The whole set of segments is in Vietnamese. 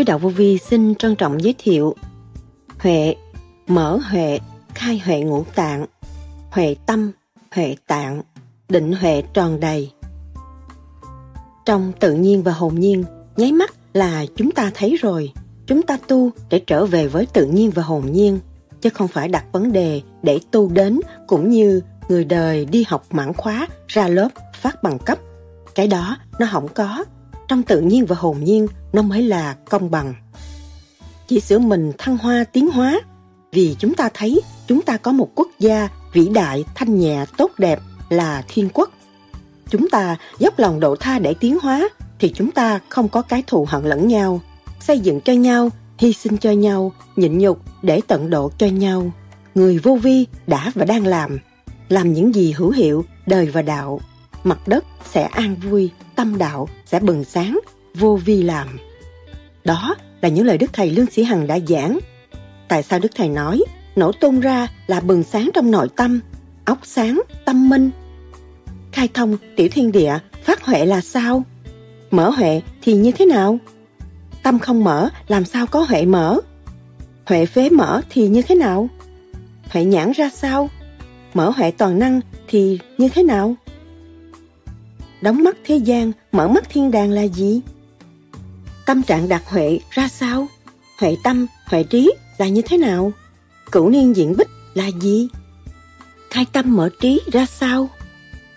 Chú Đạo Vô Vi xin trân trọng giới thiệu Huệ, mở huệ, khai huệ ngũ tạng, huệ tâm, huệ tạng, định huệ tròn đầy. Trong tự nhiên và hồn nhiên, nháy mắt là chúng ta thấy rồi. Chúng ta tu để trở về với tự nhiên và hồn nhiên, chứ không phải đặt vấn đề để tu đến cũng như người đời đi học mãn khóa, ra lớp, phát bằng cấp. Cái đó nó không có. Trong tự nhiên và hồn nhiên nó mới là công bằng. Chỉ sửa mình thăng hoa tiến hóa vì chúng ta thấy chúng ta có một quốc gia vĩ đại, thanh nhẹ, tốt đẹp là thiên quốc. Chúng ta dốc lòng độ tha để tiến hóa thì chúng ta không có cái thù hận lẫn nhau, xây dựng cho nhau, hy sinh cho nhau, nhịn nhục để tận độ cho nhau. Người vô vi đã và đang làm, làm những gì hữu hiệu, đời và đạo. Mặt đất sẽ an vui, tâm đạo sẽ bừng sáng, vô vi làm. Đó là những lời Đức Thầy Lương Sĩ Hằng đã giảng. Tại sao Đức Thầy nói nổ tung ra là bừng sáng trong nội tâm, óc sáng, tâm minh. Khai thông tiểu thiên địa, phát huệ là sao? Mở huệ thì như thế nào? Tâm không mở làm sao có huệ mở? Huệ phế mở thì như thế nào? Huệ nhãn ra sao? Mở huệ toàn năng thì như thế nào? Đóng mắt thế gian, mở mắt thiên đàng là gì? Tâm trạng đạt huệ ra sao? Huệ tâm, huệ trí là như thế nào? Cửu niên diện bích là gì? Khai tâm mở trí ra sao?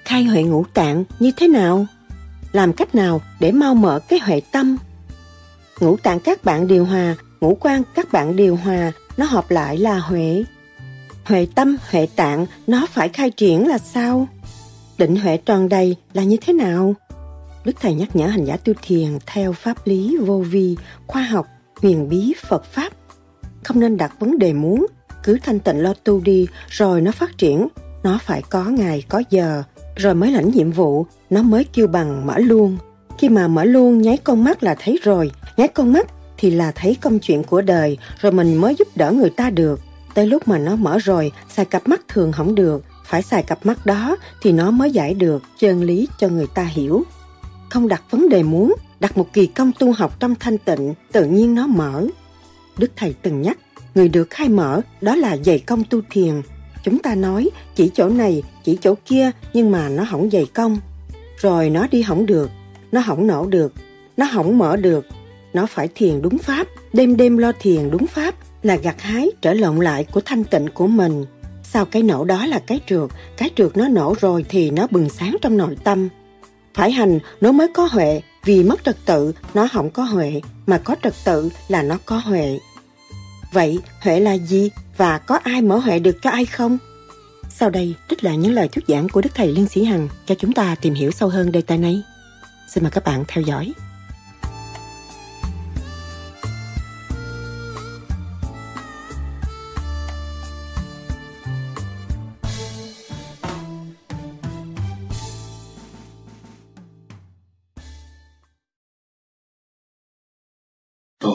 Khai huệ ngũ tạng như thế nào? Làm cách nào để mau mở cái huệ tâm? Ngũ tạng các bạn điều hòa, ngũ quan các bạn điều hòa, nó hợp lại là huệ. Huệ tâm, huệ tạng, nó phải khai triển là sao? Định huệ tròn đầy là như thế nào? Đức Thầy nhắc nhở hành giả tu thiền theo pháp lý vô vi, khoa học, huyền bí Phật Pháp. Không nên đặt vấn đề muốn, cứ thanh tịnh lo tu đi rồi nó phát triển. Nó phải có ngày, có giờ, rồi mới lãnh nhiệm vụ, nó mới kêu bằng mở luôn. Khi mà mở luôn nháy con mắt là thấy rồi, nháy con mắt thì là thấy công chuyện của đời, rồi mình mới giúp đỡ người ta được. Tới lúc mà nó mở rồi, xài cặp mắt thường không được, phải xài cặp mắt đó thì nó mới giải được chân lý cho người ta hiểu không đặt vấn đề muốn, đặt một kỳ công tu học trong thanh tịnh, tự nhiên nó mở. Đức Thầy từng nhắc, người được khai mở đó là dày công tu thiền. Chúng ta nói chỉ chỗ này, chỉ chỗ kia nhưng mà nó không dày công. Rồi nó đi hỏng được, nó hỏng nổ được, nó hỏng mở được. Nó phải thiền đúng pháp, đêm đêm lo thiền đúng pháp là gặt hái trở lộn lại của thanh tịnh của mình. Sau cái nổ đó là cái trượt, cái trượt nó nổ rồi thì nó bừng sáng trong nội tâm phải hành nó mới có huệ, vì mất trật tự nó không có huệ, mà có trật tự là nó có huệ. Vậy huệ là gì và có ai mở huệ được cho ai không? Sau đây trích lại những lời thuyết giảng của Đức Thầy Liên Sĩ Hằng cho chúng ta tìm hiểu sâu hơn đề tài này. Xin mời các bạn theo dõi.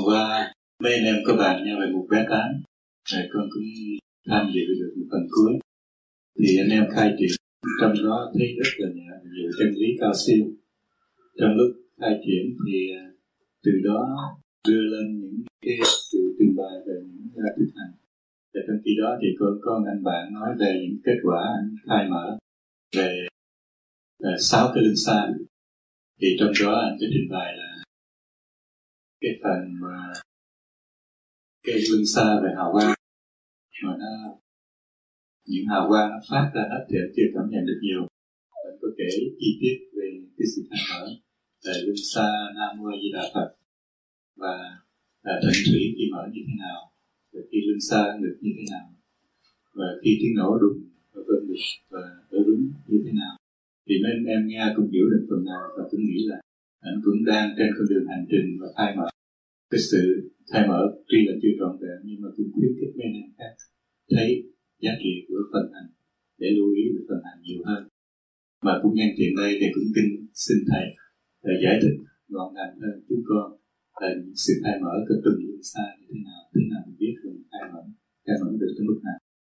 Qua, mấy anh em có bàn nhau về một bé tán rồi con cũng tham dự được một phần cuối. Thì anh em khai triển, trong đó thấy rất là nhiều chân lý cao siêu. Trong lúc khai triển thì à, từ đó đưa lên những cái sự trình bày về những ra thực hành. Và trong khi đó thì có con anh bạn nói về những kết quả anh khai mở về à, sáu cái linh xa thì trong đó anh sẽ trình bày là cái phần mà cái lưng xa về hào quang, mà nó, những hào quang nó phát ra hết thì anh chưa cảm nhận được nhiều. Anh có kể chi tiết về cái sự thay đổi về lưng xa nam mô di đà phật và là thần thủy khi mở như thế nào và khi lưng xa được như thế nào, và khi tiếng nổ đùng, và vân được, và ở đúng như thế nào. Thì mấy anh em nghe cũng hiểu được phần nào và cũng nghĩ là anh cũng đang trên con đường hành trình và thay mở cái sự thay mở, tuy là chưa trọn vẹn, nhưng mà cũng khuyến khích mấy anh khác thấy giá trị của phần hành để lưu ý về phần hành nhiều hơn. Mà cũng nhân tiện đây thì cũng kinh xin thầy để giải thích gọn gàng hơn chúng con là sự thay mở cái từng điểm xa như thế nào thế nào mình biết được thay mở thay mở được tới mức nào.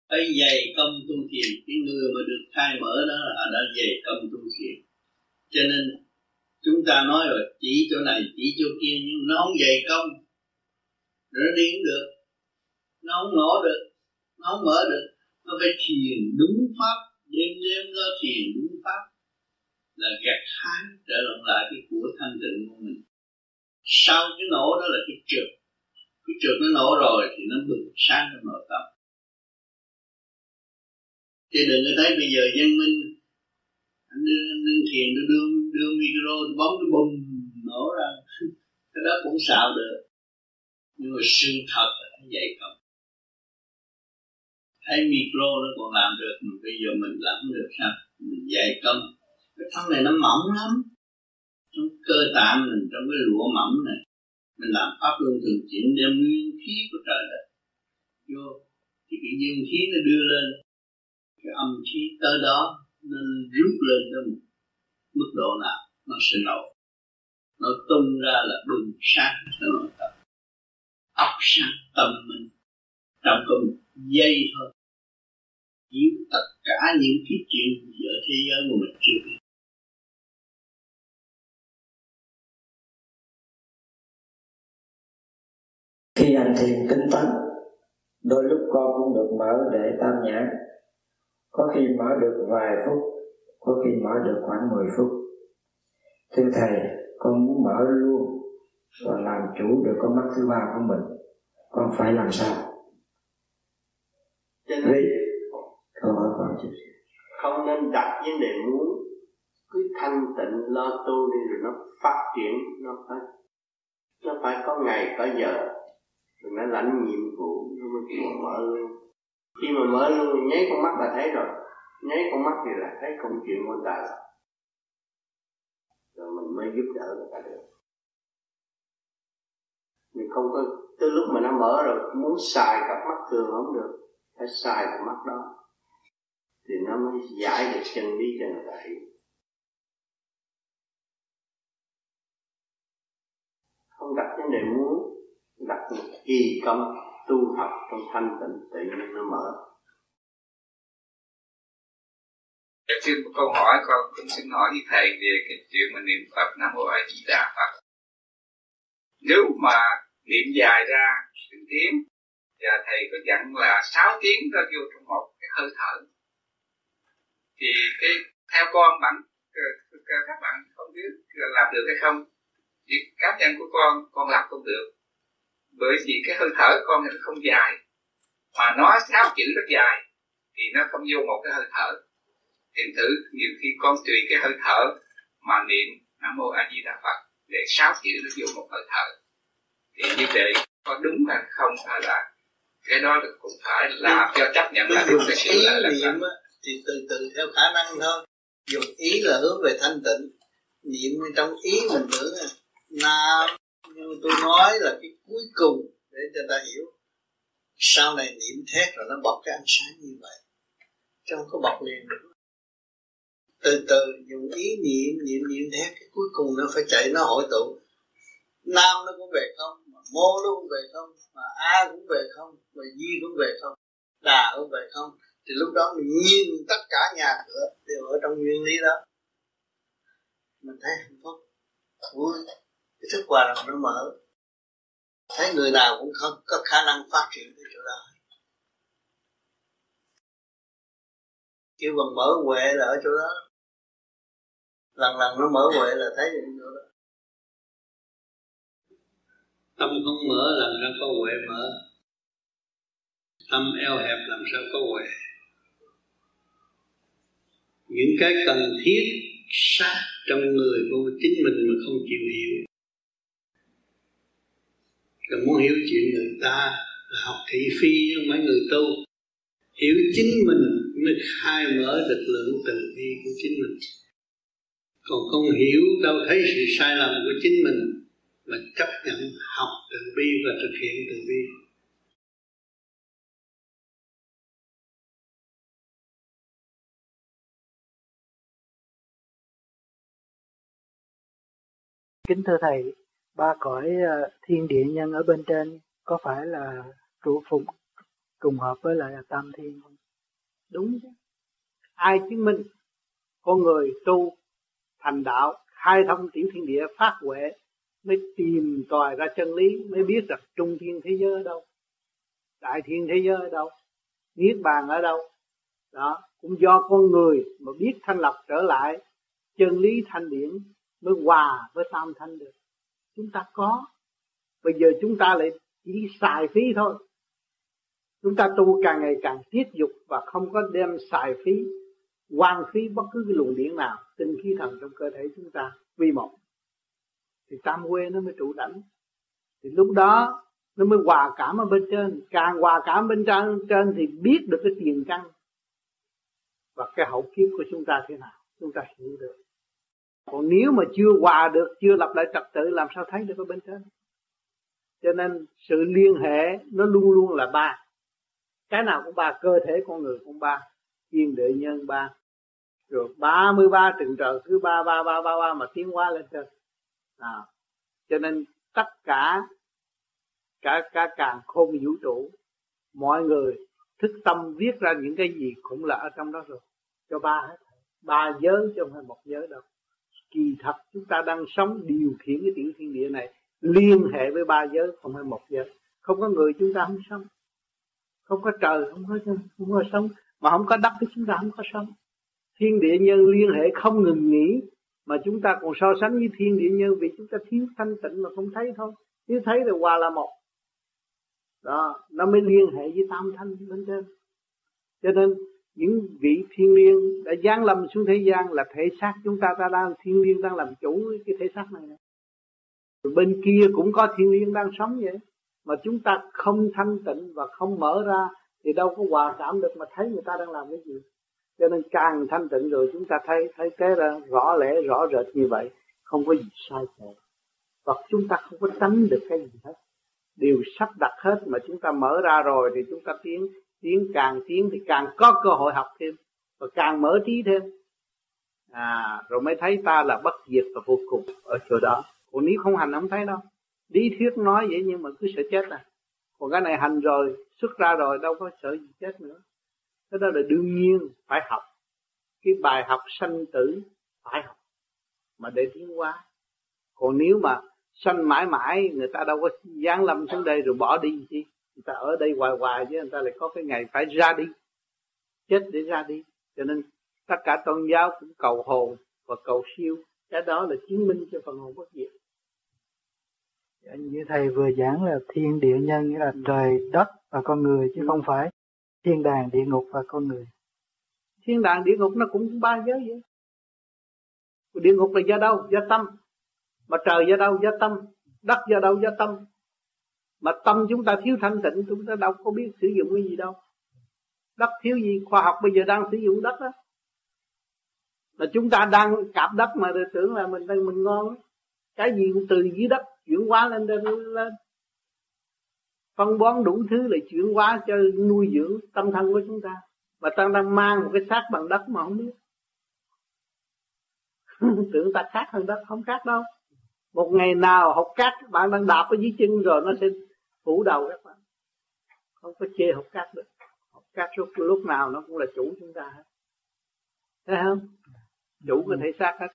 Phải dày công tu thiền, cái người mà được khai mở đó là đã dày công tu thiền. Cho nên chúng ta nói rồi, chỉ chỗ này, chỉ chỗ kia, nhưng nó không dày công. Rồi nó đi cũng được. Nó không nổ được. Nó không mở được. Nó phải thiền đúng pháp. Đêm đêm nó thiền đúng pháp. Là gạt hái, trở lại cái của thanh tịnh của mình. Sau cái nổ đó là cái trượt. Cái trượt nó nổ rồi thì nó bừng sáng trong nội tâm. Chứ đừng có thấy bây giờ dân minh anh đưa anh đưa thiền đưa đưa, đưa micro bấm nó bùng nổ ra. Cái đó cũng xạo được. Nhưng mà sự thật là vậy không thấy micro nó còn làm được mà bây giờ mình làm không được sao? Mình dạy công cái thân này nó mỏng lắm. Trong cơ tạng mình trong cái lụa mỏng này mình làm pháp luân thường chuyển đem nguyên khí của trời đất vô. Thì cái dương khí nó đưa lên. Cái âm khí tới đó nên rút lên đến mức độ nào nó sẽ nổi. Nó tung ra là bừng sáng cho nội tâm óc sáng tâm mình trong có một giây thôi. Chiếu tất cả những cái chuyện ở thế giới mà mình chưa biết. Khi hành thiền tinh tấn đôi lúc con cũng được mở để tam nhãn có khi mở được vài phút có khi mở được khoảng 10 phút. Thưa thầy con muốn mở luôn và làm chủ được con mắt thứ ba của mình. Con phải làm sao? Vì câu hỏi con chút không nên đặt vấn đề muốn cứ thanh tịnh lo tu đi rồi nó phát triển nó phải nó phải có ngày có giờ rồi nó lãnh nhiệm vụ nó mới mở luôn khi mà mở luôn, nháy con mắt là thấy rồi. Nháy con mắt thì là thấy công chuyện của người ta rồi. Rồi mình mới giúp đỡ người ta được. Mình không có, tới lúc mà nó mở rồi, muốn xài cặp mắt thường không được. Phải xài cặp mắt đó. Thì nó mới giải được chân lý cho người ta hiểu. Không đặt vấn đề muốn, đặt một kỳ công tu học trong thanh tịnh tự nhiên nó mở. Trước một câu hỏi con cũng xin hỏi với thầy về cái chuyện mà niệm Phật Nam Mô A Di Đà Phật. Nếu mà niệm dài ra từng tiếng, và thầy có dặn là 6 tiếng ra vô trong một cái hơi thở, thì cái theo con bạn các bạn không biết làm được hay không? Thì cá nhân của con con làm không được bởi vì cái hơi thở con nó không dài. Mà nó sáu chữ rất dài thì nó không vô một cái hơi thở. Thì thử nhiều khi con tùy cái hơi thở mà niệm nam mô a di đà phật để sáu chữ nó vô một hơi thở. Thì như vậy có đúng hay không hay là cái đó cũng phải làm cho chấp nhận là đúng cái sự là niệm thì từ từ theo khả năng thôi. Dùng ý là hướng về thanh tịnh niệm trong ý mình tưởng à nam nhưng tôi nói là cái cuối cùng để cho ta hiểu. Sau này niệm thét rồi nó bật cái ánh sáng như vậy. Chứ không có bật liền được. Từ từ dùng ý niệm niệm niệm thét, cái cuối cùng nó phải chạy, nó hội tụ. Nam nó cũng về không, mà mô nó cũng về không, mà a cũng về không, mà di cũng về không, đà cũng về không. Thì lúc đó mình nhìn tất cả nhà cửa đều ở trong nguyên lý đó. Mình thấy hạnh phúc. Vui cái thức hòa đồng nó mở. Thấy người nào cũng không có khả năng phát triển tới chỗ đó. Kêu bằng mở huệ là ở chỗ đó. Lần lần nó mở huệ là thấy được chỗ đó. Tâm không mở lần ra có huệ mở? Tâm eo hẹp, làm sao có huệ? Những cái cần thiết sát trong người của chính mình mà không chịu hiểu rồi muốn hiểu chuyện người ta là học thị phi không mấy người tu. Hiểu chính mình mới khai mở lực lượng từ bi của chính mình. Còn không hiểu đâu thấy sự sai lầm của chính mình mà chấp nhận học từ bi và thực hiện từ bi. Kính thưa Thầy, ba cõi ờ, thiên địa nhân ở bên trên, có phải là trụ phục trùng hợp với lại là tam thiên không? Đúng chứ. Ai chứng minh con người tu thành đạo, khai thông tiểu thiên địa, phát huệ, mới tìm tòi ra chân lý, mới biết rằng trung thiên thế giới ở đâu, đại thiên thế giới ở đâu, niết bàn ở đâu đó, cũng do con người mà biết thanh lọc trở lại, chân lý thanh điển mới hòa với tam thanh được chúng ta có. Bây giờ chúng ta lại chỉ xài phí thôi. Chúng ta tu càng ngày càng tiết dục và không có đem xài phí quan phí bất cứ cái luồng điện nào tinh khí thần trong cơ thể chúng ta vi một. Thì tam quê nó mới trụ đảnh thì lúc đó nó mới hòa cảm ở bên trên. Càng hòa cảm bên trên, trên thì biết được cái tiền căn và cái hậu kiếp của chúng ta thế nào chúng ta hiểu được còn nếu mà chưa hòa được chưa lập lại trật tự làm sao thấy được ở bên trên? Cho nên sự liên hệ nó luôn luôn là ba. Cái nào cũng ba cơ thể con người cũng ba thiên địa nhân ba. Rồi ba mươi ba trời cứ ba ba ba ba ba mà tiến hóa lên trên. À, cho nên tất cả cả cả càng khôn vũ trụ mọi người thức tâm viết ra những cái gì cũng là ở trong đó rồi. Cho ba hết. Ba giới chứ không phải một giới đâu kỳ thật chúng ta đang sống điều khiển cái tiểu thiên địa này liên hệ với ba giới, không phải một giới. Không có người chúng ta không sống. Không có trời, không có không có sống. Mà không có đất thì chúng ta không có sống. Thiên địa nhân liên hệ không ngừng nghỉ, mà chúng ta còn so sánh với thiên địa nhân vì chúng ta thiếu thanh tịnh mà không thấy thôi. Nếu thấy thì hòa là một. Đó, nó mới liên hệ với tam thanh bên trên. Cho nên những vị thiên liêng đã giáng lâm xuống thế gian là thể xác chúng ta ta đang, thiên liêng đang làm chủ cái thể xác này. Rồi bên kia cũng có thiên liêng đang sống vậy. Mà chúng ta không thanh tịnh và không mở ra thì đâu có hòa cảm được mà thấy người ta đang làm cái gì. Cho nên càng thanh tịnh rồi chúng ta thấy thấy cái ra rõ lẽ, rõ rệt như vậy. Không có gì sai cả và chúng ta không có tránh được cái gì hết. Đều sắp đặt hết mà chúng ta mở ra rồi thì chúng ta tiến tiến càng tiến thì càng có cơ hội học thêm, và càng mở trí thêm. À rồi mới thấy ta là bất diệt và vô cùng ở chỗ đó. Còn nếu không hành, không thấy đâu. Lý thuyết nói vậy nhưng mà cứ sợ chết à. Còn cái này hành rồi, xuất ra rồi, đâu có sợ gì chết nữa. Cái đó là đương nhiên phải học. Cái bài học sanh tử phải học, mà để tiến hóa. Còn nếu mà sanh mãi mãi, người ta đâu có giáng lâm xuống đây rồi bỏ đi chi? Người ta ở đây hoài hoài chứ người ta lại có cái ngày phải ra đi chết để ra đi. Cho nên tất cả tôn giáo cũng cầu hồn và cầu siêu. Cái đó là chứng minh cho phần hồn bất diệt. Dạ, như thầy vừa giảng là thiên địa nhân nghĩa là trời đất và con người chứ ừ. không phải thiên đàng địa ngục và con người. Thiên đàng địa ngục nó cũng ba giới vậy. Địa ngục là do đâu? Do tâm. Mà trời do đâu? Do tâm. Đất do đâu? Do tâm mà tâm chúng ta thiếu thanh tịnh, chúng ta đâu có biết sử dụng cái gì đâu. Đất thiếu gì, khoa học bây giờ đang sử dụng đất đó. Là chúng ta đang cạp đất mà tưởng là mình đang mình ngon. Cái gì cũng từ dưới đất chuyển hóa lên lên lên. Phân bón đủ thứ là chuyển hóa cho nuôi dưỡng tâm thân của chúng ta. Mà ta đang mang một cái xác bằng đất mà không biết. Tưởng ta khác hơn đất, không khác đâu. Một ngày nào học cát, bạn đang đạp ở dưới chân rồi nó sẽ phủ đầu các bạn không? Có chê học cát được. Học cát lúc lúc nào nó cũng là chủ chúng ta hết. Thấy không? Chủ có thể xác hết.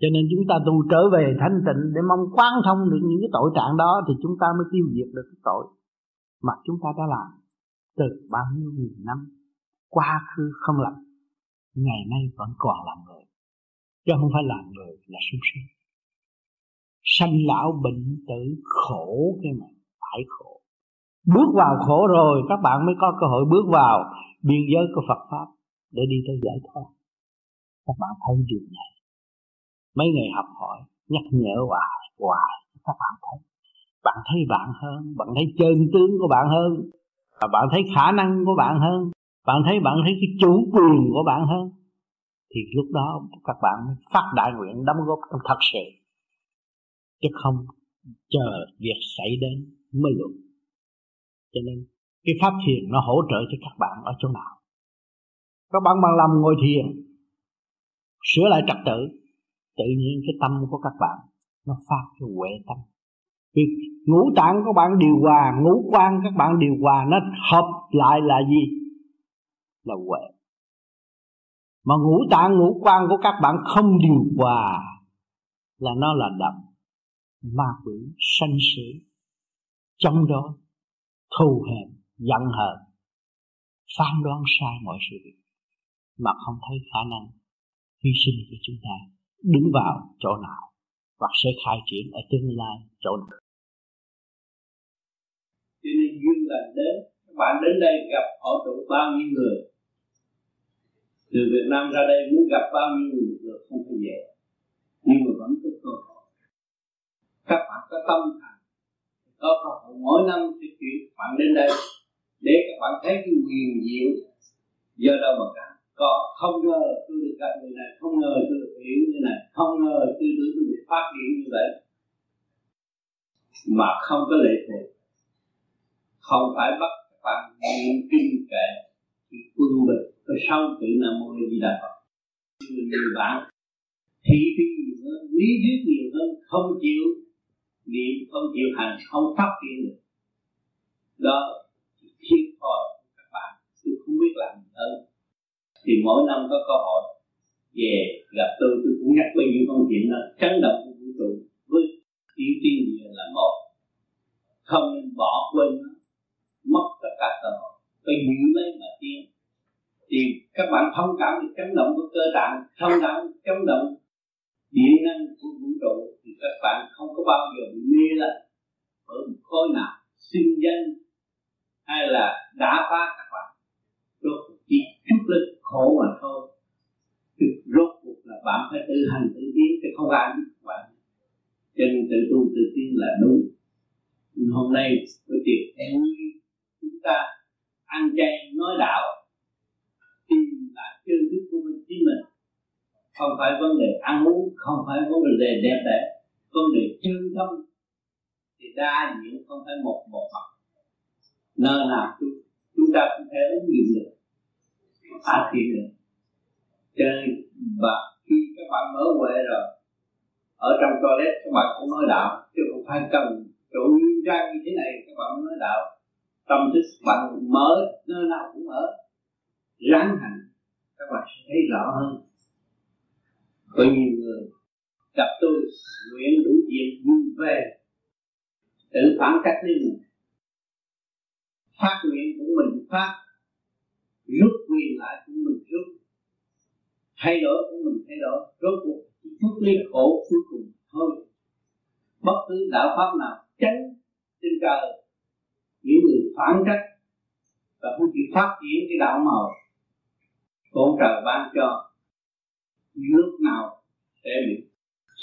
Cho nên chúng ta tu trở về thanh tịnh để mong quán thông được những cái tội trạng đó thì chúng ta mới tiêu diệt được cái tội mà chúng ta đã làm từ bao nhiêu nghìn năm quá khứ không làm ngày nay vẫn còn làm người. Chứ không phải làm người là sung sướng sanh lão bệnh tử khổ cái mà phải khổ. Bước vào khổ rồi, các bạn mới có cơ hội bước vào biên giới của Phật pháp để đi tới giải thoát. Các bạn thấy điều này. Mấy ngày học hỏi, nhắc nhở hoài hoài, các bạn thấy. Bạn thấy bạn hơn, bạn thấy chân tướng của bạn hơn, và bạn thấy khả năng của bạn hơn, bạn thấy bạn thấy cái chủ quyền của bạn hơn, thì lúc đó các bạn phát đại nguyện đóng góp trong thật sự chứ không chờ việc xảy đến mới luận. Cho nên cái pháp thiền nó hỗ trợ cho các bạn ở chỗ nào? Các bạn bằng lòng ngồi thiền, sửa lại trật tự tự nhiên cái tâm của các bạn nó phát cái huệ tâm. Vì ngũ tạng các bạn điều hòa, ngũ quan các bạn điều hòa nó hợp lại là gì? Là huệ. Mà ngũ tạng, ngũ quan của các bạn không điều hòa là nó là đậm ma quỷ sanh sự trong đó thù hẹn giận hờn, phán đoán sai mọi sự việc mà không thấy khả năng hy sinh của chúng ta, đứng vào chỗ nào hoặc sẽ khai triển ở tương lai chỗ nào. Cho nên duyên lành đến, các bạn đến đây gặp họ tụ bao nhiêu người. Từ Việt Nam ra đây muốn gặp bao nhiêu người được không phải dễ. Nhưng mà vẫn có cơ hội các bạn có tâm thành. Có cơ hội mỗi năm sẽ chuyển bạn đến đây để các bạn thấy cái quyền diệu. Do đâu mà cả. Có, không ngờ tôi được gặp người này, không ngờ tôi được hiểu như này, không ngờ tôi được tôi được phát triển như vậy. Mà không có lệ thuộc. Không phải bắt các bạn niệm kinh kệ thì quân bình. Có sau tự nam mô di đà phật. Người bạn thị phi nhiều hơn, lý thuyết nhiều hơn, không chịu niệm không chịu hành, không phát triển được, đó thiệt thòi các bạn. Tôi không biết làm gì hơn. Thì mỗi năm có cơ hội về gặp tôi. Tôi cũng nhắc bao nhiêu công chuyện đó chấn động của vũ trụ với tiểu tiên là một, không nên bỏ quên nó, mất tất cả cơ hội. Phải giữ lấy mà tiên thì các bạn thông cảm được chấn động của cơ tạng, thông cảm chấn động điện năng của vũ trụ thì các bạn không có bao giờ bị mê là ở một khối nào sinh danh hay là đã phá các bạn. Rốt chỉ chút lên khổ mà thôi. Thì rốt cuộc là bạn phải tự hành tự tiến chứ không ai biết các bạn. Cho nên tự tu tự tiến là đúng. Hôm nay tôi tiệc em chúng ta ăn chay nói đạo, tìm lại chân thức của mình, chính mình không phải vấn đề ăn uống không phải vấn đề đẹp đẽ. Vấn đề chân tâm thì đa diện không phải một một mặt. Nơi nào chúng, chúng ta cũng thể ứng dụng được phát triển được. Cho nên và khi các bạn mở huệ rồi ở trong toilet các bạn cũng nói đạo chứ không phải cần chỗ nguyên trang như thế này các bạn nói đạo. Tâm thức bạn mở nơi nào cũng mở. Ráng hành các bạn sẽ thấy rõ hơn có nhiều người, gặp tôi, nguyện đủ tiền vui về tự phản cách lên mình. Phát nguyện của mình phát, rút quyền lại của mình rút. Thay đổi của mình thay đổi, rốt cuộc chút ly khổ cuối cùng thôi. Bất cứ đạo pháp nào tránh trên trời, những người phản cách và không chịu phát triển cái đạo màu con trời ban cho lúc nào sẽ bị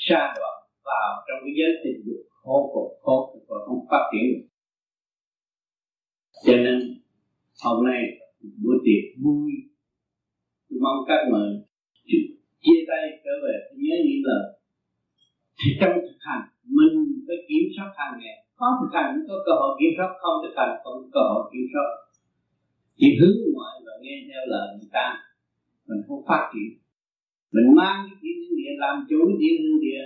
sa đoạn vào trong cái giới tình dục khổ cực, khổ và không phát triển được. Cho nên, hôm nay buổi tiệc vui. Tôi mong các người chia tay trở về. Nhớ những lời. Thì trong thực hành, mình phải kiểm soát hàng ngày. Có thực hành mới có cơ hội kiểm soát, không thực hành không có cơ hội kiểm soát. Chỉ hướng ngoại và nghe theo lời người ta. Mình không phát triển mình mang cái thiên địa, làm chủ thiên địa,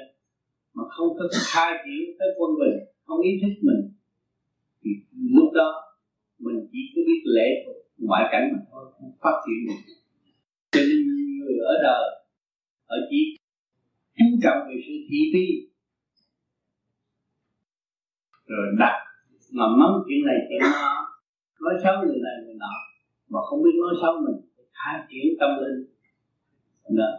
mà không có khai triển tới quân bình, không ý thức mình, thì lúc đó mình chỉ có biết lễ thuộc, ngoại cảnh mà thôi, không phát triển được cho nên người ở đời ở chỉ chú trọng về sự thị phi, rồi đặt mà mắng chuyện này chuyện nó nói xấu người này người nọ, mà không biết nói xấu mình khai triển tâm linh đó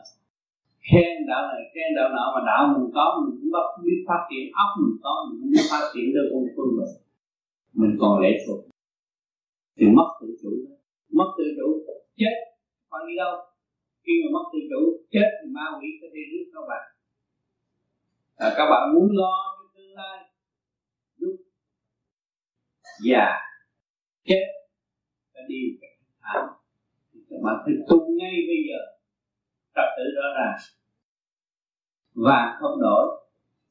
khen đạo này khen đạo nọ mà đạo mình có mình cũng bắt biết phát triển óc mình có mình cũng biết phát triển được con phương mình. Mình còn lệ thuộc. Thì mất tự chủ mất tự chủ chết. Phải đi đâu? Khi mà mất tự chủ chết thì ma quỷ sẽ đi rước các bạn. À, các bạn muốn lo cho tương lai lúc già chết. Và đi thảm thì các bạn phải tu ngay bây giờ trật tự rõ ràng và không đổi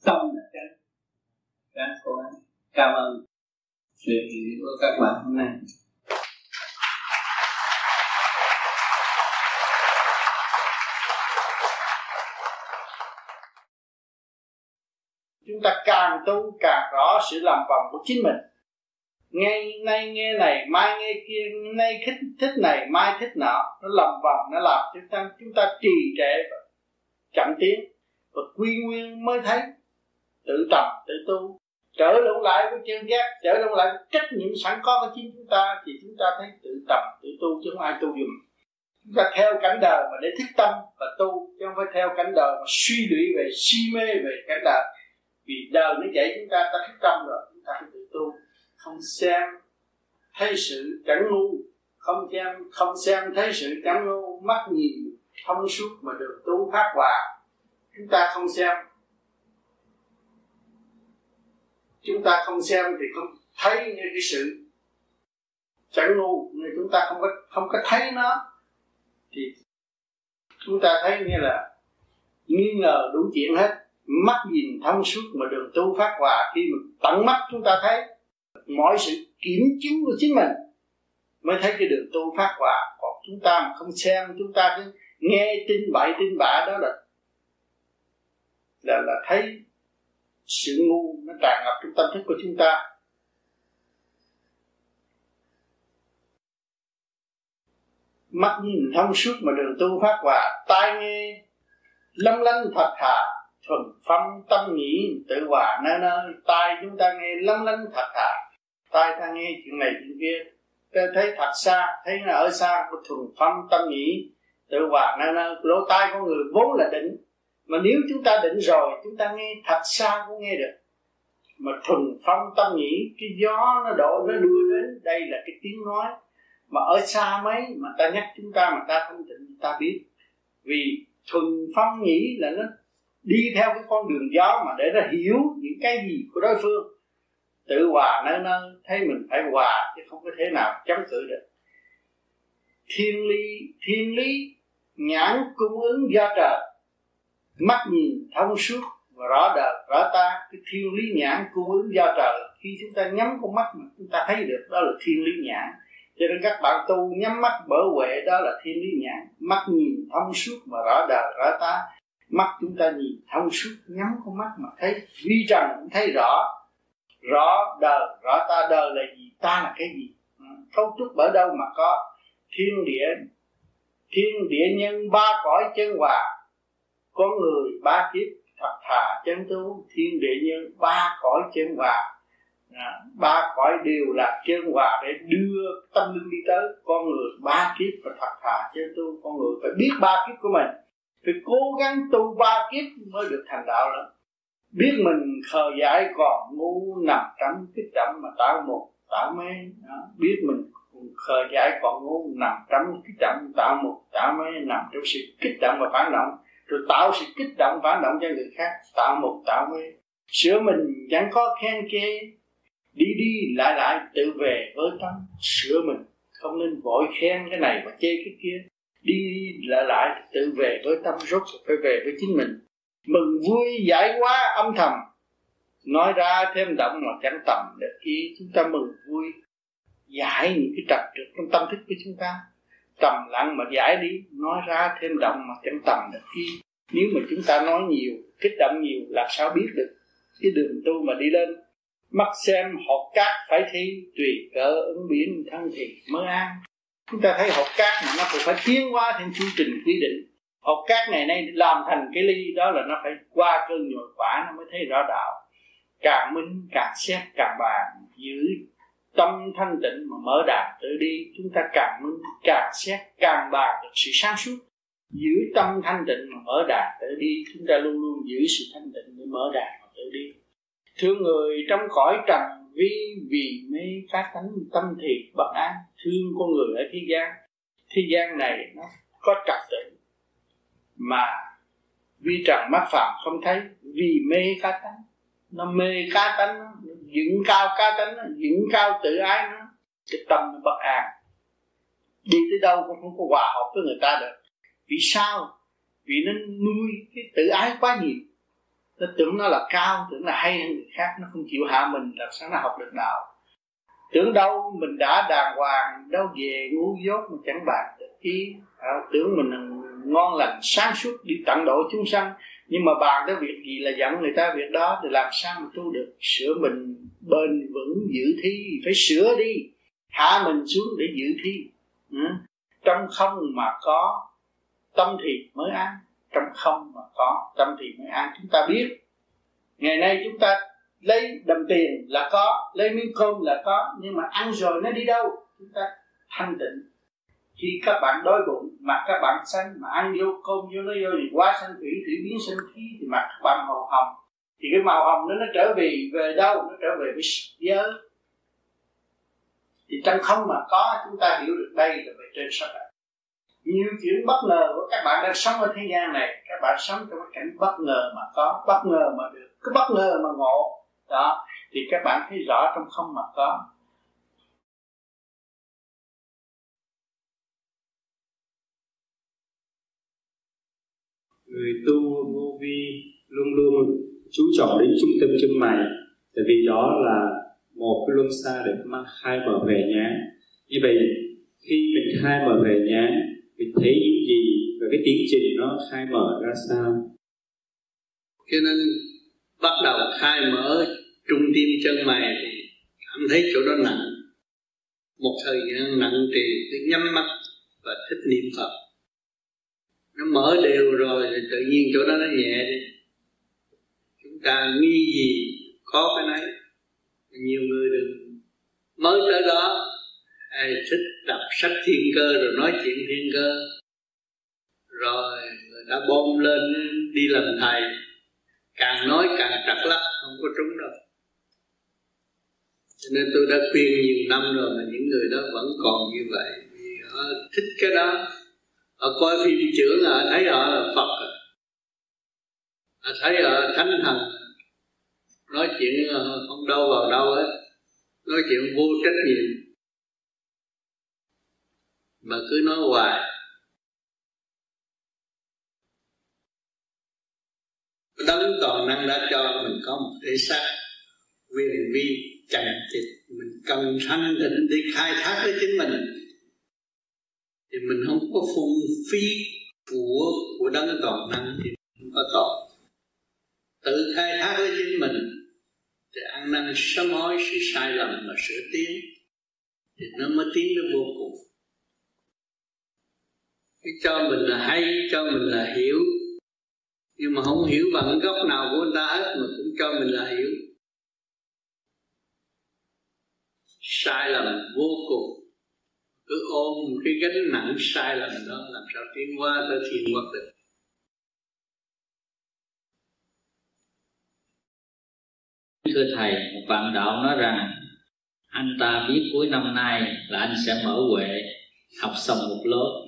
tâm là tránh các cố gắng cảm ơn sự hiện của các bạn hôm nay. Chúng ta càng tu càng rõ sự làm vòng của chính mình ngay nay nghe này, mai nghe kia, nay thích thích này, mai thích nọ. Nó lầm vòng, nó làm chúng ta chúng ta trì trệ và chậm tiến. Và quy nguyên mới thấy. Tự tập tự tu. Trở lộn lại với chân giác, trở lộn lại với trách nhiệm sẵn có của chính chúng ta, thì chúng ta thấy tự tập tự tu chứ không ai tu dùm chúng ta theo cảnh đời mà để thức tâm và tu, chứ không phải theo cảnh đời mà suy lụy về si mê về cảnh đời. Vì đời nó dạy chúng ta ta thức tâm rồi, chúng ta phải tự tu không xem thấy sự chẳng ngu, không xem không xem thấy sự chẳng ngu, mắt nhìn thông suốt mà được tu phát hòa. Chúng ta không xem. Chúng ta không xem thì không thấy như cái sự chẳng ngu nhưng chúng ta không có không có thấy nó. Thì chúng ta thấy như là nghi ngờ đủ chuyện hết, mắt nhìn thông suốt mà đường tu phát hòa. Khi mà tận mắt chúng ta thấy mọi sự kiểm chứng của chính mình mới thấy cái đường tu phát quả. Còn chúng ta mà không xem, chúng ta cứ nghe tin bậy, tin bạ đó là là là thấy sự ngu nó tràn ngập trong tâm thức của chúng ta. Mắt nhìn thông suốt mà đường tu phát hòa tai nghe lâm lanh thật thà, thuần phong tâm nghĩ tự hòa, nơi nơi, tai chúng ta nghe lâm lanh thật thà tai ta nghe chuyện này chuyện kia. Ta thấy thật xa, thấy là ở xa của thuần phong tâm nhĩ tự hòa nơi nơi lỗ tai của người vốn là định mà nếu chúng ta định rồi, chúng ta nghe thật xa cũng nghe được. Mà thuần phong tâm nhĩ cái gió nó đổ, nó đưa đến, đây là cái tiếng nói. Mà ở xa mấy, mà ta nhắc chúng ta mà ta không định ta biết. Vì thuần phong nhĩ là nó đi theo cái con đường gió mà để nó hiểu những cái gì của đối phương tự hòa nơi nơi thấy mình phải hòa chứ không có thể nào chống cự được. Thiên lý thiên lý, nhãn cung ứng gia trời. Mắt nhìn thông suốt và rõ đời, rõ ta. Cái thiên lý nhãn cung ứng gia trời, khi chúng ta nhắm con mắt mà chúng ta thấy được, đó là thiên lý nhãn. Cho nên các bạn tu nhắm mắt mở huệ, đó là thiên lý nhãn. Mắt nhìn thông suốt mà rõ đời, rõ ta. Mắt chúng ta nhìn thông suốt, nhắm con mắt mà thấy. Vi trần cũng thấy rõ rõ đời rõ ta đời là gì? Ta là cái gì? Ừ, cấu trúc ở đâu mà có thiên địa thiên địa nhân ba cõi chân hòa? Có người ba kiếp thật thà chân tu thiên địa nhân ba cõi chân hòa. À, ba cõi đều là chân hòa để đưa tâm linh đi tới. Con người ba kiếp và thật thà chân tu con người phải biết ba kiếp của mình. Phải cố gắng tu ba kiếp mới được thành đạo lắm biết mình khờ dại còn ngu nằm trong kích chậm mà tạo một tạo mê. Đó. biết mình khờ dại còn ngu nằm trong kích chậm tạo một tạo mê, nằm trong sự kích động và phản động. Rồi tạo sự kích động phản động cho người khác tạo một tạo mê. Sửa mình chẳng có khen chê, đi đi lại lại tự về với tâm. Sửa mình không nên vội khen cái này và chê cái kia, đi lại lại tự về với tâm, rốt phải về với chính mình mừng vui, giải quá, âm thầm. Nói ra thêm động mà chẳng tầm được ý chúng ta mừng vui. Giải những cái trật trượt trong tâm thức của chúng ta. Trầm lặng mà giải đi, nói ra thêm động mà chẳng tầm được ý. Nếu mà chúng ta nói nhiều, kích động nhiều, làm sao biết được? Cái đường tu mà đi lên, mắt xem hột cát phải thi, tùy cỡ ứng biến thân thì mới an. Chúng ta thấy hột cát mà nó cũng phải tiến qua theo chương trình quy định học các ngày nay làm thành cái ly đó là nó phải qua cơn nhồi quả nó mới thấy rõ đạo. Càng minh, càng xét, càng bàn, giữ tâm thanh tịnh mà mở đạt tự đi. Chúng ta càng minh, càng xét, càng bàn được sự sáng suốt. Giữ tâm thanh tịnh mà mở đạt tự đi. Chúng ta luôn luôn giữ sự thanh tịnh để mở đạt mà tự đi. Thương người trong cõi trần vì vì mê các tánh tâm thiệt bất an, thương con người ở thế gian. Thế gian này nó có trật tự mà vi trần mắt phạm không thấy vì mê cá tánh. Nó mê cá tánh nó dựng cao cá tánh nó dựng cao tự ái nó cái tâm nó bất an. Đi tới đâu cũng không có hòa hợp với người ta được. Vì sao? Vì nó nuôi cái tự ái quá nhiều. Nó tưởng nó là cao tưởng là hay hơn người khác nó không chịu hạ mình làm sao nó học được đạo. Tưởng đâu mình đã đàng hoàng đâu về ngu dốt mà chẳng bàn được ý. À, tưởng mình ngon lành, sáng suốt, đi tận độ chúng sanh. Nhưng mà bàn tới việc gì là dẫn người ta việc đó, thì làm sao mà tu được? Sửa mình bền vững giữ thi, phải sửa đi. Hạ mình xuống để giữ thi. Ừ. trong không mà có, tâm thì mới an. Trong không mà có, tâm thì mới an. Chúng ta biết, ngày nay chúng ta lấy đồng tiền là có, lấy miếng cơm là có, nhưng mà ăn rồi nó đi đâu? Chúng ta thanh tịnh khi các bạn đói bụng mà các bạn xanh mà ăn vô cơm vô nó vô thì quá sanh thủy thủy biến sinh khí, thì mặt các bạn màu hồng. Thì cái màu hồng đó nó trở về về đâu? Nó trở về với giới thì trong không mà có, chúng ta hiểu được đây là về trên sắc đạo nhiều chuyện bất ngờ của các bạn đang sống ở thế gian này, các bạn sống trong cái cảnh bất ngờ mà có, bất ngờ mà được. Cứ bất ngờ mà ngộ. Đó, thì các bạn thấy rõ trong không mà có. Người tu vô vi luôn luôn chú trọng đến trung tâm chân mày. Tại vì đó là một cái luân xa để mang khai mở về nhá. như vậy khi mình khai mở về nhá, mình thấy những gì và cái tiến trình nó khai mở ra sao? Cho nên bắt đầu khai mở trung tim chân mày thì cảm thấy chỗ đó nặng. Một thời gian nặng thì cứ nhắm mắt và thích niệm phật nó mở đều rồi thì tự nhiên chỗ đó nó nhẹ đi. Chúng ta nghi gì có cái nấy nhiều người đừng mới tới đó, ai thích đọc sách thiên cơ rồi nói chuyện thiên cơ. Rồi người ta bom lên, đi làm thầy. Càng nói càng trật lắc, không có trúng đâu. Cho nên tôi đã khuyên nhiều năm rồi mà những người đó vẫn còn như vậy, vì họ thích cái đó họ coi phim trưởng họ thấy họ là phật. Họ thấy họ thánh thần. Nói chuyện ờ, không đâu vào đâu hết. Nói chuyện vô trách nhiệm. Mà cứ nói hoài. Đấng toàn năng đã cho mình có một thể xác. Quyền vi chẳng chịch mình cần thanh tịnh để khai thác với chính mình thì mình không có phung phí của của đấng toàn năng thì không có tội. Tự khai thác với chính mình, thì ăn năn sám hối sự sai lầm mà sửa tiến thì nó mới tiến đến vô cùng. Cái cho mình là hay, cho mình là hiểu, nhưng mà không hiểu bằng góc nào của người ta hết, mà cũng cho mình là hiểu. Sai lầm vô cùng cứ ôm cái gánh nặng sai lầm đó làm sao tiến qua tới thiên quốc được? Thưa thầy một bạn đạo nói rằng anh ta biết cuối năm nay là anh sẽ mở huệ học xong một lớp.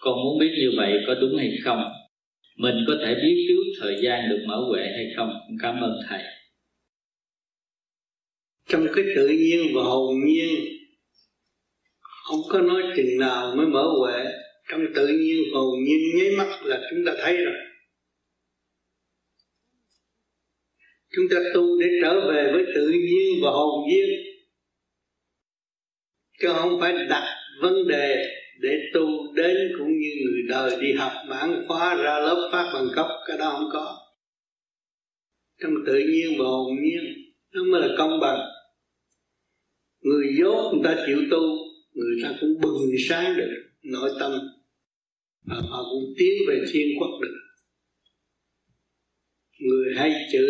Con muốn biết như vậy có đúng hay không? Mình có thể biết trước thời gian được mở huệ hay không? Cảm ơn thầy. Trong cái tự nhiên và hồn nhiên không có nói chừng nào mới mở huệ. Trong tự nhiên hồn nhiên nháy mắt là chúng ta thấy rồi. Chúng ta tu để trở về với tự nhiên và hồn nhiên. Chứ không phải đặt vấn đề để tu đến cũng như người đời đi học mãn khóa ra lớp phát bằng cấp cái đó không có. Trong tự nhiên và hồn nhiên, nó mới là công bằng. Người dốt người ta chịu tu người ta cũng bừng sáng được, nội tâm. Và họ cũng tiến về thiên quốc được. Người hay chữ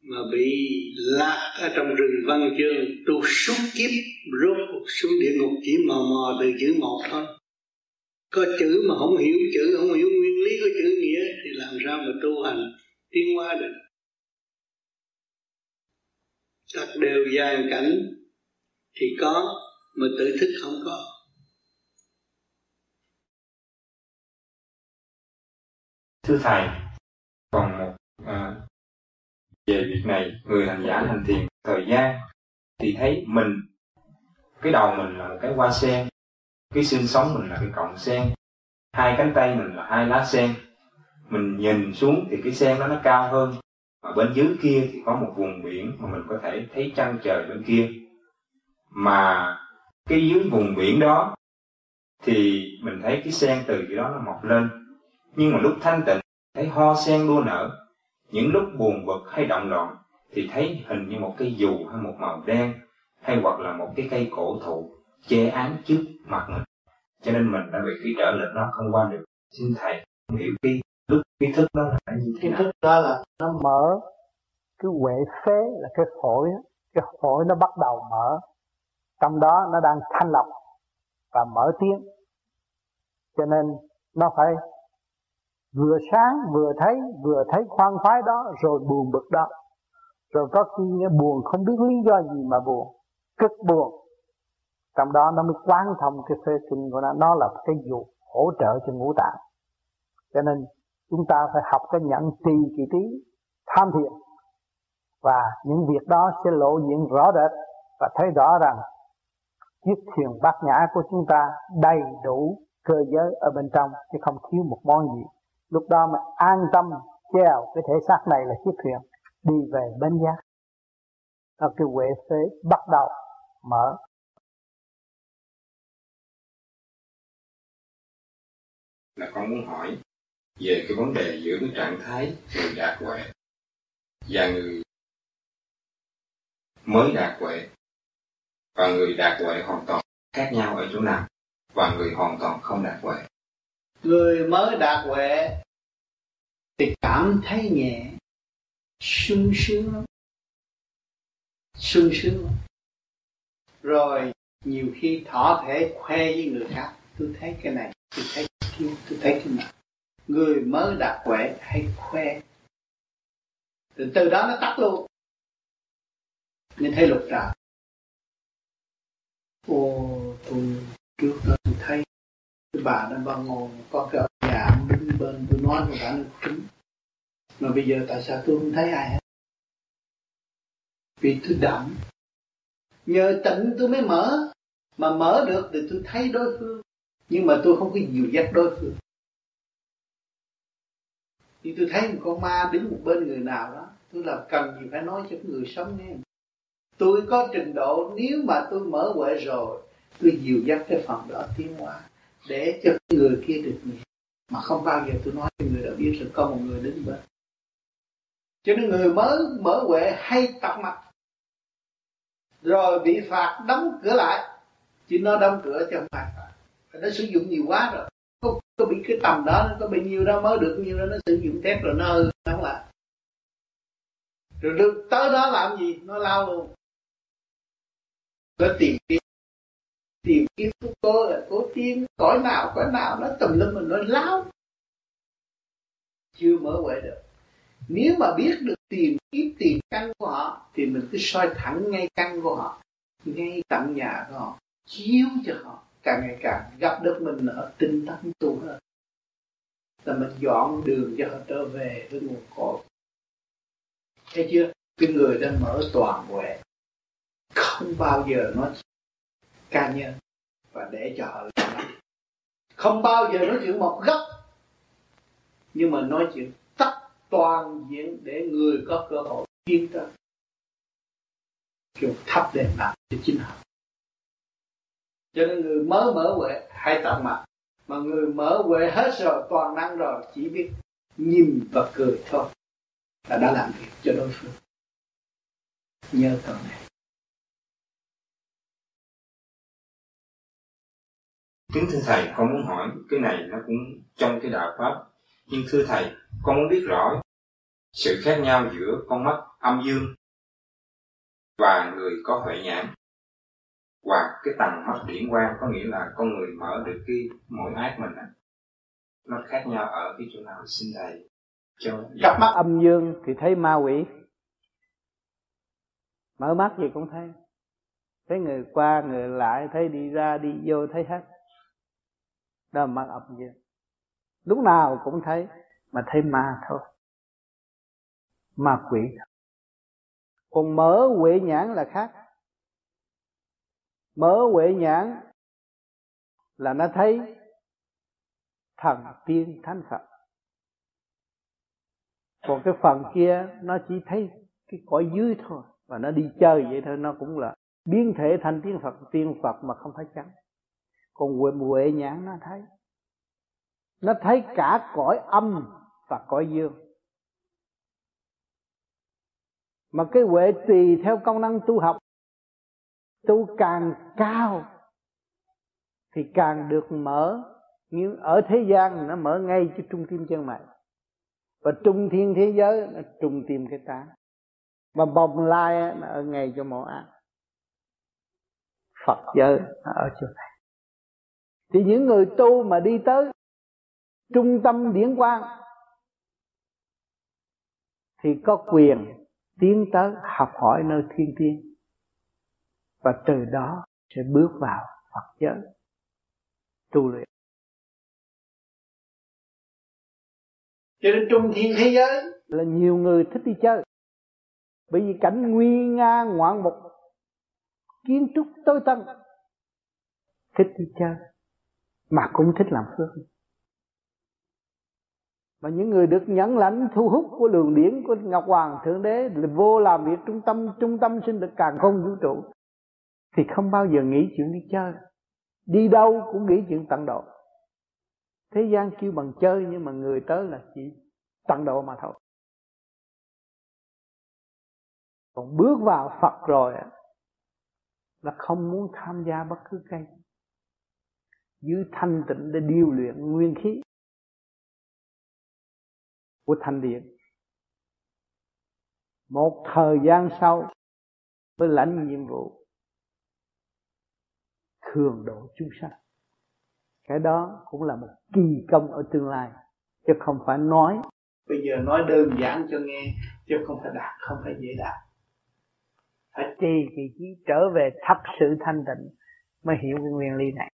mà bị lạc ở trong rừng văn chương, tu suốt kiếp, rốt cuộc xuống địa ngục chỉ mò mò từ chữ một thôi. Có chữ mà không hiểu chữ, không hiểu nguyên lý của chữ nghĩa thì làm sao mà tu hành tiến hóa được? Các đều dàn cảnh thì có mà tự thức không có. Thưa thầy còn một à, về việc này người hành giả hành thiền thời gian thì thấy mình cái đầu mình là một cái hoa sen cái xương sống mình là cái cọng sen hai cánh tay mình là hai lá sen. Mình nhìn xuống thì cái sen đó nó cao hơn mà bên dưới kia thì có một vùng biển mà mình có thể thấy trăng trời bên kia. Mà cái dưới vùng biển đó, thì mình thấy cái sen từ cái đó nó mọc lên. Nhưng mà lúc thanh tịnh, thấy ho sen đua nở. Những lúc buồn bực hay động loạn, thì thấy hình như một cây dù hay một màu đen, hay hoặc là một cái cây cổ thụ che án trước mặt mình. Cho nên mình đã bị cái trở lực nó không qua được. Xin thầy hiểu cái lúc kiến thức đó là như thế kiến thức đó là nó mở, cái huệ phế là cái phổi cái phổi nó bắt đầu mở trong đó nó đang thanh lọc và mở tiếng. Cho nên nó phải vừa sáng vừa thấy vừa thấy khoan khoái đó, rồi buồn bực đó. Rồi có khi buồn, không biết lý do gì mà buồn, cực buồn. Trong đó nó mới quán thông cái phê sinh của nó. Nó là cái dụ hỗ trợ cho ngũ tạng. Cho nên chúng ta phải học cái nhận trì kỳ trí, tham thiền và những việc đó sẽ lộ diện rõ rệt và thấy rõ rằng chiếc thuyền bát nhã của chúng ta đầy đủ cơ giới ở bên trong, chứ không thiếu một món gì. Lúc đó mà an tâm treo cái thể xác này là chiếc thuyền đi về bên giác. Đó cái huệ phế bắt đầu mở. Là con muốn hỏi về cái vấn đề giữa cái trạng thái người đạt huệ. Và người mới đạt huệ và người đạt huệ hoàn toàn khác nhau ở chỗ nào? Và người hoàn toàn không đạt huệ. Người mới đạt huệ thì cảm thấy nhẹ, sung sướng lắm. Sung sướng lắm. Rồi nhiều khi thỏ thể khoe với người khác, tôi thấy cái này, tôi thấy cái kia, tôi thấy cái này. Người mới đạt huệ hay khoe. Từ từ đó nó tắt luôn. Nên thấy lục trà ô tôi trước đó tôi thấy cái bà đó bà ngồi có cái ông già đứng bên tôi nói với bà nó kính. Mà bây giờ tại sao tôi không thấy ai hết? Vì tôi đậm. Nhờ tịnh tôi mới mở. Mà mở được thì tôi thấy đối phương. Nhưng mà tôi không có dìu dắt đối phương. Thì tôi thấy một con ma đứng một bên người nào đó. Tôi là cần gì phải nói cho người sống nghe tôi có trình độ nếu mà tôi mở huệ rồi tôi dìu dắt cái phần đó tiến hóa để cho người kia được nhẹ mà không bao giờ tôi nói cho người đã biết rằng có một người đứng bên. Cho nên người mới mở huệ hay tập mặt rồi bị phạt đóng cửa lại. Chỉ nó đóng cửa cho không phải phạt. Nó sử dụng nhiều quá rồi. Có, có bị cái tầm đó nó có bị nhiêu đó mới được nhiêu đó nó sử dụng thép rồi nó hư nó không lại rồi được tới đó làm gì? Nó lao luôn nó tìm kiếm tìm kiếm của cô là cố tiên cõi nào cõi nào, nó tùm lum mình nó láo. Chưa mở huệ được. Nếu mà biết được tìm kiếm, tìm căn của họ, thì mình cứ soi thẳng ngay căn của họ, ngay tận nhà của họ, chiếu cho họ. Càng ngày càng gặp được mình ở tinh tấn tu hơn là mình dọn đường cho họ trở về với nguồn cội. Thấy chưa? Cái người đã mở toàn huệ không bao giờ nói ca nhân và để cho họ làm không bao giờ nói chuyện một góc. Nhưng mà nói chuyện tất toàn diện để người có cơ hội tiến tới kiểu thắp đèn làm cho chính họ. Cho nên người mới mở huệ hay tạm mặt. Mà người mở huệ hết rồi, toàn năng rồi, chỉ biết nhìn và cười thôi. Là đã làm việc cho đối phương. Nhớ câu này. Kính thưa thầy, con muốn hỏi, cái này nó cũng trong cái đạo pháp. Nhưng thưa thầy, con muốn biết rõ sự khác nhau giữa con mắt âm dương và người có huệ nhãn và cái tầng mắt điển quang, có nghĩa là con người mở được cái mỗi ác mình á, nó khác nhau ở cái chỗ nào? Xin thầy cho cặp mắt âm dương thì thấy ma quỷ. Mở mắt gì cũng thấy. Thấy người qua, người lại, thấy đi ra, đi vô, thấy hết đó là mắt âm dương lúc nào cũng thấy, mà thấy ma thôi. Ma quỷ. Thôi còn mở huệ nhãn là khác. Mở huệ nhãn là nó thấy thần tiên thánh phật. Còn cái phần kia, nó chỉ thấy cái cõi dưới thôi. Và nó đi chơi vậy thôi, nó cũng là biến thể thành tiên phật tiên phật mà không phải trắng còn huệ huệ nhãn nó thấy. Nó thấy cả cõi âm và cõi dương. Mà cái huệ tùy theo công năng tu học, tu càng cao thì càng được mở. Nhưng ở thế gian nó mở ngay cho trung tim chân mày. Và trung thiên thế giới nó trung tim cái ta và bồng lai nó ở ngay cho mỏ ác. Phật giới nó ở chỗ này thì những người tu mà đi tới trung tâm điển quang thì có quyền tiến tới học hỏi nơi thiên tiên. Và từ đó sẽ bước vào Phật giới. Tu luyện. Cho nên trung thiên thế giới là nhiều người thích đi chơi. Bởi vì cảnh nguy nga ngoạn mục kiến trúc tối tân thích đi chơi mà cũng thích làm phước. Mà những người được nhẫn lãnh thu hút của lường điển của ngọc hoàng thượng đế là vô làm việc trung tâm trung tâm sinh lực càng không vũ trụ, thì không bao giờ nghĩ chuyện đi chơi. Đi đâu cũng nghĩ chuyện tận độ. Thế gian kêu bằng chơi nhưng mà người tới là chỉ tận độ mà thôi. Còn bước vào Phật rồi là không muốn tham gia bất cứ cái giữ thanh tịnh để điều luyện nguyên khí của thanh điện một thời gian sau mới lãnh nhiệm vụ thường độ chúng sanh. Cái đó cũng là một kỳ công ở tương lai, chứ không phải nói. Bây giờ nói đơn giản cho nghe, chứ không phải đạt, không phải dễ đạt. Phải trì kỳ trí trở về thật sự thanh tịnh mới hiểu cái nguyên lý này.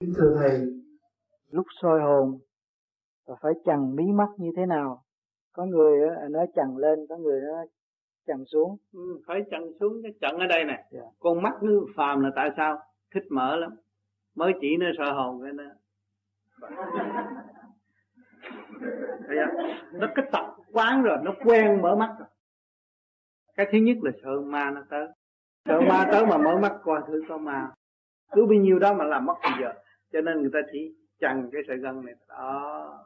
Kính thưa Thầy, lúc soi hồn và phải chằng mí mắt như thế nào? Có người nói chằng lên, có người nói chằng xuống. Ừ, phải chằng xuống, cái chằng ở đây nè. Yeah. Dạ. Con mắt nó phàm là tại sao? Thích mở lắm. Mới chỉ nó soi hồn cái nó Nó cái tập quán rồi, nó quen mở mắt rồi. Cái thứ nhất là sợ ma nó tới. Sợ ma tới mà mở mắt coi thử có ma. Cứ bao nhiêu đó mà làm mất bây giờ cho nên người ta chỉ chằng cái sợi gân này, đó,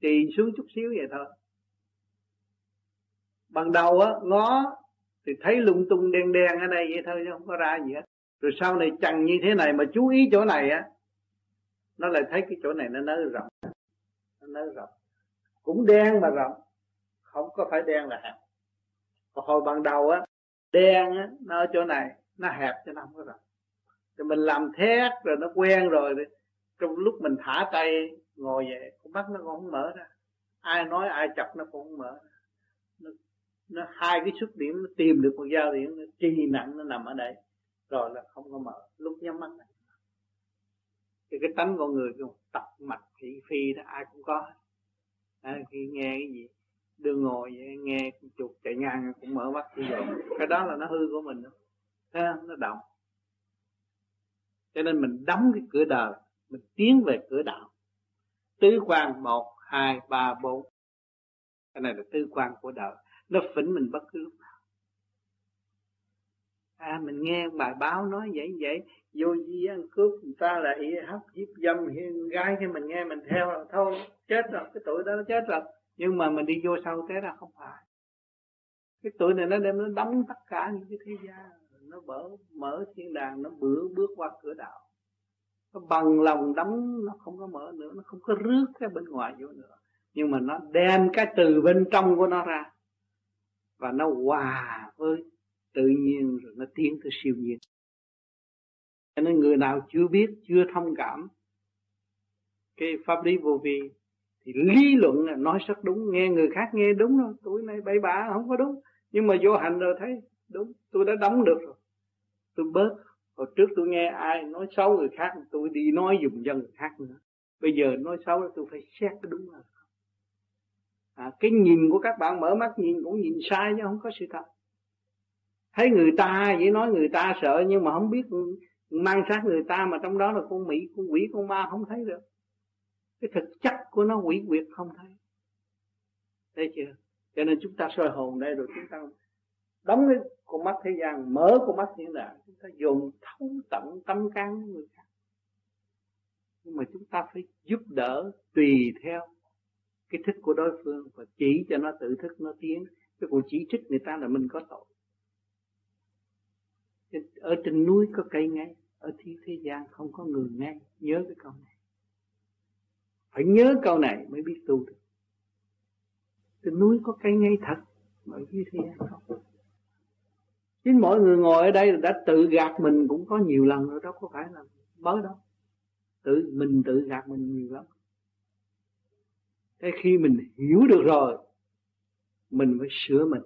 trì xuống chút xíu vậy thôi. Ban đầu á, ngó thì thấy lung tung đen đen ở đây vậy thôi, chứ không có ra gì hết. Rồi sau này chằng như thế này mà chú ý chỗ này á, nó lại thấy cái chỗ này nó nới rộng. Nó nới rộng. Cũng đen mà rộng. Không có phải đen là hẹp. Còn hồi ban đầu á, đen á, nó ở chỗ này, nó hẹp cho nó không có rộng thì mình làm thét rồi nó quen rồi trong lúc mình thả tay ngồi vậy con mắt nó cũng không mở ra. Ai nói ai chọc nó cũng không mở ra. Nó, nó hai cái xuất điểm nó tìm được một giao điểm nó trì nặng nó nằm ở đây. Rồi là không có mở lúc nhắm mắt này thì cái tánh con người cái tập mạch thị phi đó ai cũng có à, khi nghe cái gì đưa ngồi vậy, nghe chuột chạy ngang cũng mở mắt như vậy cái đó là nó hư của mình đó. Thế nó động cho nên mình đóng cái cửa đời, mình tiến về cửa đạo. Tứ quan một, hai, ba, bốn. Cái này là tư quan của đời. Nó phỉnh mình bất cứ lúc nào. À mình nghe bài báo nói vậy vậy. Vô di ăn cướp, người ta là ý hấp hiếp dâm, hiên gái khi mình nghe, mình theo là thôi, chết rồi. Cái tuổi đó nó chết rồi. Nhưng mà mình đi vô sau thế là không phải. Cái tuổi này nó đem nó đóng tất cả những cái thế gian nó mở mở thiên đàng, nó bữa bước qua cửa đạo. Nó bằng lòng đóng nó không có mở nữa, nó không có rước cái bên ngoài vô nữa. Nhưng mà nó đem cái từ bên trong của nó ra. Và nó hòa với tự nhiên, rồi nó tiến tới siêu nhiên. Cho nên người nào chưa biết, chưa thông cảm cái pháp lý vô vi, thì lý luận là nói rất đúng, nghe người khác nghe đúng rồi tuổi này bậy bạ không có đúng. Nhưng mà vô hành rồi thấy, đúng, tôi đã đóng được rồi tôi bớt. Hồi trước tôi nghe ai nói xấu người khác tôi đi nói dùng dân người khác nữa. Bây giờ nói xấu tôi phải xét cái đúng là à, cái nhìn của các bạn mở mắt nhìn cũng nhìn sai chứ không có sự thật. Thấy người ta vậy nói người ta sợ nhưng mà không biết mang sát người ta mà trong đó là con mỹ con quỷ con ma không thấy được. Cái thực chất của nó quỷ quyệt không thấy. Thấy chưa? Cho nên chúng ta soi hồn đây rồi chúng ta đóng cái con mắt thế gian, mở con mắt thiên đàng chúng ta dùng thấu tận tâm can của người khác. Nhưng mà chúng ta phải giúp đỡ tùy theo cái thích của đối phương và chỉ cho nó tự thức, nó tiến. Cái cuộc chỉ trích người ta là mình có tội. Ở trên núi có cây ngay, ở thiên thế gian không có người ngay. Nhớ cái câu này. Phải nhớ câu này mới biết tu được. Trên núi có cây ngay thật, mà ở dưới thế gian không chính mỗi người ngồi ở đây đã tự gạt mình cũng có nhiều lần rồi đó có phải là mới đâu. Tự, mình tự gạt mình nhiều lắm. Thế khi mình hiểu được rồi, mình phải sửa mình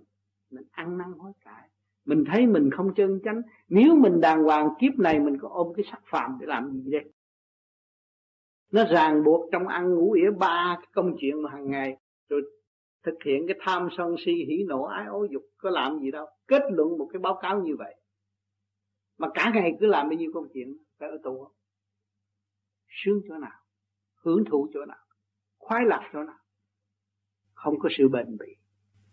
mình ăn năn hối cải. Mình thấy mình không chân chánh. Nếu mình đàng hoàng, kiếp này mình có ôm cái sắc phạm để làm gì đây? Nó ràng buộc trong ăn ngủ ỉa ba cái công chuyện mà hàng ngày. Rồi thực hiện cái tham sân si, hỉ nộ, ái ố, dục, có làm gì đâu. Kết luận một cái báo cáo như vậy, mà cả ngày cứ làm bao nhiêu công chuyện, phải ở tù không? Sướng chỗ nào? Hưởng thụ chỗ nào? Khoái lạc chỗ nào? Không có sự bền bỉ.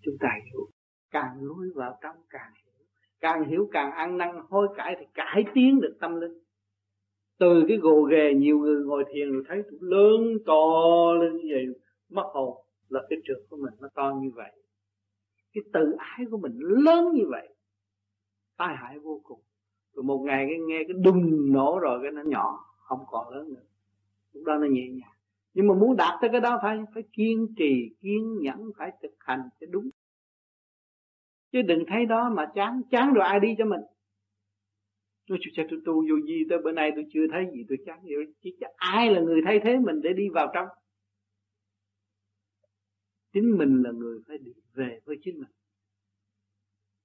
Chúng ta hiểu. Càng lối vào trong càng hiểu. Càng hiểu càng ăn năn, hối cải thì cải tiến được tâm linh. Từ cái gồ ghề, nhiều người ngồi thiền rồi thấy tôi lớn to lên như vậy, mất hồn là cái trường của mình nó to như vậy. Cái tự ái của mình lớn như vậy, tai hại vô cùng. Rồi một ngày cái nghe cái đùng nổ rồi cái nó nhỏ, không còn lớn nữa. Lúc đó nó nhẹ nhàng. Nhưng mà muốn đạt tới cái đó phải phải kiên trì, kiên nhẫn, phải thực hành cho đúng. Chứ đừng thấy đó mà chán chán rồi ai đi cho mình. Tôi chưa tôi tu vô gì tới bữa nay tôi chưa thấy gì, tôi chán vậy chỉ ai là người thay thế mình để đi vào trong chính mình là người phải đi về với chính mình.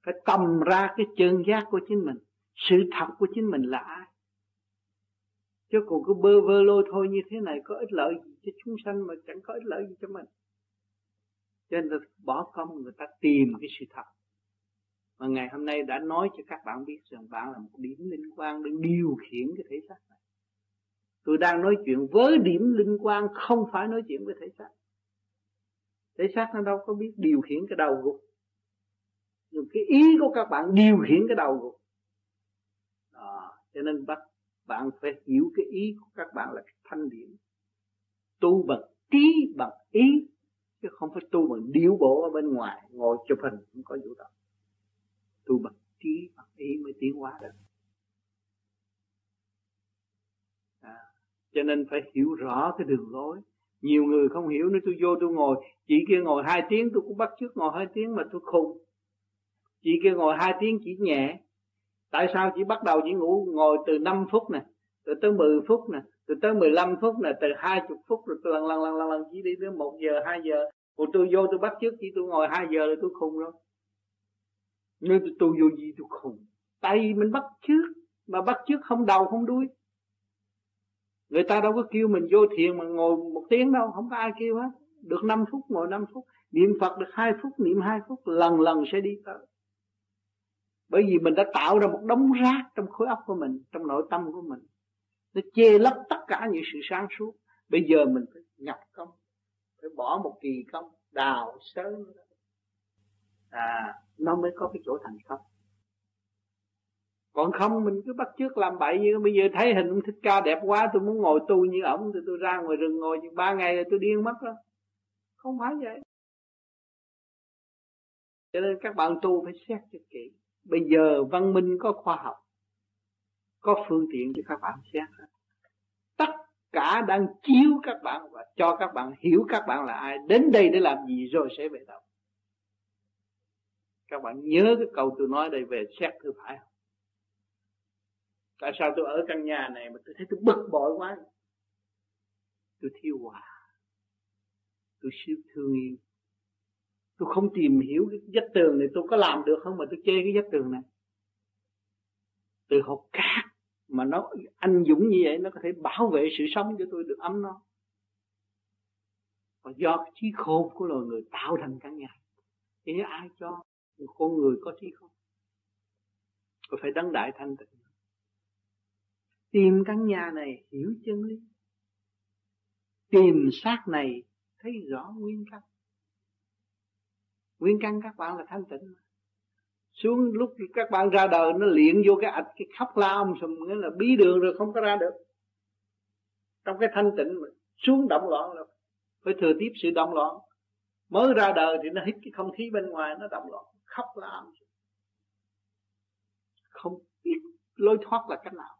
Phải cầm ra cái chân giác của chính mình. Sự thật của chính mình là ai? Chứ còn cứ bơ vơ lôi thôi như thế này có ích lợi gì cho chúng sanh mà chẳng có ích lợi gì cho mình? Cho nên bỏ công người ta tìm cái sự thật. Mà ngày hôm nay đã nói cho các bạn biết rằng bạn là một điểm liên quan để điều khiển cái thể xác này. Tôi đang nói chuyện với điểm liên quan không phải nói chuyện với thể xác thể xác nó đâu có biết điều khiển cái đầu gục. Nhưng cái ý của các bạn điều khiển cái đầu gục. Đó. cho nên bắt bạn phải hiểu cái ý của các bạn là cái thanh điển. Tu bằng trí bằng ý chứ không phải tu bằng điếu bộ ở bên ngoài ngồi chụp hình không có vụ đó. Tu bằng trí bằng ý mới tiến hóa được. À, cho nên phải hiểu rõ cái đường lối nhiều người không hiểu nếu tôi vô tôi ngồi. Chị kia ngồi hai tiếng tôi cũng bắt trước ngồi hai tiếng mà tôi khùng. Chị kia ngồi hai tiếng chỉ nhẹ. Tại sao chỉ bắt đầu chỉ ngủ? Ngồi từ 5 phút nè từ tới 10 phút nè từ tới 15 phút nè từ 20 phút rồi lần lần lần lần lần chỉ đi tới một giờ hai giờ. Còn tôi vô tôi bắt trước chỉ tôi ngồi hai giờ rồi tôi khùng rồi nên tôi, tôi vô gì tôi khùng. Tại vì mình bắt trước mà bắt trước không đầu không đuôi người ta đâu có kêu mình vô thiền mà ngồi một tiếng đâu, không có ai kêu hết. Được 5 phút, ngồi 5 phút. Niệm phật được hai phút, niệm hai phút, lần lần sẽ đi tới. Bởi vì mình đã tạo ra một đống rác trong khối óc của mình, trong nội tâm của mình. Nó che lấp tất cả những sự sáng suốt. Bây giờ mình phải nhập công, phải bỏ một kỳ công, đào sớm. À nó mới có cái chỗ thành công còn không, mình cứ bắt chước làm bậy như bây giờ thấy hình ông thích ca đẹp quá, tôi muốn ngồi tu như ổng, thì tôi ra ngoài rừng ngồi chừng ba ngày rồi tôi điên mất đó không phải vậy. Cho nên các bạn tu phải xét cho kỹ. Bây giờ văn minh có khoa học, có phương tiện cho các bạn xét. Tất cả đang chiếu các bạn và cho các bạn hiểu các bạn là ai. Đến đây để làm gì rồi sẽ về đâu. Các bạn nhớ cái câu tôi nói đây về xét thử phải không? Tại sao tôi ở căn nhà này mà tôi thấy tôi bực bội quá? Tôi thiếu hòa. Tôi siêu thương yêu. Tôi không tìm hiểu cái vách tường này tôi có làm được không mà tôi chê cái vách tường này? Từ hộp cát mà nó, anh dũng như vậy, nó có thể bảo vệ sự sống cho tôi được ấm no. Và do trí khôn của loài người tạo thành căn nhà. Thế ai cho con người có trí khôn? Có phải đấng đại thanh tịnh tìm căn nhà này hiểu chân lý. Tìm xác này thấy rõ nguyên căn. Nguyên căn các bạn là thanh tịnh mà. Xuống lúc các bạn ra đời, nó luyện vô cái ạch, cái khóc la ông sùm, nghĩa là bí đường rồi không có ra được. Trong cái thanh tịnh mà, xuống động loạn là phải thừa tiếp sự động loạn. Mới ra đời thì nó hít cái không khí bên ngoài, nó động loạn, khóc làm không biết lối thoát là cách nào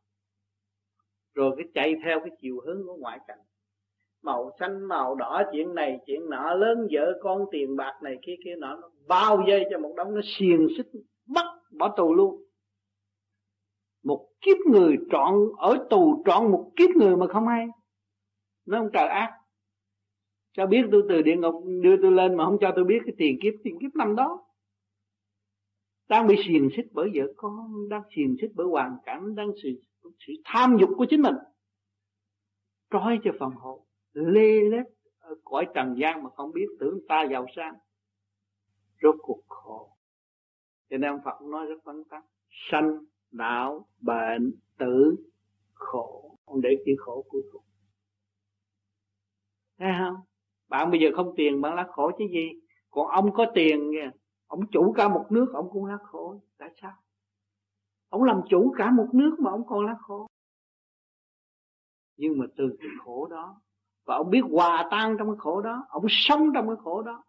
rồi cái chạy theo cái chiều hướng của ngoại cảnh. Màu xanh, màu đỏ, chuyện này, chuyện nọ, lớn vợ con, tiền bạc này, kia kia nọ, nó bao dây cho một đống nó xiềng xích, bắt, bỏ tù luôn. Một kiếp người trọn, ở tù trọn một kiếp người mà không hay nó không trời ác. Cho biết tôi từ địa ngục, đưa tôi lên mà không cho tôi biết cái tiền kiếp tiền kiếp năm đó đang bị xiềng xích bởi vợ con, đang xiềng xích bởi hoàn cảnh, đang sự sự tham dục của chính mình. Trói cho phần hộ, lê lết ở cõi trần gian mà không biết tưởng ta giàu sang. Rốt cuộc khổ. Cho nên ông Phật nói rất vắn tắt, sanh đạo bệnh, tử, khổ. Ông để chữ khổ cuối cùng. Thấy không? Bạn bây giờ không tiền, bạn lá khổ chứ gì? Còn ông có tiền kìa ông chủ cả một nước, ông cũng lắc khổ. Tại sao? Ông làm chủ cả một nước mà ông còn lắc khổ. Nhưng mà từ cái khổ đó, và ông biết hòa tan trong cái khổ đó, ông sống trong cái khổ đó,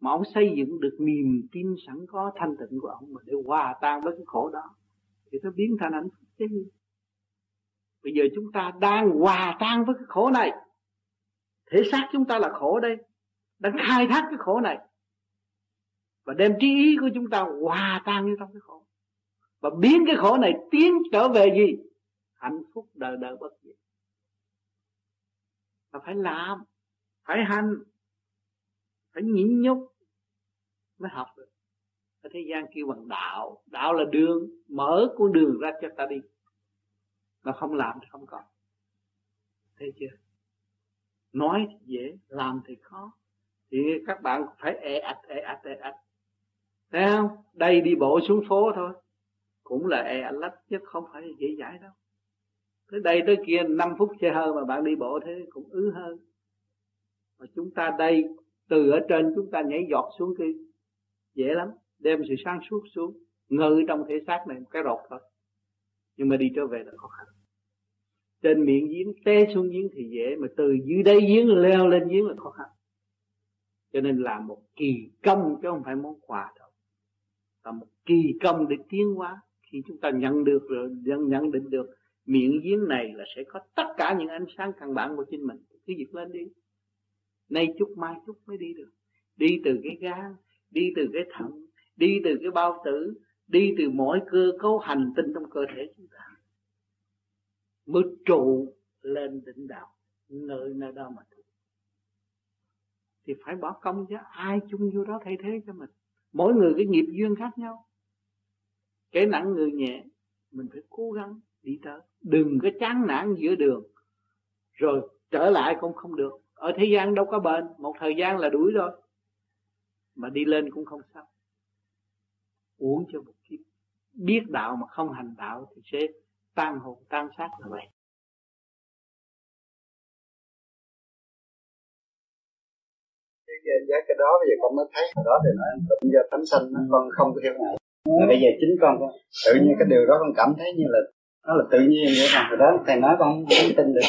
mà ông xây dựng được niềm tin sẵn có, thanh tịnh của ông mà để hòa tan với cái khổ đó, thì nó biến thành hạnh phúc chứ. Bây giờ chúng ta đang hòa tan với cái khổ này. Thể xác chúng ta là khổ đây. Đang khai thác cái khổ này và đem trí ý của chúng ta hòa tan như trong cái khổ. Và biến cái khổ này tiến trở về gì? Hạnh phúc đời đời bất diệt. Là phải làm, phải hành, phải nhịn nhục mới học được. Ở thế gian kêu bằng đạo đạo là đường, mở con đường ra cho ta đi. Mà không làm thì không còn. Thấy chưa? Nói thì dễ, làm thì khó. Thì các bạn phải ê ạch ê ạch ê ạch thấy không? Đây đi bộ xuống phố thôi. Cũng là e lách chứ không phải dễ dãi đâu. Tới đây tới kia 5 phút xe hơi mà bạn đi bộ thế cũng ứ hơn. Mà chúng ta đây, từ ở trên chúng ta nhảy giọt xuống kia, dễ lắm. Đem sự sáng suốt xuống, ngự trong thể xác này một cái rột thôi. Nhưng mà đi trở về là khó khăn. Trên miệng giếng, té xuống giếng thì dễ, mà từ dưới đáy giếng leo lên giếng là khó khăn. Cho nên làm một kỳ công chứ không phải món quà đâu là một kỳ công để tiến hóa. Khi chúng ta nhận được rồi nhận, nhận định được miệng giếng này là sẽ có tất cả những ánh sáng căn bản của chính mình. Cứ việc lên đi. Nay chút mai chút mới đi được. Đi từ cái gan đi từ cái thận đi từ cái bao tử đi từ mỗi cơ cấu hành tinh trong cơ thể chúng ta. Mới trụ lên đỉnh đạo nơi nơi đó mà thì phải bỏ công chứ. Ai chung vô đó thay thế cho mình? Mỗi người cái nghiệp duyên khác nhau. Kẻ nặng người nhẹ, mình phải cố gắng đi tới. Đừng có chán nản giữa đường. Rồi trở lại cũng không được. Ở thế gian đâu có bền, một thời gian là đuổi rồi. Mà đi lên cũng không sao. Uống cho một kiếp. Biết đạo mà không hành đạo thì sẽ tan hồn, tan xác là vậy. Giờ giá cái đó bây giờ con mới thấy đó thì nói bệnh do tánh sanh con không có hiểu ngại mà bây giờ chính con tự nhiên cái điều đó con cảm thấy như là nó là tự nhiên vậy mà. Hồi đó thầy nói con không tin được.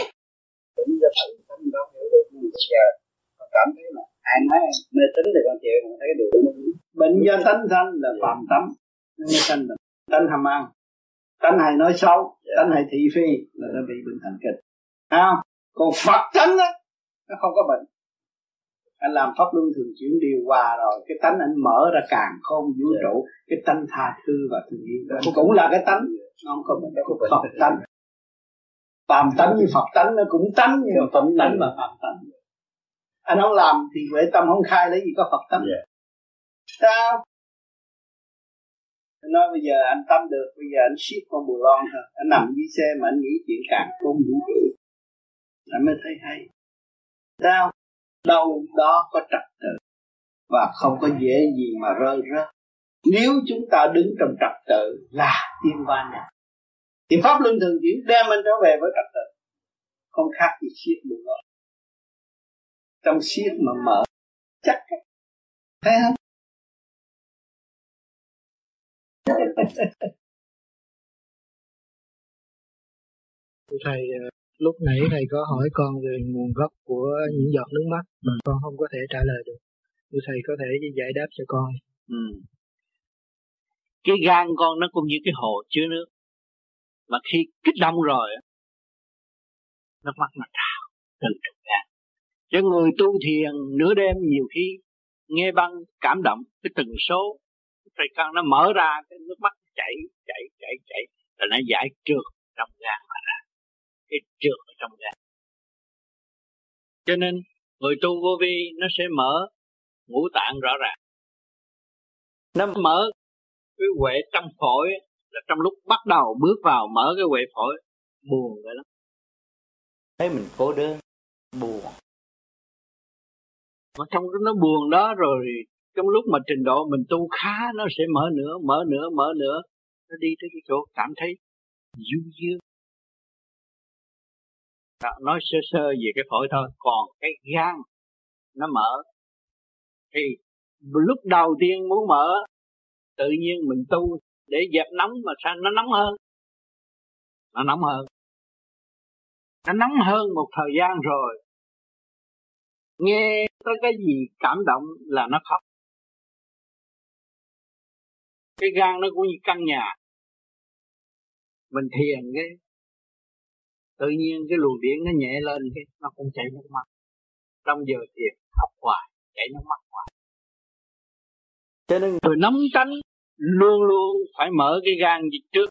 Bệnh do tánh sanh đâu hiểu được. Nhưng bây giờ con cảm thấy là ai nói mê tín thì con chịu con thấy cái điều đó bệnh do tánh sanh là phạm tánh mê sanh là tánh ham ăn. Tánh hay nói xấu tánh hay thị phi là nó bị bệnh thành kịch. Không? Còn phật tánh á nó không có bệnh anh làm pháp luân thường chuyển điều hòa rồi cái tánh anh mở ra càng không vũ yeah. trụ cái tánh tha thứ và thương yêu. Đó cũng là cái tánh nó không có mình có phật tánh. Phàm tánh như phật tánh nó cũng tánh như phật tánh mà phàm tánh. Anh không làm thì huệ tâm không khai lấy gì có phật tánh. Yeah. sao? Anh nói bây giờ anh tâm được bây giờ anh siết con bù lon thôi. Anh nằm dưới xe mà anh nghĩ chuyện càng không vũ trụ. Anh mới thấy hay. Sao đâu đó có trật tự và không có dễ gì mà rơi rớt. Nếu chúng ta đứng trong trật tự là tiên va nhà. thì pháp luân thường chuyển đem anh trở về với trật tự. Không khác gì siết được rồi trong siết mà mở, chắc thấy không? Thầy lúc nãy thầy có hỏi con về nguồn gốc của những giọt nước mắt mà ừ. con không có thể trả lời được. Thì thầy có thể giải đáp cho con. Ừ. cái gan con nó cũng như cái hồ chứa nước. Mà khi kích động rồi nước mắt nó trào từ trong gan. Cho người tu thiền nửa đêm nhiều khi nghe băng cảm động cái từng số phải căn nó mở ra cái nước mắt chảy chảy chảy chảy rồi nó giải trượt trong gan cái trượt ở trong gan cho nên người tu vô vi nó sẽ mở ngũ tạng rõ ràng. Nó mở cái huệ trong phổi là trong lúc bắt đầu bước vào mở cái huệ phổi buồn vậy lắm. Thấy mình cô đơn buồn. Mà trong nó buồn đó rồi trong lúc mà trình độ mình tu khá nó sẽ mở nữa mở nữa mở nữa nó đi tới cái chỗ cảm thấy du dương nói sơ sơ về cái phổi thôi. Còn cái gan, nó mở. Thì lúc đầu tiên muốn mở, tự nhiên mình tu để dẹp nóng mà sao nó nóng hơn? Nó nóng hơn. Nó nóng hơn một thời gian rồi. Nghe tới cái gì cảm động là nó khóc. Cái gan nó cũng như căn nhà. Mình thiền cái tự nhiên cái luồng điện nó nhẹ lên cái, nó cũng chảy nước mắt. Trong giờ thiền khóc hoài, chảy nước mắt hoài. Cho nên người nóng tránh luôn luôn phải mở cái gan dịch trước.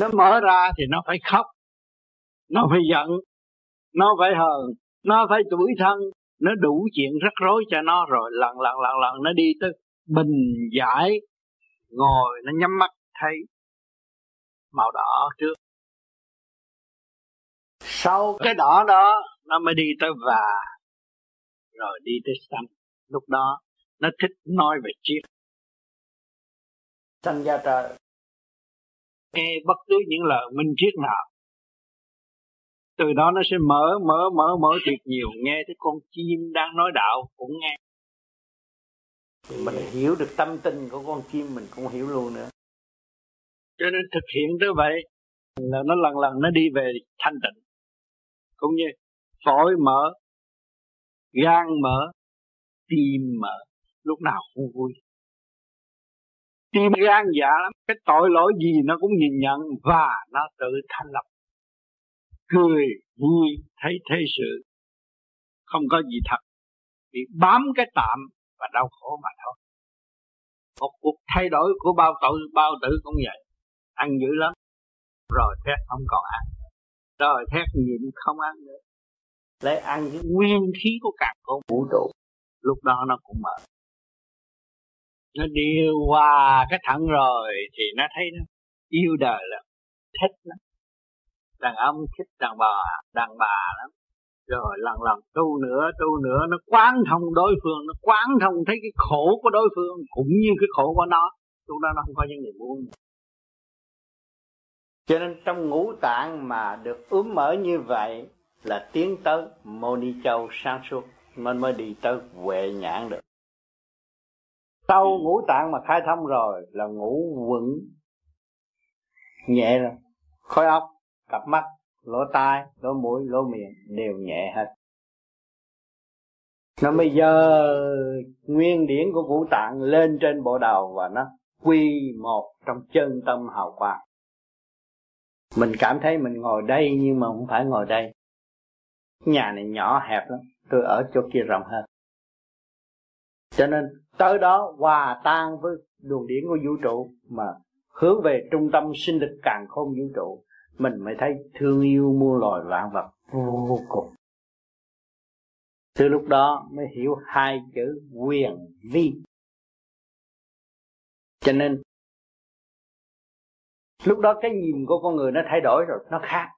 Nó mở ra thì nó phải khóc, nó phải giận, nó phải hờn, nó phải tuổi thân. Nó đủ chuyện rắc rối cho nó rồi, lần lần lần lần nó đi tới bình giải, ngồi nó nhắm mắt, thấy màu đỏ trước sau cái đỏ đó, nó mới đi tới và, rồi đi tới xanh lúc đó, nó thích nói về triết. Sanh gia trời, nghe bất cứ những lời minh triết nào. Từ đó nó sẽ mở mở mở mở tuyệt nhiều. Nghe thấy con chim đang nói đạo, cũng nghe. Mình hiểu được tâm tình của con chim, mình cũng hiểu luôn nữa. Cho nên thực hiện tới vậy, là nó lần lần nó đi về thanh tịnh cũng như phổi mở gan mở tim mở lúc nào cũng vui. Tim gan dạ lắm. Cái tội lỗi gì nó cũng nhìn nhận và nó tự thanh lập cười, vui, thấy thế sự. Không có gì thật. Bị bám cái tạm và đau khổ mà thôi. Một cuộc thay đổi của bao tội, bao tử cũng vậy. Ăn dữ lắm. Rồi phép không còn ăn rồi thét nhịn không ăn nữa. Lấy ăn cái nguyên khí của cả con vũ trụ. Lúc đó nó cũng mở. Nó điều hòa cái thận rồi thì nó thấy nó yêu đời là thích lắm. Đàn ông thích đàn bà đàn bà lắm. Rồi lần lần tu nữa tu nữa, nó quán thông đối phương, nó quán thông thấy cái khổ của đối phương cũng như cái khổ của nó. Lúc đó nó không có vấn người buông cho nên trong ngũ tạng mà được ướm mở như vậy là tiến tới mô ni châu sáng suốt mình mới đi tới huệ nhãn được. Sau ngũ tạng mà khai thông rồi là ngũ vững nhẹ rồi. Khối óc, cặp mắt, lỗ tai, lỗ mũi, lỗ miệng đều nhẹ hết. Nó bây giờ nguyên điển của vũ tạng lên trên bộ đầu và nó quy một trong chân tâm hào quang mình cảm thấy mình ngồi đây nhưng mà không phải ngồi đây. Nhà này nhỏ hẹp lắm, tôi ở chỗ kia rộng hơn. Cho nên tới đó hòa tan với luồng điển của vũ trụ mà hướng về trung tâm sinh lực càng không vũ trụ, mình mới thấy thương yêu muôn loài vạn vật vô cùng. Từ lúc đó mới hiểu hai chữ quyền vi. Cho nên lúc đó cái nhìn của con người nó thay đổi rồi, nó khác.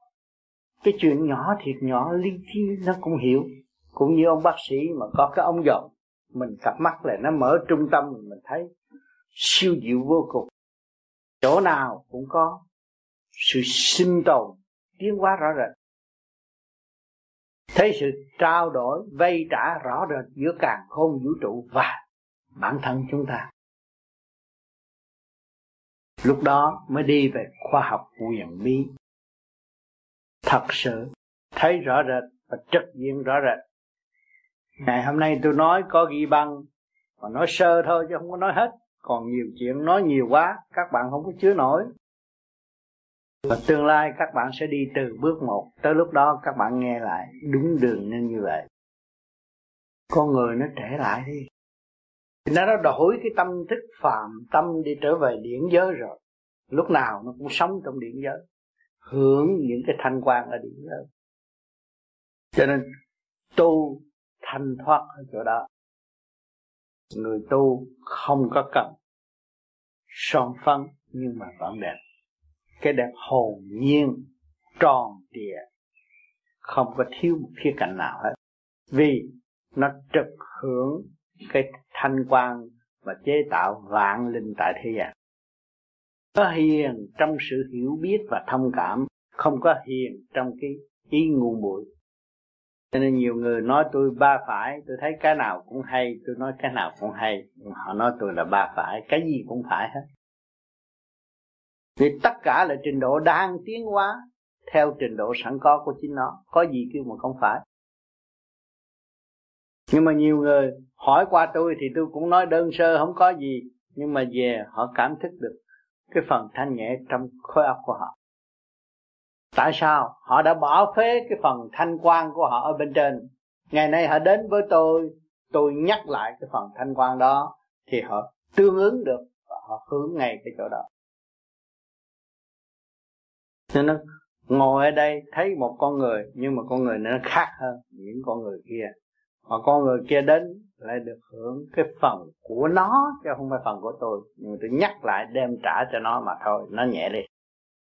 Cái chuyện nhỏ thiệt nhỏ li ti nó cũng hiểu. Cũng như ông bác sĩ mà có cái ống dòm mình cặp mắt lại, nó mở trung tâm, mình thấy siêu diệu vô cùng. Chỗ nào cũng có sự sinh tồn, tiến hóa rõ rệt. Thấy sự trao đổi vay trả rõ rệt giữa càng khôn vũ trụ và bản thân chúng ta lúc đó mới đi về khoa học quyền bí. Thật sự, thấy rõ rệt và trực diện rõ rệt. Ngày hôm nay tôi nói có ghi băng mà nói sơ thôi chứ không có nói hết. Còn nhiều chuyện nói nhiều quá, các bạn không có chứa nổi. Và tương lai các bạn sẽ đi từ bước một. Tới lúc đó các bạn nghe lại, đúng đường nên như vậy. Con người nó trẻ lại đi nó đã đổi cái tâm thức phàm tâm đi trở về điển giới rồi. Lúc nào nó cũng sống trong điển giới, hưởng những cái thanh quan ở điển giới. Cho nên tu thanh thoát ở chỗ đó. Người tu không có cần son phấn nhưng mà vẫn đẹp. Cái đẹp hồn nhiên, tròn trịa, không có thiếu một khía cạnh nào hết. Vì nó trực hưởng cái thanh quan và chế tạo vạn linh tại thế gian. Có hiền trong sự hiểu biết và thông cảm, không có hiền trong cái ý ngu muội. Cho nên nhiều người nói tôi ba phải, tôi thấy cái nào cũng hay, tôi nói cái nào cũng hay họ nói tôi là ba phải, cái gì cũng phải hết. Vì tất cả là trình độ đang tiến hóa, theo trình độ sẵn có của chính nó. Có gì kêu mà không phải. Nhưng mà nhiều người hỏi qua tôi thì tôi cũng nói đơn sơ, không có gì. Nhưng mà về, họ cảm thức được cái phần thanh nhẹ trong khối óc của họ. Tại sao? Họ đã bỏ phế cái phần thanh quan của họ ở bên trên. Ngày nay họ đến với tôi tôi nhắc lại cái phần thanh quan đó, thì họ tương ứng được và họ hướng ngay cái chỗ đó. Nên nó ngồi ở đây, thấy một con người, nhưng mà con người nó khác hơn những con người kia mà con người kia đến lại được hưởng cái phần của nó, chứ không phải phần của tôi. Nhưng tôi nhắc lại đem trả cho nó mà thôi, nó nhẹ đi.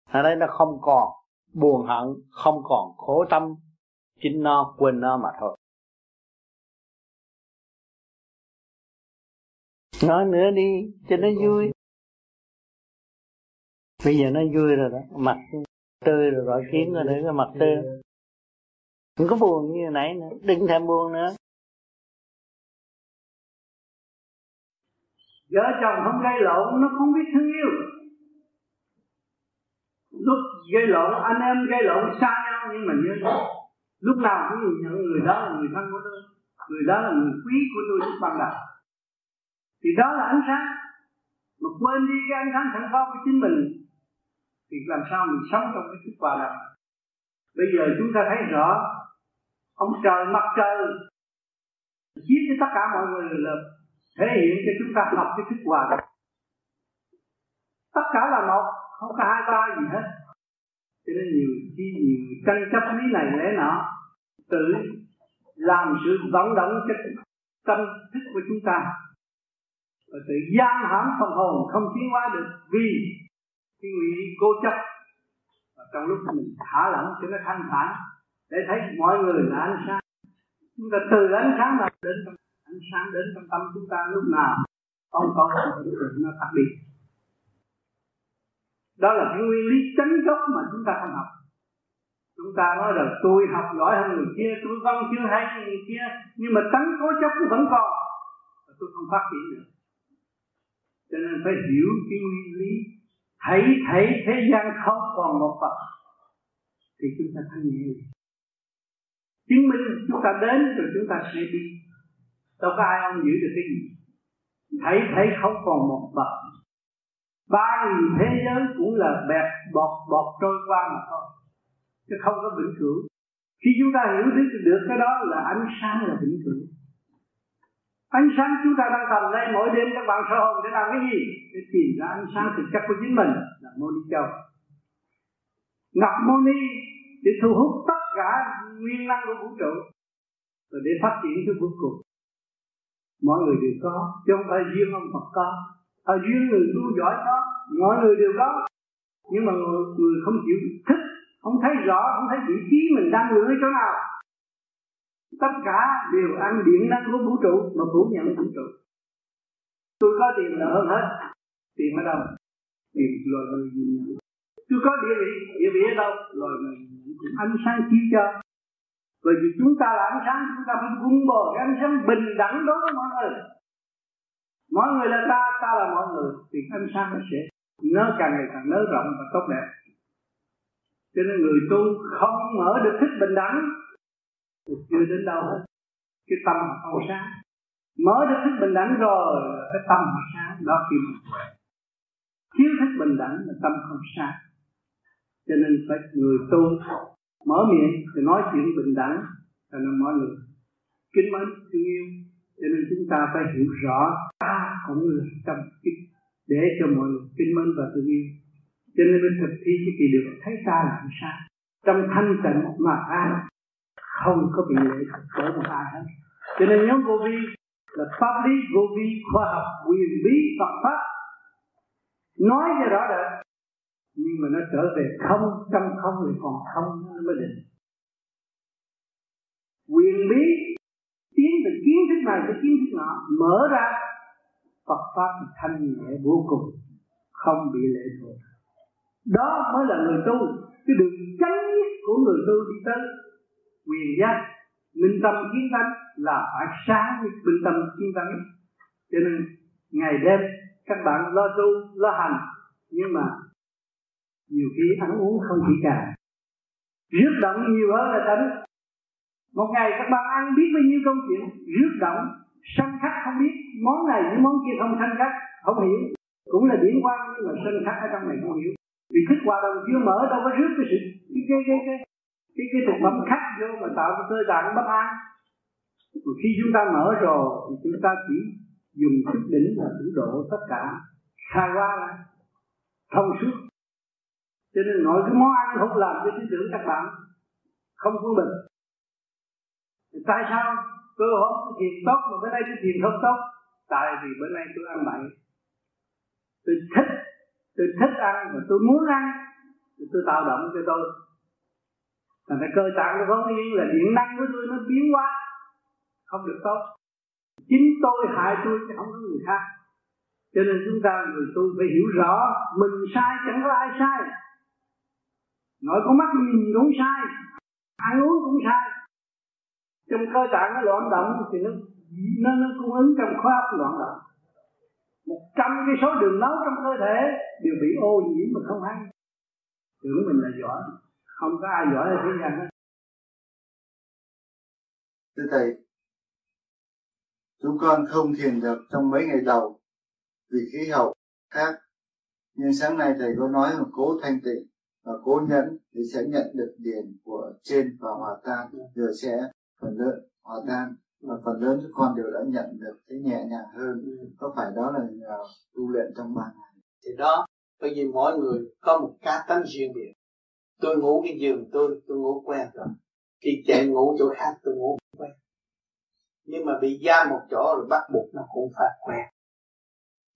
Ở đây nó không còn buồn hận, không còn khổ tâm, chính nó, quên nó mà thôi. Nói nữa đi, cho nó vui. Bây giờ nó vui rồi đó, mặt tươi rồi, gọi kiếm rồi nữa cái mặt tươi. Đừng có buồn như nãy nữa, đừng thèm buồn nữa. Vợ chồng không gây lộn, nó không biết thương yêu. Lúc gây lộn, anh em gây lộn xa nhau, nhưng mà nhớ lúc nào cũng nhìn nhận người đó là người thân của tôi, người đó là người quý của tôi lúc ban đầu thì đó là ánh sáng. Mà quên đi cái ánh sáng sẵn có của chính mình, thì làm sao mình sống trong cái thức hòa đồng bây giờ chúng ta thấy rõ, ông trời mặt trời, chiếu cho tất cả mọi người là thể hiện cho chúng ta học cái thức hòa đồng. Tất cả là một, không có hai ba gì hết. Cho nên nhiều khi nhiều tranh chấp lý này lẽ nọ, tự làm sự vận động cho tâm thức của chúng ta. Và tự giam hãm phần hồn không tiến hóa được vì cái nguyện cố chấp. Và trong lúc mình thả lỏng cho nó thanh thản, để thấy mọi người là ánh sáng. Chúng ta từ ánh sáng mà đến trong ánh sáng đến trong tâm chúng ta lúc nào không có sự nó khác biệt. đó là cái nguyên lý chánh gốc mà chúng ta không học. Chúng ta nói là tôi học giỏi hơn người kia, tôi văn chưa hay hơn người kia, nhưng mà tánh cố chấp tôi vẫn còn tôi không phát triển được. Cho nên phải hiểu cái nguyên lý, thấy thấy thế gian không còn một phật, thì chúng ta thanh nhẹ. Chứng minh chúng ta đến rồi chúng ta sẽ đi đâu có ai ông giữ được cái gì. Thấy thấy không còn một vật. Ba nghìn thế giới cũng là bẹt bọt bọt trôi qua mà thôi. Chứ không có vĩnh cửu khi chúng ta hiểu biết được cái đó là ánh sáng là vĩnh cửu ánh sáng chúng ta đang cầm đây, mỗi đêm các bạn sơ hồn để làm cái gì? Để tìm ra ánh sáng thực chất của chính mình là mô ni châu. Ngọc mô ni để thu hút tất cả nguyên năng của vũ trụ rồi để phát triển tới cuối cùng mọi người đều có chứ không phải riêng ông Phật có. Ở riêng người tu giỏi có mọi người đều có. Nhưng mà người, người không chịu thích không thấy rõ không thấy vị trí mình đang ở chỗ nào. Tất cả đều ăn điện năng của vũ trụ mà phủ nhận vũ trụ. Tôi có tiền là hơn hết. Tiền ở đâu? Tiền loài người nhìn nhận. Tôi có địa vị địa vị ở đâu? Loài người nhìn ánh sáng chiếu cho bởi vì chúng ta là ánh sáng, chúng ta phải vun bồi cái ánh sáng bình đẳng đối với mọi người. Mọi người là ta ta là mọi người, thì ánh sáng nó sẽ nó càng ngày càng nới rộng và tốt đẹp. Cho nên người tu không mở được thích bình đẳng, thì chưa đến đâu hết. Cái tâm không sáng. Mở được thích bình đẳng rồi cái tâm sáng, đó khi mình thiếu thích bình đẳng là tâm không sáng. Cho nên phải người tu mở miệng thì nói chuyện bình đẳng cho nên mọi người kính mến, thương yêu. Cho nên chúng ta phải hiểu rõ, ta cũng là tâm kính để cho mọi người kính mến và thương yêu. Cho nên mới thực thi cái kỳ được thấy ta là làm sao? Trong thanh tịnh mà an không có bị lệ thuộc bởi một ai hết. Cho nên nhóm vô vi là pháp lý vô vi khoa học, quyền bí, Phật pháp. Nói cho rõ rệt nhưng mà nó trở về không trong không thì còn không nó mới định. Quyền bí, tiến từ kiến thức này tới kiến thức nọ, mở ra. Phật pháp thì thanh nhẹ vô cùng, không bị lệ thuộc. Đó mới là người tu, cái đường chánh nhất của người tu đi tới quyền giác, minh tâm kiến tánh là phải sáng với minh tâm kiến tánh. Cho nên ngày đêm các bạn lo tu, lo hành, nhưng mà nhiều khi ăn uống không chỉ cả. Rước động nhiều hơn là tánh một ngày các bạn ăn biết bao nhiêu công chuyện rước động sân khắc không biết. Món này những món kia không sân khắc không hiểu. Cũng là điển quan nhưng mà sân khắc ở trong này không hiểu. Vì thức hòa đồng chưa mở đâu có rước cái sự cái cái cái cái cái, cái thực phẩm khắc vô mà tạo cái cơ tạng bất an. Khi chúng ta mở rồi thì chúng ta chỉ dùng thức đỉnh là đủ độ tất cả. Khai qua ra thông suốt cho nên nói cái món ăn không làm cho tư tưởng các bạn không quân bình. Tại sao tôi hôm tôi thiền tốt mà bữa nay tôi thiền không tốt? Tại vì bữa nay tôi ăn bậy. Tôi thích tôi thích ăn và tôi muốn ăn thì tôi tạo động cho tôi. Thành cái cơ tạng nó không yên là điện năng của tôi nó biến quá, không được tốt. Chính tôi hại tôi chứ không có người khác. Cho nên chúng ta người tu phải hiểu rõ mình sai chẳng có ai sai nội con mắt nhìn cũng sai ăn uống cũng sai. Trong cơ tạng nó loạn động thì nó nó nó cung ứng trong khối óc loạn động. Một trăm cái số đường máu trong cơ thể đều bị ô nhiễm mà không hay tưởng mình là giỏi. Không có ai giỏi ở thế gian hết. Thưa thầy, chúng con không thiền được trong mấy ngày đầu vì khí hậu khác. Nhưng sáng nay thầy có nói là cố thanh tịnh và cố nhẫn thì sẽ nhận được điển của trên và hòa tan rồi sẽ phần lớn hòa tan. Và phần lớn các con đều đã nhận được cái nhẹ nhàng hơn. Có phải đó là nhờ tu luyện trong ba ngày? Thì đó, bởi vì mỗi người có một cá tánh riêng biệt. Tôi ngủ cái giường tôi tôi ngủ quen rồi. Khi chạy ngủ chỗ khác, tôi ngủ quen. Nhưng mà bị giam một chỗ rồi bắt buộc nó cũng phải quen.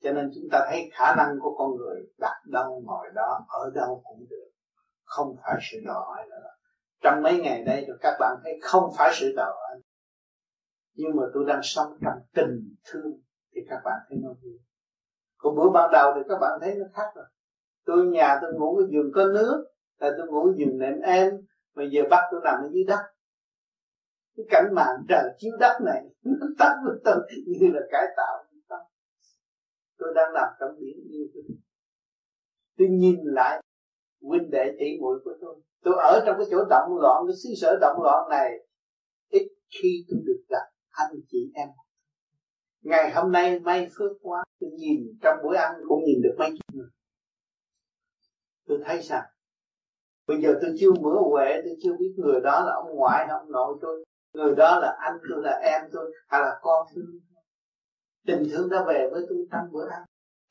Cho nên chúng ta thấy khả năng của con người đặt đâu ngồi đó, ở đâu cũng được không phải sự đòi hỏi nữa. Trong mấy ngày đây rồi các bạn thấy không phải sự đòi hỏi. Nhưng mà tôi đang sống trong tình thương thì các bạn thấy nó vui. Còn bữa ban đầu thì các bạn thấy nó khác rồi. Tôi nhà tôi ngủ cái giường có nước, là tôi ngủ giường nệm em mà giờ bắt tôi nằm ở dưới đất. Cái cảnh màn trời chiếu đất này, nó tắt với tôi, như là cải tạo. Tôi đang nằm trong biển như thế. Tôi nhìn lại huynh đệ tỷ muội của tôi. Tôi ở trong cái chỗ động loạn, cái xứ sở động loạn này, ít khi tôi được gặp anh chị em. Ngày hôm nay may phước quá, tôi nhìn trong bữa ăn cũng nhìn được mấy chục người. Tôi thấy rằng bây giờ tôi chưa mở huệ, tôi chưa biết người đó là ông ngoại hay ông nội tôi. Người đó là anh tôi, là em tôi, hay là con tôi. Tình thương đã về với tôi trong bữa ăn.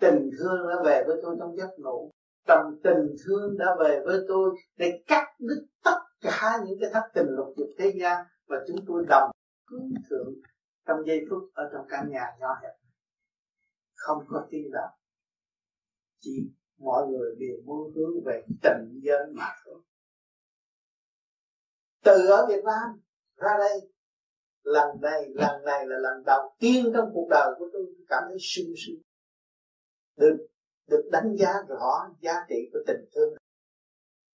Tình thương đã về với tôi trong giấc ngủ trong tình thương đã về với tôi để cắt đứt tất cả những cái thất tình lục dục thế gian và chúng tôi đồng hướng thượng trong giây phút ở trong căn nhà nhỏ hẹp không có tin rằng chỉ mọi người đều muốn hướng về tình dân mà thôi. Từ ở Việt Nam ra đây, lần này lần này là lần đầu tiên trong cuộc đời của tôi cảm thấy sung sướng. Được được đánh giá rõ giá trị của tình thương.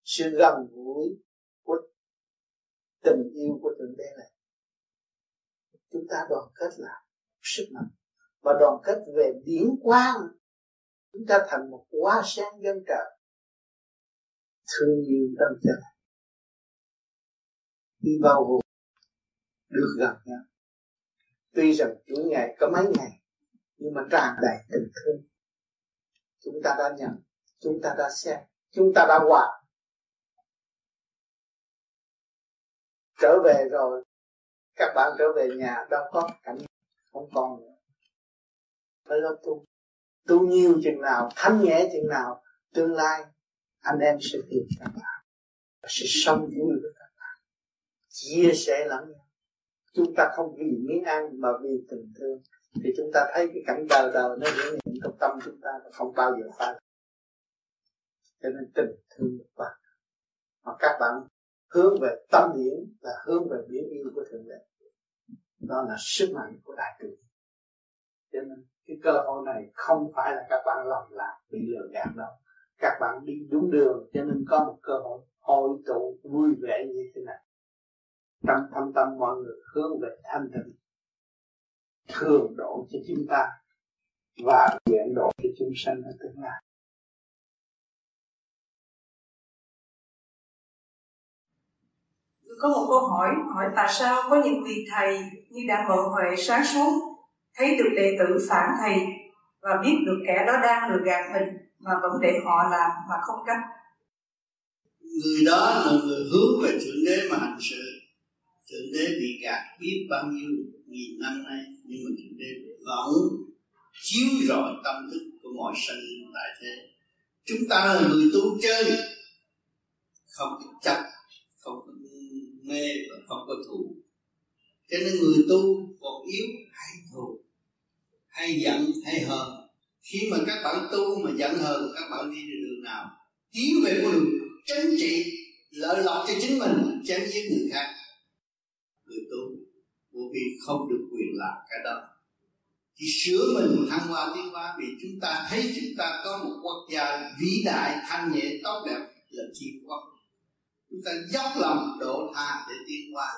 Sự gần gũi của tình yêu của thượng đế này. Chúng ta đoàn kết là sức mạnh và đoàn kết về điển quang. Chúng ta thành một quá sáng dân trời. Thương yêu tâm trời đi bao gồm được gặp nhau. Tuy rằng chủ ngày có mấy ngày, nhưng mà tràn đầy tình thương chúng ta đã nhận, chúng ta đã xem, chúng ta đã hòa trở về rồi, các bạn trở về nhà đâu có cảnh không còn nữa. Phải lo tu tu nhiều chừng nào, thanh nhẹ chừng nào, tương lai anh em sẽ tìm các bạn, sẽ sống vui với các bạn. Chia sẻ lẫn nhau. Chúng ta không vì miếng ăn mà vì tình thương thì chúng ta thấy cái cảnh đời đời nó biểu hiện trong tâm chúng ta và không bao giờ phai. Cho nên tình thương được bạn mà các bạn hướng về tâm điển là hướng về biển yêu của thượng đế. Đó là sức mạnh của đại từ. Cho nên cái cơ hội này không phải là các bạn lầm lạc, bị lừa gạt đâu. Các bạn đi đúng đường, cho nên có một cơ hội hội tụ vui vẻ như thế này. Trong thâm tâm mọi người hướng về thanh tịnh thường độ cho chúng ta và nguyện độ cho chúng sanh ở tương lai. Có một câu hỏi hỏi tại sao có những vị thầy như đã mượn huệ sáng suốt thấy được đệ tử phản thầy và biết được kẻ đó đang lừa gạt mình mà vẫn để họ làm mà không cách người đó là người hướng về thượng đế mà hành sự. Thượng đế bị gạt biết bao nhiêu nghìn năm nay nhưng mà thượng đế vẫn chiếu rọi tâm thức của mọi sinh linh tại thế. Chúng ta là người tu chơi, không có chấp, không có mê và không có thù. Cho nên người tu còn yếu hay thù, hay giận, hay hờn. Khi mà các bạn tu mà giận hờn, các bạn đi đường nào? Tiến về con đường chính trị lợi lộc cho chính mình, chém giết người khác vì không được quyền làm cái đó. Thì sửa mình thăng hoa tiến hóa vì chúng ta thấy chúng ta có một quốc gia vĩ đại, thanh nhẹ, tốt đẹp, là thiên quốc. Chúng ta dốc lòng độ tha để tiến hóa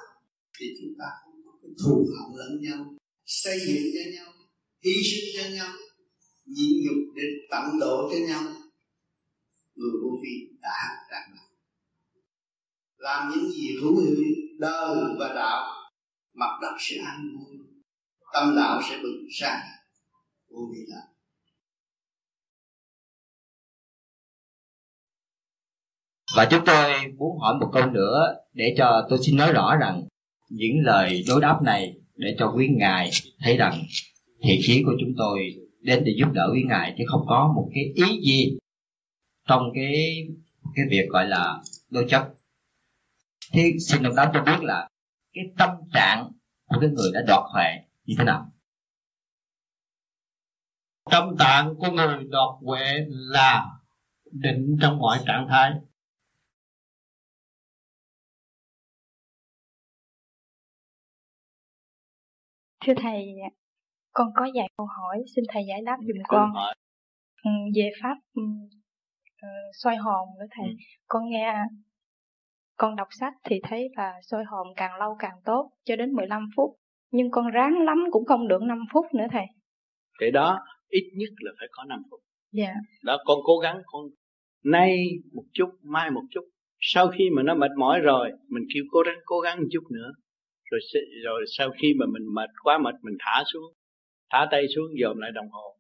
thì chúng ta không có cái thù hận lẫn nhau, xây dựng cho nhau, hy sinh cho nhau, nhịn nhục để tận độ cho nhau. Người vô vi đã đạt được làm những gì hữu hiệu, đời và đạo mặt đất sẽ an vui tâm đạo sẽ bừng sáng. Vô vi là. Và chúng tôi muốn hỏi một câu nữa để cho tôi xin nói rõ rằng những lời đối đáp này để cho quý ngài thấy rằng thiện chí của chúng tôi đến để giúp đỡ quý ngài chứ không có một cái ý gì trong cái cái việc gọi là đối chất thì xin đồng đáp cho biết là cái tâm trạng của cái người đã đoạt huệ như thế nào? Tâm trạng của người đoạt huệ là định trong mọi trạng thái. Thưa thầy con có vài câu hỏi xin thầy giải đáp dùm con. ừ, về pháp uh, soi hồn nữa thầy. Ừ. con nghe con đọc sách thì thấy là soi hồn càng lâu càng tốt cho đến 15 phút. Nhưng con ráng lắm cũng không được 5 phút nữa thầy. Cái đó ít nhất là phải có 5 phút. Dạ. Đó con cố gắng con nay một chút mai một chút. Sau khi mà nó mệt mỏi rồi mình kêu cố gắng cố gắng một chút nữa. Rồi rồi sau khi mà mình mệt quá mệt mình thả xuống thả tay xuống dòm lại đồng hồ.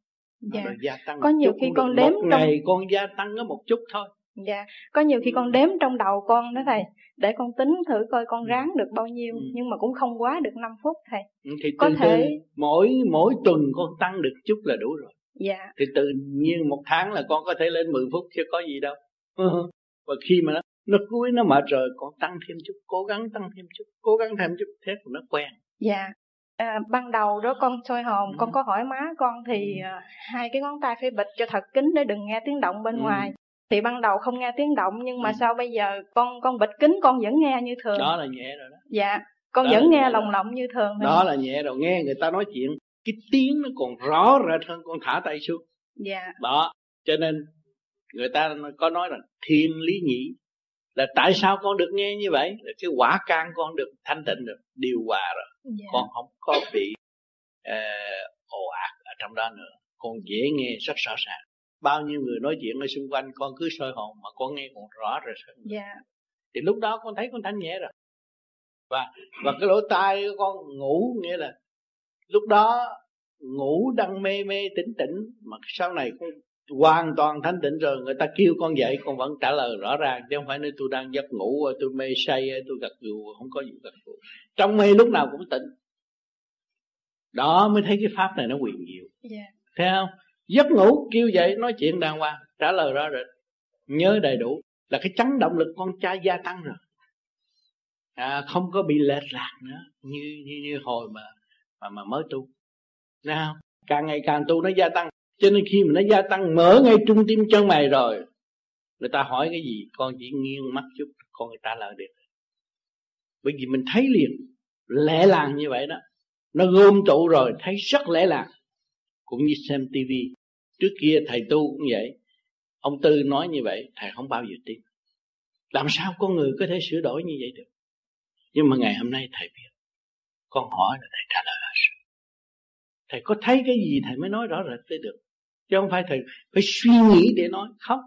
Dạ. rồi gia tăng có nhiều khi con đếm một trong... ngày con gia tăng có một chút thôi dạ có nhiều khi con đếm trong đầu con đó thầy để con tính thử coi con ừ. ráng được bao nhiêu ừ. nhưng mà cũng không quá được 5 phút thầy. Ừ, thì có từ thể từ mỗi mỗi tuần con tăng được chút là đủ rồi. Dạ. Thì tự nhiên một tháng là con có thể lên 10 phút chứ có gì đâu. Và khi mà nó nó cuối nó mệt rồi con tăng thêm chút cố gắng tăng thêm chút cố gắng thêm chút thế thì nó quen. Dạ. À, ban đầu đó con soi hồn ừ. con có hỏi má con thì uh, hai cái ngón tay phải bịch cho thật kín để đừng nghe tiếng động bên ừ. ngoài thì ban đầu không nghe tiếng động nhưng mà ừ. sao bây giờ con con bịch kín con vẫn nghe như thường. Đó là nhẹ rồi đó. Dạ con đó vẫn nghe lồng lộng như thường đó thôi. là nhẹ rồi nghe người ta nói chuyện cái tiếng nó còn rõ rệt hơn con thả tay xuống. Dạ. Đó cho nên người ta có nói là thiên lý nhĩ là tại sao con được nghe như vậy? Là cái quả can con được thanh tịnh được điều hòa rồi. Dạ. con không có bị uh, ồ ạt ở trong đó nữa. Con dễ nghe rất rõ ràng bao nhiêu người nói chuyện ở xung quanh con cứ soi hồn mà con nghe còn rõ rồi sao dạ. Thì lúc đó con thấy con thanh nhẹ rồi. Và và cái lỗ tai của con ngủ nghĩa là lúc đó ngủ đang mê mê tỉnh tỉnh mà sau này con hoàn toàn thanh tịnh rồi người ta kêu con dậy con vẫn trả lời rõ ràng chứ không phải nói tôi đang giấc ngủ tôi mê say tôi gật gù không có gì gật gù. Trong mê lúc nào cũng tỉnh. Đó mới thấy cái pháp này nó quyền diệu. Yeah. thấy không giấc ngủ kêu dậy nói chuyện đàng hoàng trả lời rõ rệt. Nhớ đầy đủ là cái chấn động lực con trai gia tăng rồi. À, không có bị lệch lạc nữa như như, như hồi mà mà mà mới tu. Nào càng ngày càng tu nó gia tăng. Cho nên khi mà nó gia tăng mở ngay trung tim chân mày rồi người ta hỏi cái gì con chỉ nghiêng mắt chút con người ta lời được. Bởi vì mình thấy liền lẽ làng như vậy đó. Nó gom tụ rồi thấy rất lẽ làng cũng như xem tivi trước kia thầy tu cũng vậy. Ông tư nói như vậy, thầy không bao giờ tin. Làm sao con người có thể sửa đổi như vậy được? Nhưng mà ngày hôm nay thầy biết. Con hỏi là thầy trả lời hết thầy có thấy cái gì thầy mới nói rõ rệt tới được? Chứ không phải thầy phải suy nghĩ để nói. Không.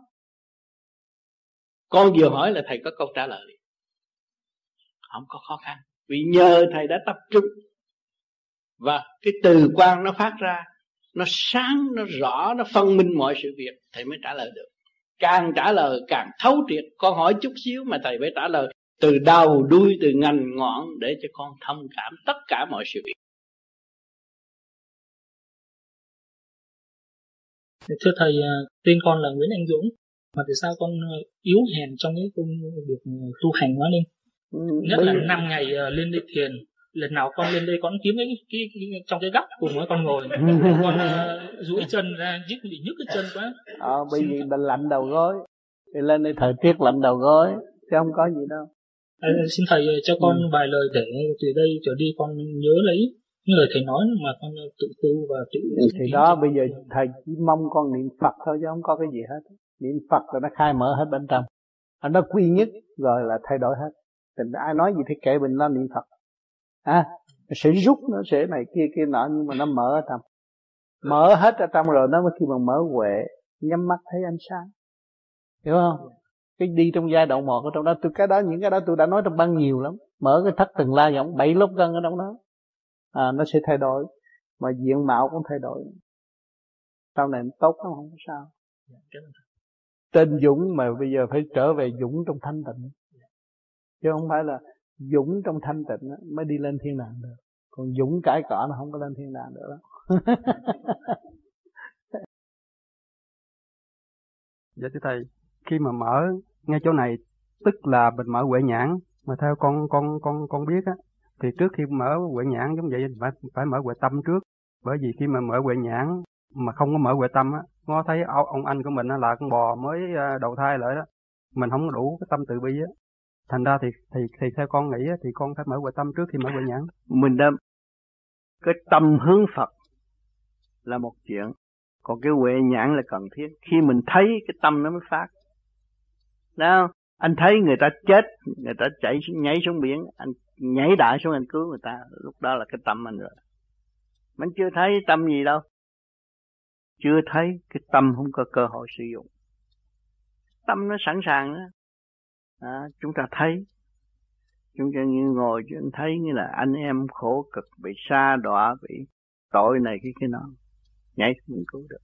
Con vừa hỏi là thầy có câu trả lời. Không có khó khăn. Vì nhờ thầy đã tập trung. Và cái từ quan nó phát ra nó sáng nó rõ nó phân minh mọi sự việc thầy mới trả lời được. Càng trả lời càng thấu triệt. Con hỏi chút xíu mà thầy phải trả lời. Từ đầu đuôi từ ngành ngọn để cho con thông cảm tất cả mọi sự việc. Thưa thầy à, tên con là Nguyễn Anh Dũng mà tại sao con à, yếu hèn trong cái công việc tu hành quá lên ừ, nhất là năm ngày à, lên đây thiền lần nào con lên đây con kiếm cái, cái, cái trong cái góc cùng với con ngồi. Con uh, duỗi chân ra nhức bị nhức cái chân quá. Ờ bởi vì mình lạnh đầu gối. Thì lên đây thời tiết lạnh đầu gối chứ không có gì đâu. À, xin thầy cho con ừ. vài lời để từ đây trở đi con nhớ lấy những lời thầy nói mà con tự tu và tự thì đó bây giờ thầy chỉ mong con niệm phật thôi chứ không có cái gì hết. Niệm phật rồi nó khai mở hết bên trong. Nó quy nhất rồi là thay đổi hết. Tình ai nói gì thì kệ mình nó niệm phật à, sẽ rút nó sẽ này kia kia nọ nhưng mà nó mở ở trong. Mở hết ở trong rồi nó mới khi mà mở huệ nhắm mắt thấy ánh sáng. Hiểu không? Cái đi trong giai đoạn một ở trong đó tôi cái đó những cái đó tôi đã nói trong băng nhiều lắm. Mở cái thất từng la giọng bảy lốt gân ở trong đó. À, nó sẽ thay đổi. Mà diện mạo cũng thay đổi. Sau này tốt lắm không có sao. Tên dũng mà bây giờ phải trở về dũng trong thanh tịnh. Chứ không phải là dũng trong thanh tịnh mới đi lên thiên đàng được. Còn dũng cãi cọ nó không có lên thiên đàng được đâu dạ thưa thầy, khi mà mở ngay chỗ này, tức là mình mở huệ nhãn, mà theo con con con con biết á, thì trước khi mở huệ nhãn giống vậy, phải phải mở huệ tâm trước. Bởi vì khi mà mở huệ nhãn mà không có mở huệ tâm á, ngó thấy ông anh của mình là con bò mới à, đầu thai lại đó. Mình không đủ cái tâm từ bi á thành ra thì thì thì theo con nghĩ thì con phải mở huệ tâm trước khi mở huệ nhãn. Mình đã, cái tâm hướng Phật là một chuyện. Còn cái huệ nhãn là cần thiết. Khi mình thấy cái tâm nó mới phát. Đó, anh thấy người ta chết, người ta chạy nhảy xuống biển, anh nhảy đại xuống anh cứu người ta. Lúc đó là cái tâm anh rồi. Mình chưa thấy tâm gì đâu. Chưa thấy cái tâm không có cơ hội sử dụng. Tâm nó sẵn sàng đó à, chúng ta thấy chúng ta như ngồi chúng thấy như là anh em khổ cực bị xa đọa bị tội này cái cái nọ nhảy mình cứu được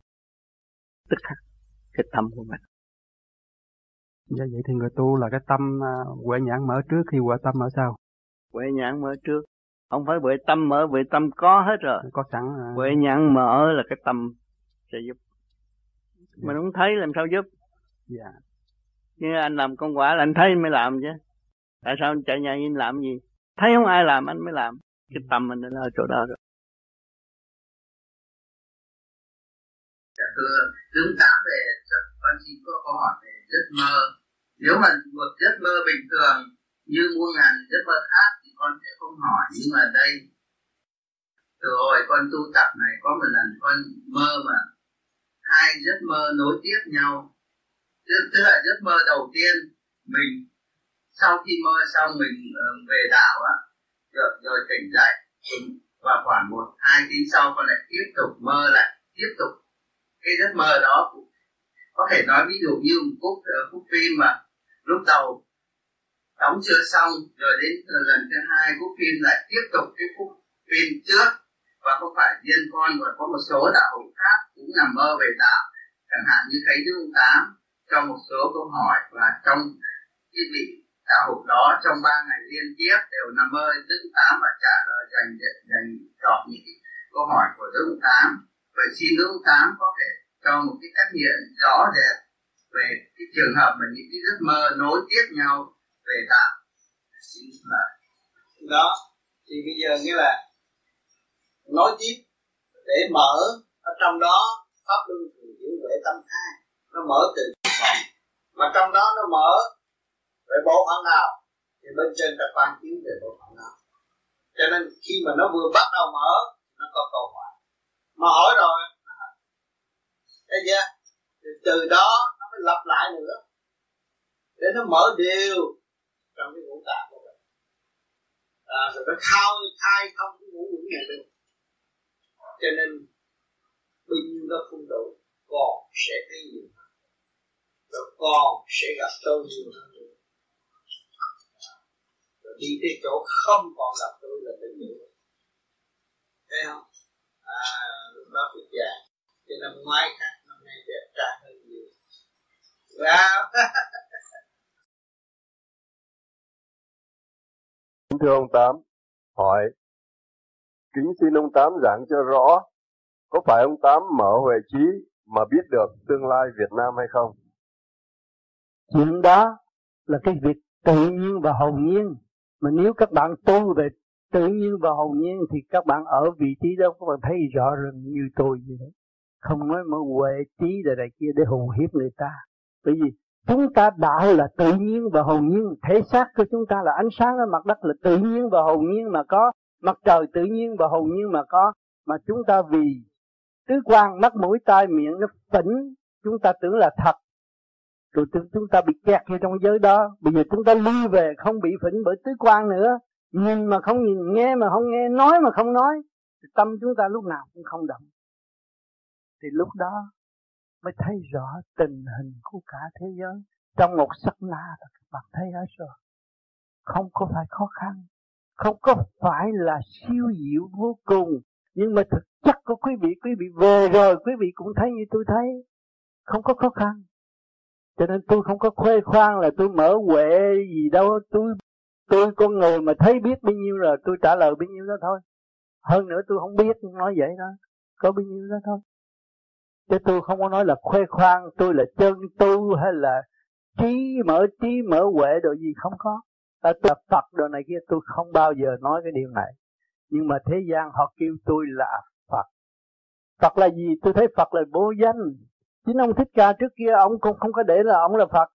tức khắc cái tâm của mình Dạ vậy thì người tu là cái tâm uh, huệ nhãn mở trước khi huệ tâm mở sau. Huệ nhãn mở trước. Không phải huệ tâm mở, huệ tâm có hết rồi. Có sẵn. À. Huệ nhãn mở là cái tâm sẽ giúp. Dạ. Mình không thấy làm sao giúp. Dạ như anh làm công quả là anh thấy mới làm chứ. Tại sao anh chạy nhà anh làm gì? Thấy không ai làm anh mới làm. Cái tâm mình nó ở chỗ đó rồi. Dạ thưa tướng tám về con xin có câu hỏi về giấc mơ. Nếu mà một giấc mơ bình thường như muôn ngàn giấc mơ khác thì con sẽ không hỏi nhưng mà đây từ hồi con tu tập này có một lần con mơ mà hai giấc mơ nối tiếp nhau tức, tức là giấc mơ đầu tiên mình sau khi mơ xong mình uh, về đạo á rồi, rồi tỉnh dậy và khoảng một hai tiếng sau con lại tiếp tục mơ lại tiếp tục cái giấc mơ đó có thể nói ví dụ như một khúc ờ, khúc phim mà lúc đầu đóng chưa xong rồi đến ờ, lần thứ hai khúc phim lại tiếp tục cái khúc phim trước và không phải riêng con mà có một số đạo hữu khác cũng nằm mơ về đạo chẳng hạn như thấy thứ tám trong một số câu hỏi và trong cái vị đạo hữu đó trong ba ngày liên tiếp đều nằm mơ. Đứng tám và trả lời dành dành chọn những câu hỏi của thứ tám. Vậy xin thứ tám có thể cho một cái cách nghiệm rõ rệt về cái trường hợp mà những cái giấc mơ nối tiếp nhau về đạo. Xin là dạ. đó, thì bây giờ nghĩa là nói tiếp để mở, ở trong đó pháp luân thường chuyển huệ tâm hai. Nó mở từ mà trong đó nó mở về bộ phận nào thì bên trên ta quan chiếu về bộ phận nào. Cho nên khi mà nó vừa bắt đầu mở nó có câu hỏi. Mà hỏi rồi thấy chưa? Thì từ đó nó mới lặp lại nữa. Để nó mở đều trong cái ngũ tạng của mình. À, rồi nó khao thai thông cái ngũ ngũ này luôn cho nên bao nhiêu nó không đủ còn sẽ thấy nhiều hơn rồi còn sẽ gặp tôi nhiều hơn nữa rồi đi tới chỗ không còn gặp tôi là tự nhiên thấy không? À lúc đó phải già cho năm ngoái khác năm nay đẹp trai hơn nhiều. Wow. Thưa ông Tám, hỏi Kính xin ông Tám giảng cho rõ, có phải ông Tám mở huệ trí mà biết được tương lai Việt Nam hay không? Chuyện đó là cái việc tự nhiên và hồn nhiên. Mà nếu các bạn tu về tự nhiên và hồn nhiên thì các bạn ở vị trí đó các bạn thấy rõ ràng như tôi vậy Không nói mà huệ trí là này kia để hù hiếp người ta. Bởi vì chúng ta đạo là tự nhiên và hồn nhiên. Thể xác của chúng ta là ánh sáng ở mặt đất là tự nhiên và hồn nhiên mà có. Mặt trời tự nhiên và hồn nhiên mà có. Mà chúng ta vì tứ quan mắt mũi tai miệng nó phỉnh chúng ta tưởng là thật rồi chúng ta bị kẹt vô trong giới đó. Bây giờ chúng ta lui về, không bị phỉnh bởi tứ quan nữa. Nhìn mà không nhìn, nghe mà không nghe, nói mà không nói, thì tâm chúng ta lúc nào cũng không động. Thì lúc đó mới thấy rõ tình hình của cả thế giới. Trong một sắc na là các bạn thấy hết rồi. Không có phải khó khăn, không có phải là siêu diệu vô cùng. Nhưng mà thực chất của quý vị quý vị về rồi, quý vị cũng thấy như tôi thấy. Không có khó khăn cho nên tôi không có khoe khoang là tôi mở huệ gì đâu. Tôi tôi con người mà thấy biết bao nhiêu rồi tôi trả lời bao nhiêu đó thôi. Hơn nữa tôi không biết nói vậy đó. Có bao nhiêu đó thôi. Chứ tôi không có nói là khoe khoang tôi là chân tu hay là trí mở trí mở huệ đồ gì không có. À, tôi là Phật đồ này kia tôi không bao giờ nói cái điều này. Nhưng mà thế gian họ kêu tôi là Phật. Phật là gì? Tôi thấy Phật là vô danh chính ông thích ca trước kia, ông cũng không có để là ông là Phật.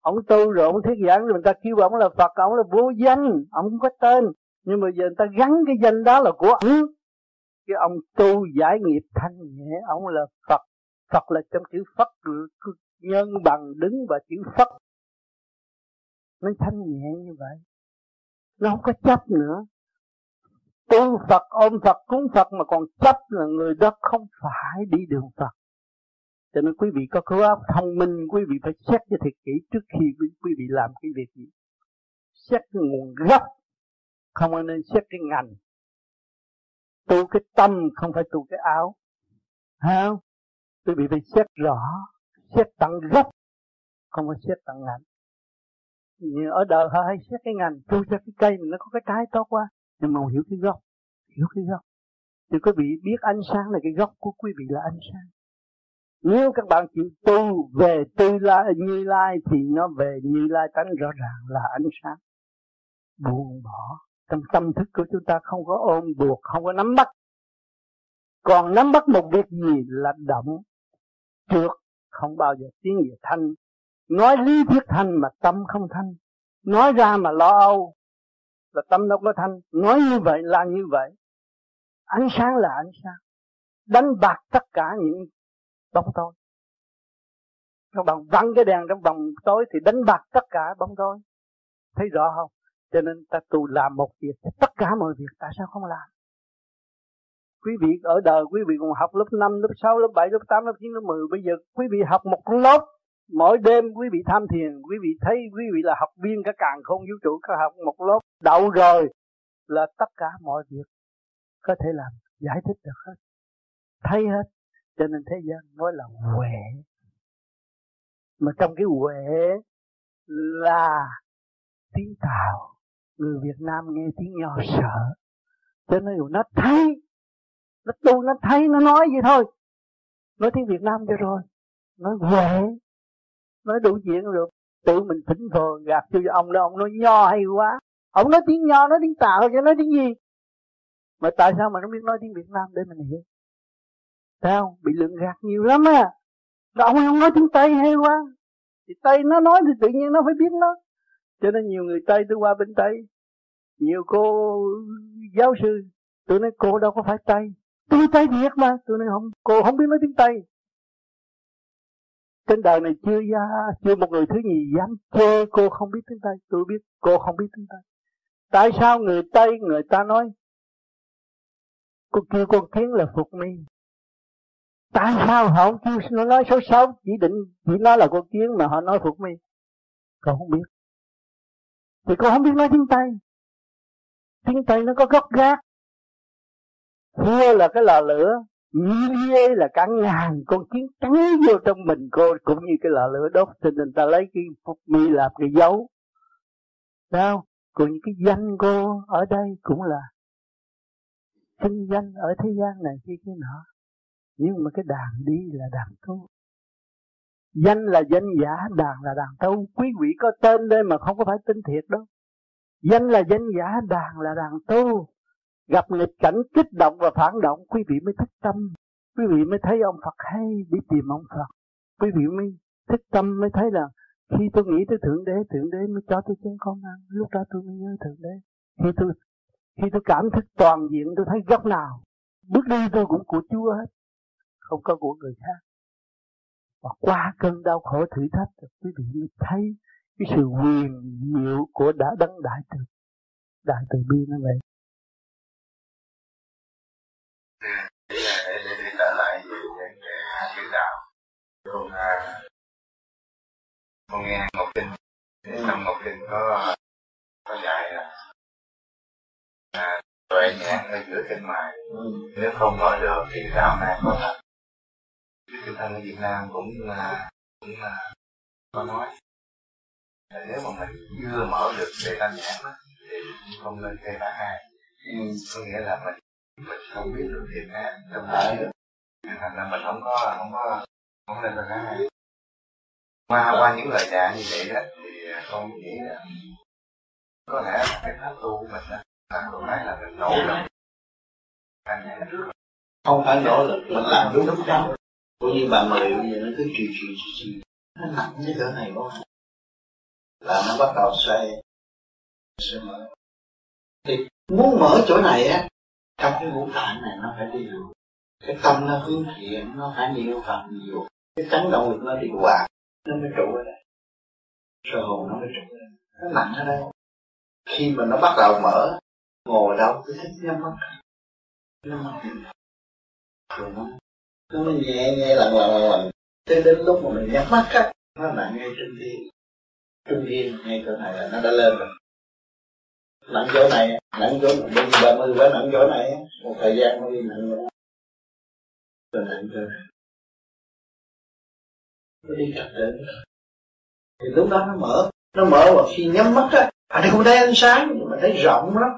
Ông tu rồi ông thuyết giảng rồi người ta kêu ông là Phật, ông là vô danh, ông không có tên. Nhưng mà giờ người ta gắn cái danh đó là của ông. Cái ông tu giải nghiệp thanh nhẹ, ông là Phật. Phật là trong chữ Phật, nhân bằng đứng và chữ Phật. Nó thanh nhẹ như vậy. Nó không có chấp nữa. Tu Phật, ôm Phật, cúng Phật mà còn chấp là người đó không phải đi đường Phật cho nên quý vị có khối óc thông minh, quý vị phải xét cho thật kỹ trước khi quý vị làm cái việc gì. Xét cái nguồn gốc, không nên xét cái ngành. Tu cái tâm, không phải tu cái áo. Ha quý vị phải xét rõ, xét tận gốc, không phải xét tận ngành. Như ở đời họ hay xét cái ngành tu cho cái cây nó có cái trái tốt quá, nhưng mà hiểu cái gốc, hiểu cái gốc. Thì quý vị biết ánh sáng là cái gốc của quý vị là ánh sáng nếu các bạn chịu tu về tư lai, như lai thì nó về như lai tánh rõ ràng là ánh sáng. Buông bỏ. Trong tâm thức của chúng ta không có ôm buộc, không có nắm bắt. Còn nắm bắt một việc gì là động trượt không bao giờ tiến về thanh. Nói lý thuyết thanh mà tâm không thanh. Nói ra mà lo âu là tâm đâu có thanh. Nói như vậy là như vậy. Ánh sáng là ánh sáng. Đánh bạc tất cả những bóng tối. Các bạn văng cái đèn trong vòng tối thì đánh bạc tất cả bóng tối. Thấy rõ không? Cho nên ta tu làm một việc tất cả mọi việc tại sao không làm? Quý vị ở đời quý vị còn học lớp 5, lớp 6, lớp 7, lớp 8, lớp 9, lớp 10 bây giờ quý vị học một lớp mỗi đêm quý vị tham thiền quý vị thấy quý vị là học viên cả càng không vũ trụ các học một lớp. Đậu rồi là tất cả mọi việc có thể làm giải thích được hết thấy hết cho nên thế gian nói là huệ. Mà trong cái huệ là tiếng tàu. Người Việt Nam nghe tiếng nho sợ. Cho nên nó thấy, nó tu nó thấy, nó nói vậy thôi. Nói tiếng Việt Nam cho rồi. Nói huệ. Nói đủ chuyện rồi tự mình thỉnh thờ, gạt cho ông đó, ông nói nho hay quá. Ông nói tiếng nho, nói tiếng tàu cho nói tiếng gì? Mà tại sao mà nó biết nói tiếng Việt Nam để mình hiểu? Sao? Bị lượng gạt nhiều lắm á. Đó, ông không nói tiếng Tây hay quá. Thì Tây nó nói thì tự nhiên nó phải biết nó. Cho nên nhiều người Tây tôi qua bên Tây. Nhiều cô giáo sư tôi nói cô đâu có phải Tây. Tôi Tây thiệt mà. Tôi nói không cô không biết nói tiếng Tây. Trên đời này chưa ra chưa một người thứ nhì dám chê cô không biết tiếng Tây. Tôi biết cô không biết tiếng Tây. Tại sao người Tây người ta nói cô kêu con kiến là phục mi tại sao họ không kêu nó nói số sáu chỉ định, chỉ nói là con kiến mà họ nói thuộc mi. Con không biết. Thì con không biết nói tiếng Tây tiếng Tây nó có gốc gác. Hua là cái lò lửa Nhê là cả ngàn con kiến cắn vô trong mình cô, Cũng như cái lò lửa đốt, Cho nên ta lấy cái phúc mi làm cái dấu. Sao? Còn những cái danh cô ở đây cũng là Sinh danh ở thế gian này kia cái nọ. Nhưng mà cái đàn đi là đàn tu. Danh là danh giả, đàn là đàn tu. Quý vị có tên đây mà không có phải tin thiệt đâu. Danh là danh giả, đàn là đàn tu. Gặp nghịch cảnh kích động và phản động Quý vị mới thức tâm. Quý vị mới thấy ông Phật hay đi tìm ông Phật. Quý vị mới thức tâm mới thấy là Khi tôi nghĩ tới Thượng Đế Thượng Đế mới cho tôi chén con ăn. Lúc đó tôi mới nhớ Thượng Đế. Khi tôi khi tôi cảm thức toàn diện tôi thấy góc nào. Bước đi tôi cũng của Chúa hết. Không có của người khác. Và qua cơn đau khổ thử thách Quý vị mới thấy cái sự quyền diệu của đã đấng đại từ. Đại từ bi nó vậy. Con con nghe ngọc kinh. Trong ngọc kinh có có dạy là à, tuệ nhãn ở giữa kinh mài nếu không nói được thì đạo này có thật cái kinh thân ở Việt Nam cũng là cũng là có nói. Là nếu mà mình chưa mở được cái tam nhãn đó, thì không nên cây bá hai ừ. có nghĩa là mình mình không biết được thiện ác trong đời được thành ra mình không có không có không nên là hai qua qua những lời dạy như vậy đó thì con nghĩ là có lẽ cái pháp tu của mình đó là lúc nãy là mình nỗ lực không phải nỗ lực mình làm đúng đúng trong cũng như bà mười bây giờ nó cứ trì trì trì trì nó nặng như cỡ này quá. Là nó bắt đầu xoay. Sẽ mở. Thì muốn mở chỗ này á, trong cái ngũ tạng này nó phải đi được cái tâm nó hướng thiện, nó phải nhiều phật nhiều. Cái tấn động lực nó điều hòa. Nó mới trụ ở đây. Sơ hồn nó mới trụ ở đây. Nó nặng ở đây. Khi mà nó bắt đầu mở, ngồi đâu, cứ thích nhắm mắt. Nhắm mắt. Rồi nó nó mới nhẹ nhẹ lần lần lần lần tới đến lúc mà mình nhắm mắt á, nó là ngay trung thiên trung thiên ngay chỗ này là nó đã lên rồi. Nặng chỗ này nặng chỗ này ba mươi quá nặng chỗ này một thời gian nó đi nặng nữa rồi nặng chỗ này nó đi chặt đến thì lúc đó nó mở nó mở và khi nhắm mắt á à, anh không thấy ánh sáng, nhưng mà thấy rộng lắm.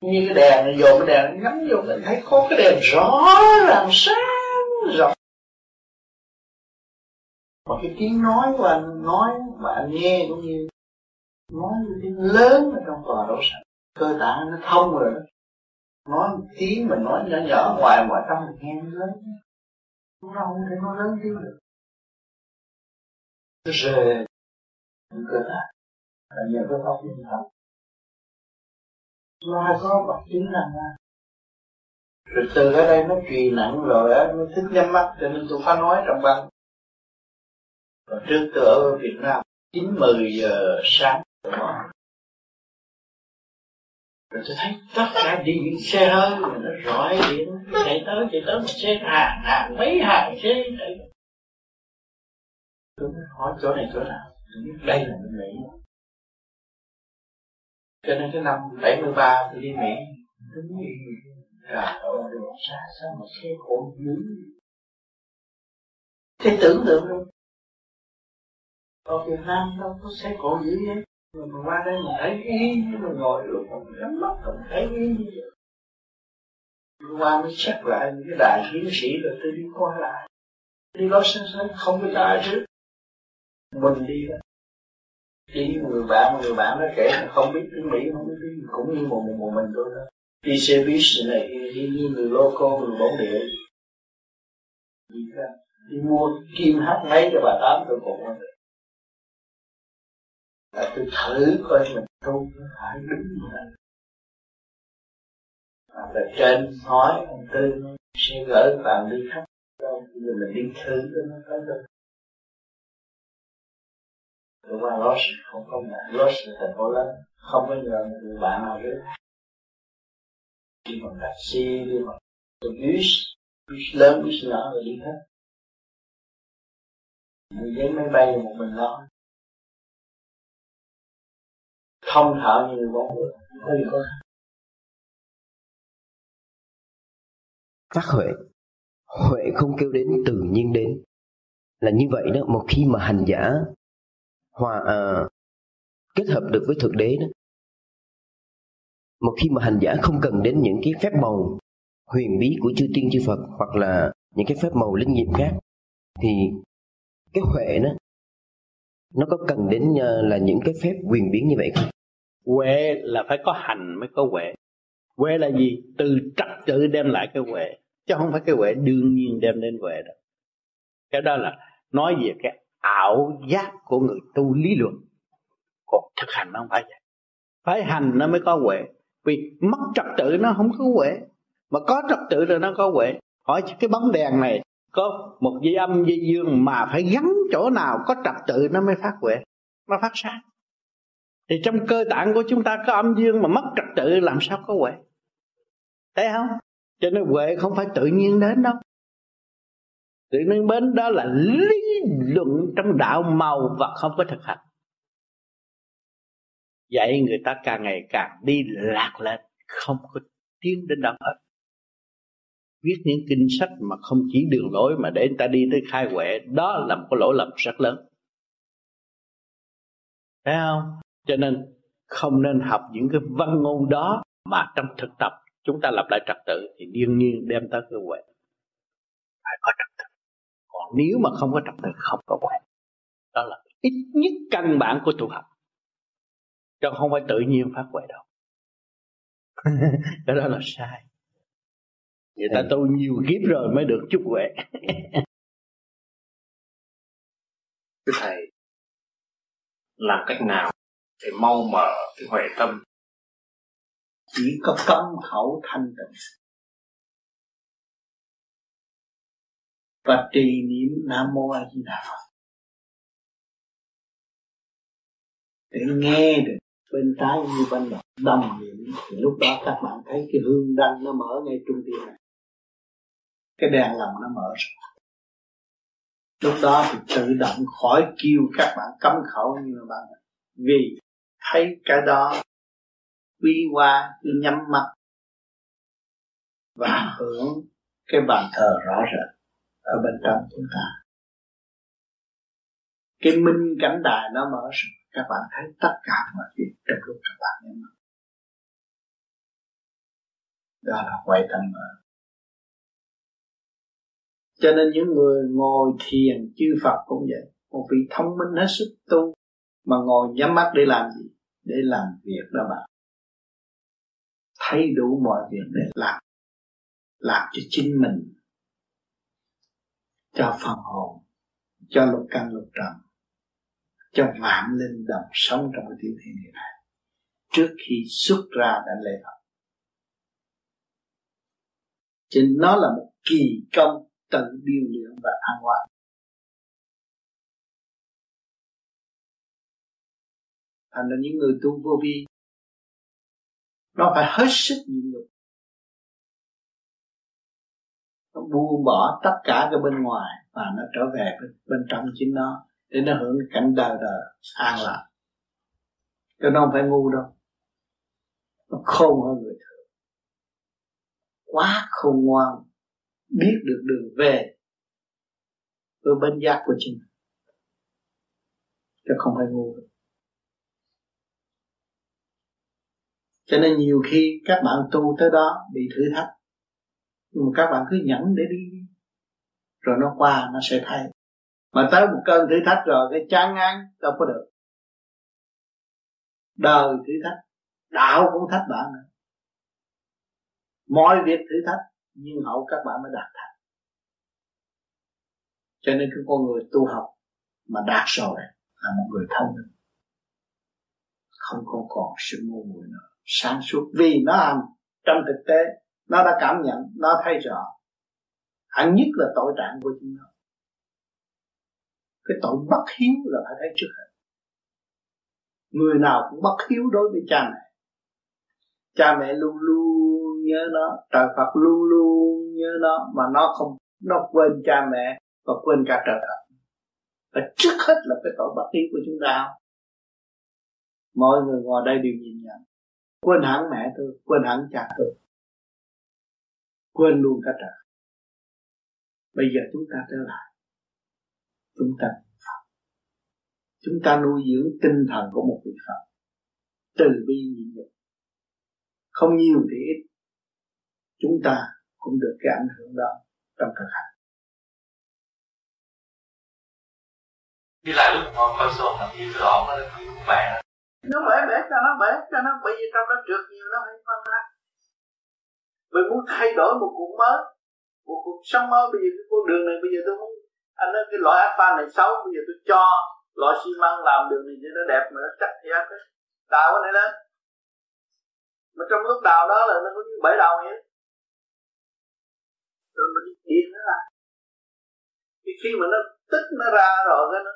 Như cái đèn này cái đèn nhắm vô, mình thấy có cái đèn rõ ràng sáng rộng mà cái tiếng nói của anh, nói mà anh nghe cũng như nói một tiếng lớn ở trong tòa đổ sạch cơ tạng nó thông rồi đó. Nói một tiếng mà nói nhỏ nhỏ, ngoài ngoài trong mình nghe nó lớn. Nó không thể nói lớn tiếng được. Nó rề cơ tạng. Là nhờ cái pháp linh thật. Nó hay có bậc chứng năng ra rồi từ ở đây nó trì nặng rồi á, nó thích nhắm mắt, cho nên tôi phải nói trong băng còn trước tôi ở Việt Nam, chín mười giờ sáng. Rồi tôi thấy tất cả đi những xe hơi, rồi nó rọi điện, chạy tới chạy tới, một xe hàng hàng mấy hàng xe chạy tôi hỏi chỗ này, chỗ nào? Tôi biết đây là bên mỹ. Cho nên cái năm 73 tôi đi mỹ. Tôi là ở đường xa sao mà xe cổ dữ thế tưởng tượng luôn. Ở Việt Nam đâu có xe cổ dữ vậy. Mình qua đây mình thấy y mình ngồi luôn mình nhắm mắt mình thấy y như vậy. Qua mới xét lại những cái đại chiến sĩ rồi tôi đi qua lại. Đi đó sáng sáng không có ai trước. Mình đi đó. Đi người bạn người bạn nó kể là không biết tiếng mỹ không biết tiếng cũng như một một, một mình tôi thôi đi xe buýt này đi như người loco người bổn địa đi đi mua kim hát mấy cho bà tám, tôi cũng không được là tôi thử coi mình tu phải đúng không hoặc là trên nói ông tư sẽ gửi bạn đi khắp đâu, bây giờ mình đi thử cho nó có được tôi qua Los không có ngại Los là thành phố lớn, không có nhờ người bạn nào hết đi bằng taxi đi bằng bus bus lớn bus nhỏ rồi đi hết. Người giấy máy bay là một mình lo. Thông thạo như bóng người hơi có. Phát huệ huệ không kêu đến tự nhiên đến. Là như vậy đó một khi mà hành giả hòa à, kết hợp được với thực đế đó một khi mà hành giả không cần đến những cái phép màu huyền bí của chư tiên chư Phật hoặc là những cái phép màu linh nghiệm khác thì cái huệ nó nó có cần đến ờ, là những cái phép quyền biến như vậy không? Huệ là phải có hành mới có huệ. Huệ là gì? Từ trật tự đem lại cái huệ, chứ không phải cái huệ đương nhiên đem đến huệ đâu. Cái đó là nói về cái ảo giác của người tu lý luận. Còn thực hành nó không phải vậy. Phải hành nó mới có huệ. Vì mất trật tự nó không có huệ. Mà có trật tự rồi nó có huệ. Hỏi cái bóng đèn này, có một dây âm dây dương mà phải gắn chỗ nào có trật tự nó mới phát huệ, nó phát sáng. Thì trong cơ tạng của chúng ta có âm dương mà mất trật tự làm sao có huệ? Thấy không? Cho nên huệ không phải tự nhiên đến đâu. Tự nhiên đến đó là lý luận trong đạo màu và không có thực hành vậy người ta càng ngày càng đi lạc lên không có tiến đến đâu hết. Viết những kinh sách mà không chỉ đường lối mà để người ta đi tới khai huệ, đó là một cái lỗi lầm rất lớn. Thấy không? Cho nên không nên học những cái văn ngôn đó mà trong thực tập chúng ta lập lại trật tự thì đương nhiên đem tới cái huệ. Phải có trật tự. Còn nếu mà không có trật tự, không có huệ. Đó là ít nhất căn bản của tu học chứ không phải tự nhiên phát huệ đâu. Cái đó là sai. Người ta tu nhiều kiếp rồi mới được chút huệ. Thưa thầy làm cách nào để mau mở cái huệ tâm? Chỉ có cấm khẩu thanh tịnh. Và trì niệm nam mô a di đà phật. Để nghe được bên trái như bên mặt đồng niệm thì lúc đó các bạn thấy cái hương đăng nó mở ngay trung tim này. Cái đèn lồng nó mở ra. Lúc đó thì tự động khỏi kêu các bạn cấm khẩu như là bạn vì thấy cái đó quy qua cứ nhắm mắt và hưởng cái bàn thờ rõ rệt ở bên trong chúng ta. Cái minh cảnh đài nó mở ra các bạn thấy tất cả mọi chuyện trong lúc các bạn nhắm mắt. Đó là quay tâm mở cho nên những người ngồi thiền chư Phật cũng vậy. Một vị thông minh hết sức tu mà ngồi nhắm mắt để làm gì? Để làm việc đó bạn. Thấy đủ mọi việc để làm. Làm cho chính mình. Cho phần hồn. Cho lục căn lục trần cho vạn linh đồng sống trong cái tiểu thiên địa này. Trước khi xuất ra đảnh lễ Phật. Cho nó là một kỳ công tự điều luyện và an hoa. thành ra những người tu vô vi nó phải hết sức nhịn nhục. Nó buông bỏ tất cả cái bên ngoài và nó trở về bên, bên trong chính nó để nó hưởng cảnh đời đời, an lạc. Cho nó không phải ngu đâu. Nó khôn hơn người thường. Quá khôn ngoan. Biết được đường về với bên giác của chính mình. Chứ không phải ngu đâu. cho nên nhiều khi các bạn tu tới đó bị thử thách. Nhưng mà các bạn cứ nhẫn để đi. Rồi nó qua, nó sẽ thay mà tới một cơn thử thách rồi, cái chán ngán, đâu có được. Đời thử thách, đạo cũng thách bạn nữa. Mọi việc thử thách, nhưng hậu các bạn mới đạt thành. Cho nên cái con người tu học mà đạt rồi là một người thông minh. Không còn còn sự ngu muội nữa. Sáng suốt, vì nó làm trong thực tế, nó đã cảm nhận, nó thấy rõ. Hẳn nhất là tội trạng của chúng nó cái tội bất hiếu là phải thấy trước hết. Người nào cũng bất hiếu đối với cha mẹ. Cha mẹ luôn luôn nhớ nó, trời Phật luôn luôn nhớ nó, mà nó không, nó quên cha mẹ và quên cả trời Phật. Và trước hết là cái tội bất hiếu của chúng ta. Mọi người ngồi đây đều nhìn nhận. Quên hẳn mẹ tôi, quên hẳn cha tôi. Quên luôn cả trời. Bây giờ chúng ta trở lại chúng ta Phật. Chúng ta nuôi dưỡng tinh thần của một vị Phật từ bi nhịn nhục. Không nhiều thì ít. Chúng ta cũng được cái ảnh hưởng đó trong thực hành. Đi lại lúc ngon coi xô thậm chí từ đó nó bẻ nó bẻ bẻ cho nó bẻ cho nó bởi vì trong nó trượt nhiều nó phải phân ra. Mình muốn thay đổi một cuộc mới một cuộc sống mới. Bây giờ cái con đường này bây giờ tôi muốn anh nói cái loại alpha này xấu bây giờ tôi cho loại xi măng làm đường này cho nó đẹp mà nó chắc thì cái đào cái này lên. Mà trong lúc đào đó là nó có như bảy đầu vậy rồi mình điên nó là thì khi mà nó tích nó ra rồi cái nó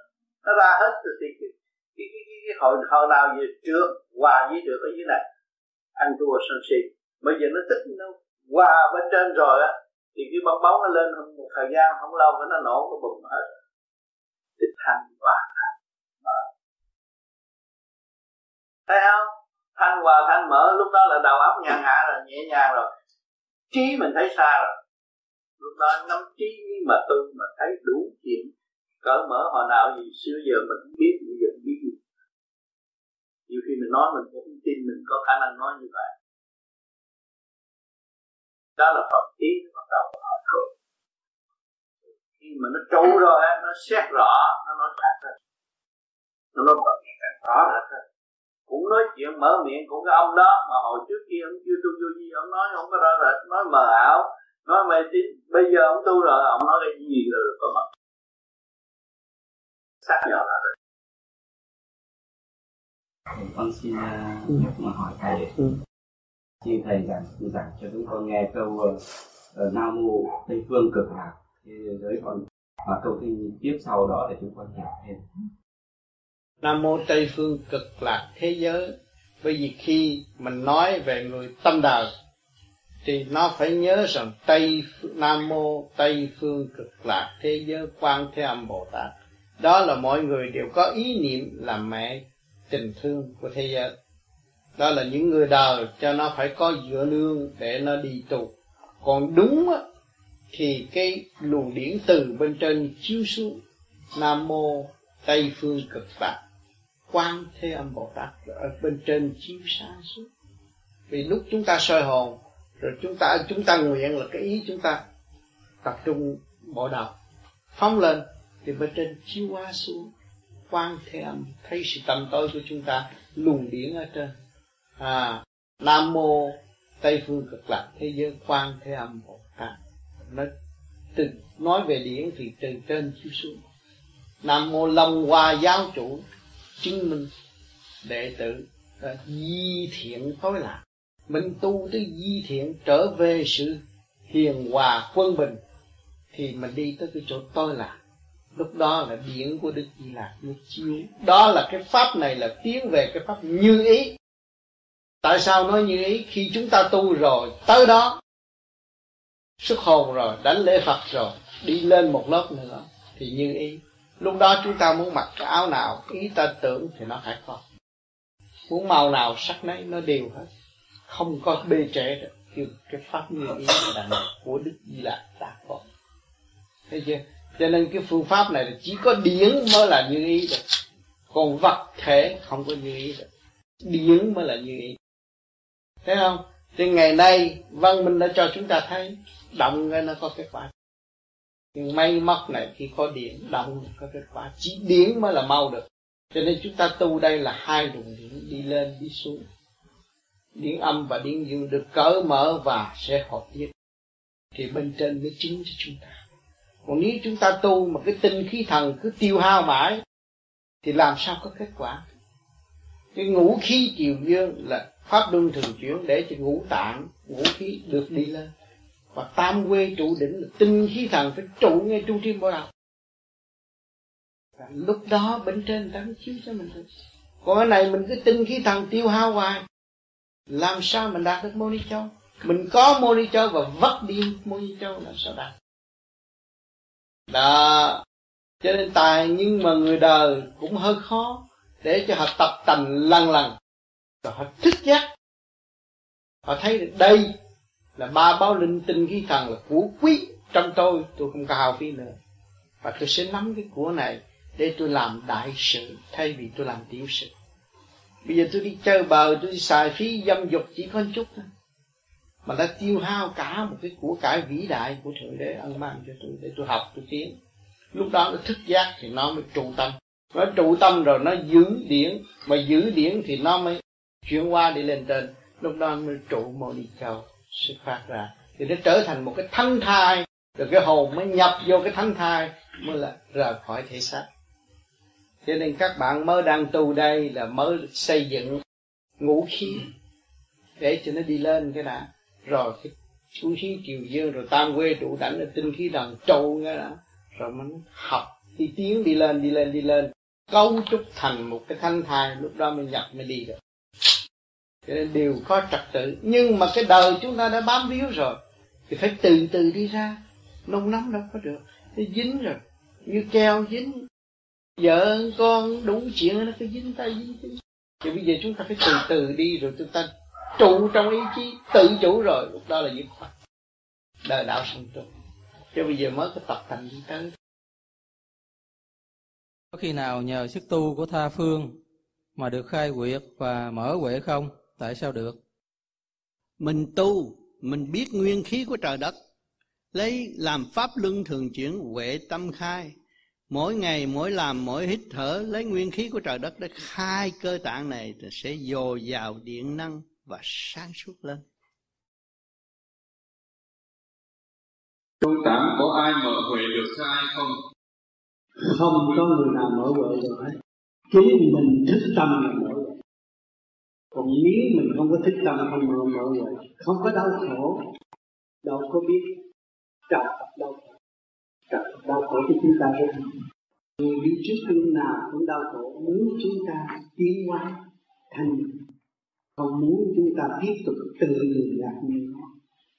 nó ra hết rồi thì cái cái cái, cái, cái hồi hồi nào về trước hòa với được ở dưới này ăn thua sân si. Bây giờ nó tích nó qua bên trên rồi á thì cái bong bóng nó lên một thời gian, không lâu cái nó nổ nó bùng hết. Tích thanh và thanh mở vâng. thấy không? Thanh hòa thanh mở, lúc đó là đầu óc nhàn hạ rồi, nhẹ nhàng rồi. Trí mình thấy xa rồi. Lúc đó nắm trí mà tư mà thấy đủ chuyện, cỡ mở hồi nào gì xưa giờ mình không biết, bây giờ biết. Gì nhiều khi mình nói mình cũng không tin mình có khả năng nói như vậy đó là ý nó bắt đầu họ thường khi mà nó trâu rồi nó xét rõ nó nói khác hơn nó nói bằng càng rõ rệt hơn cũng nói chuyện mở miệng của cái ông đó mà hồi trước kia ông chưa tu vô gì ông nói không có rõ rệt nói mờ ảo nói mê tín. Bây giờ ông tu rồi ông nói cái gì rồi có mất xác nhận là rồi. Con xin uh, mà hỏi thầy. Ừ xin thầy giảng giảng cho chúng con nghe câu uh, nam mô tây phương cực lạc. Thế giới còn và câu kinh tiếp sau đó để chúng con hiểu thêm. Nam mô tây phương cực lạc thế giới. Bởi vì khi mình nói về người tâm đời thì nó phải nhớ rằng tây nam mô tây phương cực lạc thế giới quan thế âm bồ tát. Đó là mọi người đều có ý niệm là mẹ tình thương của thế giới đó là những người đời cho nó phải có dựa nương để nó đi tu còn đúng á, thì cái luồng điển từ bên trên chiếu xuống nam mô tây phương cực lạc quan thế âm bồ tát ở bên trên chiếu sáng xuống. Vì lúc chúng ta soi hồn rồi chúng ta chúng ta nguyện là cái ý chúng ta tập trung bộ đầu. Phóng lên thì bên trên chiếu qua xuống. Quan thế âm thấy sự tâm tối của chúng ta luồng điển ở trên à, nam mô tây phương cực lạc thế giới quan thế âm bồ tát. Nó từ nói về điển thì từ trên chiếu xuống. Nam mô long hoa giáo chủ chứng minh đệ tử à, di thiện tối lạc. Mình tu tới di thiện trở về sự hiền hòa quân bình thì mình đi tới cái chỗ tôi lạc. Lúc đó là điển của đức di lạc nó chiếu. Đó là cái pháp này là tiến về cái pháp như ý tại sao nói như ý? Khi chúng ta tu rồi, tới đó xuất hồn rồi, đánh lễ phật rồi, đi lên một lớp nữa, thì như ý. Lúc đó chúng ta muốn mặc cái áo nào, ý ta tưởng thì nó phải có. Muốn màu nào, sắc nấy, nó đều hết. Không có bê trễ được. Kêu cái pháp như ý là của đức di lạc đã có thấy chưa? Cho nên cái phương pháp này là chỉ có điển mới là như ý được. Còn vật thể không có như ý được. Điển mới là như ý thấy không? Thì ngày nay, văn minh đã cho chúng ta thấy, động cái nó có kết quả. Nhưng may móc này, khi có điện, động có kết quả. Chỉ điện mới là mau được. Cho nên chúng ta tu đây là hai luồng điện, đi lên, đi xuống. Điện âm và điện dương được cởi mở và sẽ hợp nhất. Thì bên trên mới chính cho chúng ta. Còn nếu chúng ta tu mà cái tinh khí thần cứ tiêu hao mãi, thì làm sao có kết quả? Cái ngũ khí chiều dương là pháp luân thường chuyển để cho ngũ tạng, ngũ khí được đi lên. Và tam quê trụ đỉnh là tinh khí thần phải trụ ngay trung tim bộ đầu và lúc đó bên trên ta mới chiếu cho mình thôi còn cái này mình cứ tinh khí thần tiêu hao hoài. Làm sao mình đạt được mô ni châu? Mình có mô ni châu và vất đi mô ni châu là sao đạt? Đó. Cho nên tài nhưng mà người đời cũng hơi khó để cho họ tập tành lần lần và họ thức giác họ thấy được đây là ba báo linh tinh khí thần là của quý. Trong tôi tôi không có hào phí nữa. Và tôi sẽ nắm cái của này để tôi làm đại sự, thay vì tôi làm tiểu sự. Bây giờ tôi đi chơi bờ, tôi đi xài phí dâm dục chỉ có một chút thôi. Mà đã tiêu hao cả một cái của cải vĩ đại của thượng đế ân mang cho tôi để tôi học, tôi tiến. Lúc đó nó thức giác thì nó mới trụ tâm. Nó trụ tâm rồi nó giữ điển. Mà giữ điển thì nó mới chuyển qua đi lên trên, lúc đó mới trụ mô đi châu xuất phát ra. Thì nó trở thành một cái thân thai. Rồi cái hồn mới nhập vô cái thân thai, mới là rời khỏi thể xác. Cho nên các bạn mới đang tu đây là mới xây dựng ngũ khí để cho nó đi lên cái đã. Rồi cái ngũ khí triều dương rồi tam quê trụ đảnh là tinh khí đằng trâu cái đã. Rồi mình học, đi tiến, đi lên đi lên đi lên. Cấu trúc thành một cái thanh thai, lúc đó mới nhập, mới đi được cho nên đều có trật tự. Nhưng mà cái đời chúng ta đã bám víu rồi, thì phải từ từ đi ra. Nông nóng đâu có được. Nó dính rồi. Như keo dính. Vợ con đủ chuyện nó cứ dính tay dính tay. Thì bây giờ chúng ta phải từ từ đi rồi chúng ta trụ trong ý chí, tự chủ rồi. Lúc đó là dứt phật đời đạo sanh trụ cho bây giờ mới có tập thành đi tới. Có khi nào nhờ sức tu của tha phương mà được khai quyệt và mở huệ không? Tại sao được mình tu mình biết nguyên khí của trời đất lấy làm pháp luân thường chuyển huệ tâm khai mỗi ngày mỗi làm mỗi hít thở lấy nguyên khí của trời đất để khai cơ tạng này thì sẽ dồi dào điện năng và sáng suốt lên Trong tám có ai mở huệ được cho ai không? Không có người nào mở huệ được hết. Chính mình thức tâm là mở huệ. Còn nếu mình không có thích tâm không mở mở vậy, không có đau khổ, đâu có biết trời đau khổ. Trời đau khổ cho chúng ta sẽ Người đi trước lúc nào cũng đau khổ, muốn chúng ta tiến hóa thành không muốn chúng ta tiếp tục tự lường gạt như nó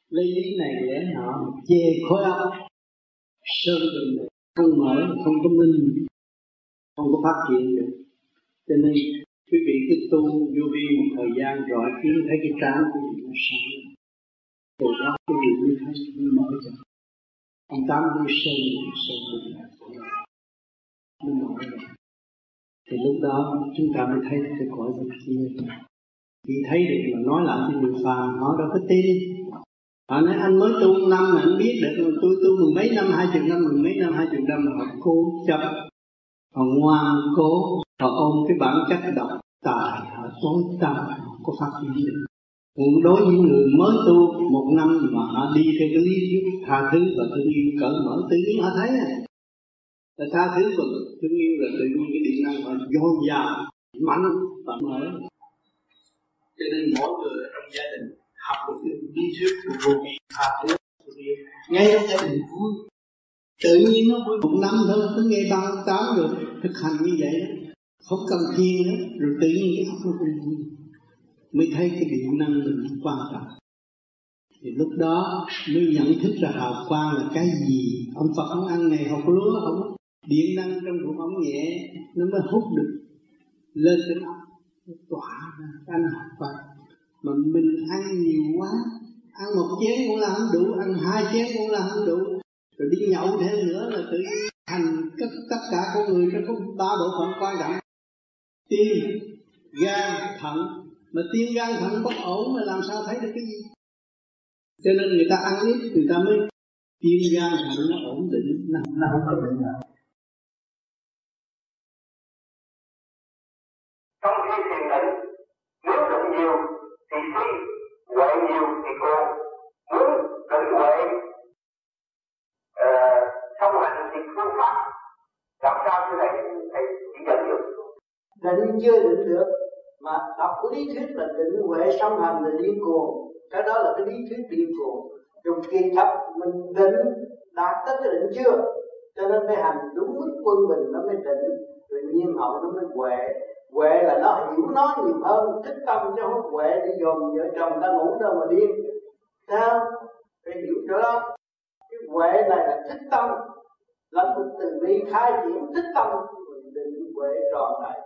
lấy lý này lẽ nọ chê khối óc sơn đường không mở không có minh không có phát triển được. Cho nên quý vị cứ tu vô vi một thời gian rồi kiến thấy cái trán của mình nó sáng. Từ đó quý vị mới thấy nó mở ra. Ông tám đi sơn sơn đường nó. Mở ra. Thì lúc đó chúng ta mới thấy cái cõi bên kia. Chỉ thấy được mà nói lại cái người phàm họ đâu có tin. Họ nói, anh mới tu năm mà anh biết được tôi tu mười mấy năm, hai chục năm, mười mấy năm, hai chục năm mà họ cố chấp họ ngoan cố họ ôm cái bản chất độc tài họ tối tâm họ có phát triển được còn đối với người mới tu một năm mà họ đi theo cái lý thuyết tha thứ và thương yêu cởi mở tự nhiên, họ thấy à. Là tha thứ và thương yêu là tự nhiên, cái điện năng họ dồi dào, mạnh và mở. Cho nên mỗi người trong gia đình học được cái lý thuyết của vô vi tha thứ ngay trong gia đình vui tự nhiên nó vui một năm thôi cứ nghe ba, tám rồi, thực hành như vậy đó. Không cần thiền nữa, rồi tự nhiên cái óc nó cũng vui. Mới thấy cái điện năng mình quan trọng. Thì lúc đó mới nhận thức ra hào quang là cái gì. Ông Phật không ăn ngày học lúa không? Điện năng trong cuộc ống nhẹ, nó mới hút được. Lên trên óc tỏa ra cái hào quang. Mà mình ăn nhiều quá, ăn một chén cũng là không đủ, ăn hai chén cũng là không đủ rồi đi nhậu thêm nữa là tự thành tất, tất cả con người nó có ba bộ phận quan trọng tim gan thận. Mà tim gan thận bất ổn mà làm sao thấy được cái gì? Cho nên người ta ăn ít người ta mới tim gan thận nó ổn định nó, nó không có bệnh nào trong khi thiền định muốn định nhiều thì phi huệ nhiều thì cô. Muốn định huệ uh, thông hành thì phương pháp làm sao như này thầy chỉ dẫn được. Định chưa định được mà đọc lý thuyết là định huệ song hành là điên cuồng. Cái đó là cái lý thuyết điên cuồng. Trong kỳ thấp mình định đạt tới cái định chưa? Cho nên phải hành đúng mức quân bình nó mới định. Tự nhiên hậu nó mới huệ. Huệ là nó hiểu nó nhiều hơn thích tâm chứ không huệ đi dồn vợ chồng ta ngủ đâu mà điên. Sao? Phải hiểu chỗ đó huệ này là thích tâm, là một từ bi khai triển thích tâm mình định huệ tròn lại.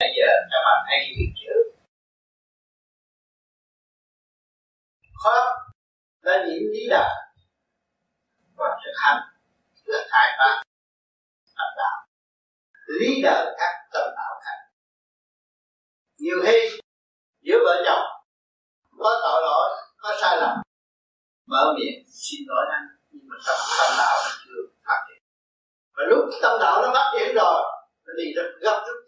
Bây giờ các bạn thấy gì chữ. Khó đã nhiễm lý đạo và thực hành là khai phá tâm đạo. Lý đạo khác tâm đạo khác. Nhiều khi giữa vợ chồng có tội lỗi có sai lầm. Mở miệng, xin lỗi anh, nhưng mà tâm tâm đạo nó chưa phát triển và lúc tâm đạo nó phát triển rồi nó đi rất gấp rút.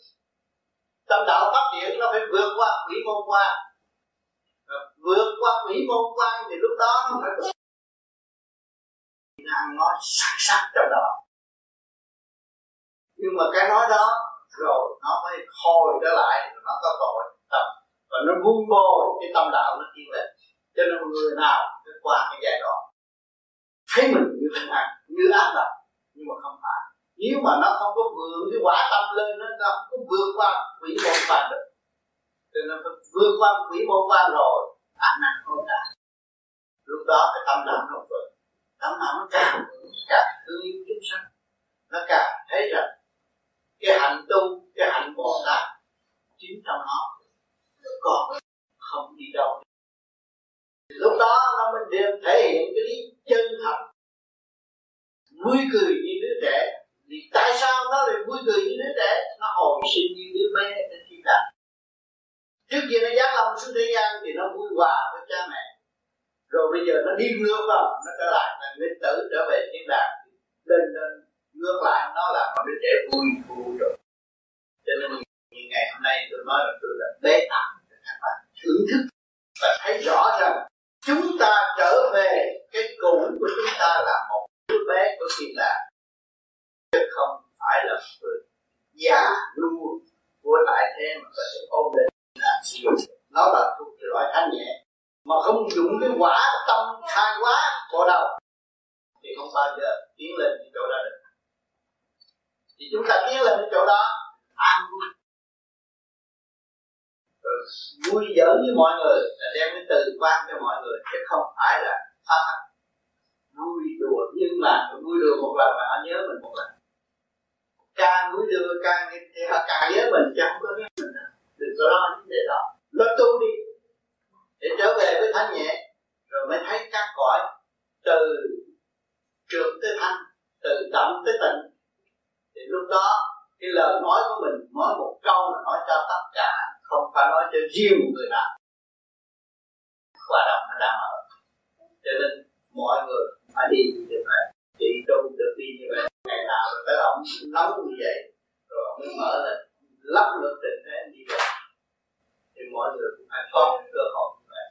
Tâm đạo phát triển nó phải vượt qua quỷ môn quan và vượt qua quỷ môn quan thì lúc đó nó phải đang nói sắc sắc trong đó. Nhưng mà cái nói đó, rồi nó mới hồi trở lại nó có tội tâm. Và nó vun bồi cái tâm đạo nó tiến lên cho nên người nào phải qua cái giai đoạn thấy mình như thế nào như ác độc, nhưng mà không phải. Nếu mà nó không có vượt cái quả tâm lên nó không có vượt qua quỷ môn quan được, cho nên phải vượt qua quỷ môn quan rồi ăn năn không đạt. Lúc đó cái tâm đạo nó vượt? Tâm đạo nó càng càng thương yêu chúng sanh, nó càng thấy rằng cái hạnh tu, cái hạnh bồ tát chính trong nó còn không đi đâu lúc đó nó mới đem thể hiện cái lý chân thật. Vui cười như đứa trẻ. Thì tại sao nó lại vui cười như đứa trẻ? Nó hồi sinh như đứa bé trên thiên đàng trước kia nó giác lòng xuống thế gian thì nó vui hòa với cha mẹ. Rồi bây giờ nó đi ngược vào, nó trở lại là linh tử trở về thiên đàng. Lên lên, ngược lại, nó là một đứa trẻ vui vui rồi. Cho nên như ngày hôm nay tôi nói là tôi là bế tắc cho các bạn thưởng thức và thấy rõ rằng chúng ta trở về cái cũ của chúng ta là một đứa bé của thiên đàng. Chứ không phải là người già nua của tại thế mà có thể ôm định là nó là thuộc loại thanh nhẹ, mà không dùng cái quả tâm khai quá bộ đầu thì không bao giờ tiến lên cái chỗ đó được. Thì chúng ta tiến lên cái chỗ đó, an vui rồi vui giỡn với mọi người là đem cái từ quan cho mọi người, chứ không phải là phá hạnh vui đùa nhưng mà vui đùa một lần mà họ nhớ mình một lần. Càng vui đùa càng thì họ càng nhớ mình chứ không có nhớ mình nữa. Đừng có lo những đề đó. Lo tu đi, để trở về với thanh nhẹ, rồi mới thấy các cõi từ trường tới thanh, từ động tới tịnh. Thì lúc đó, cái lời nói của mình nói một câu là nói cho tất cả không phải nói cho riêng một người nào. Hòa đồng nó đang ở cho nên mọi người phải đi như vậy chị tu được đi như vậy. Ngày nào rồi tới ông nóng như vậy rồi ông mới mở lên lắp lực tình thế đi vậy. Thì mọi người cũng phải có cơ hội như vậy.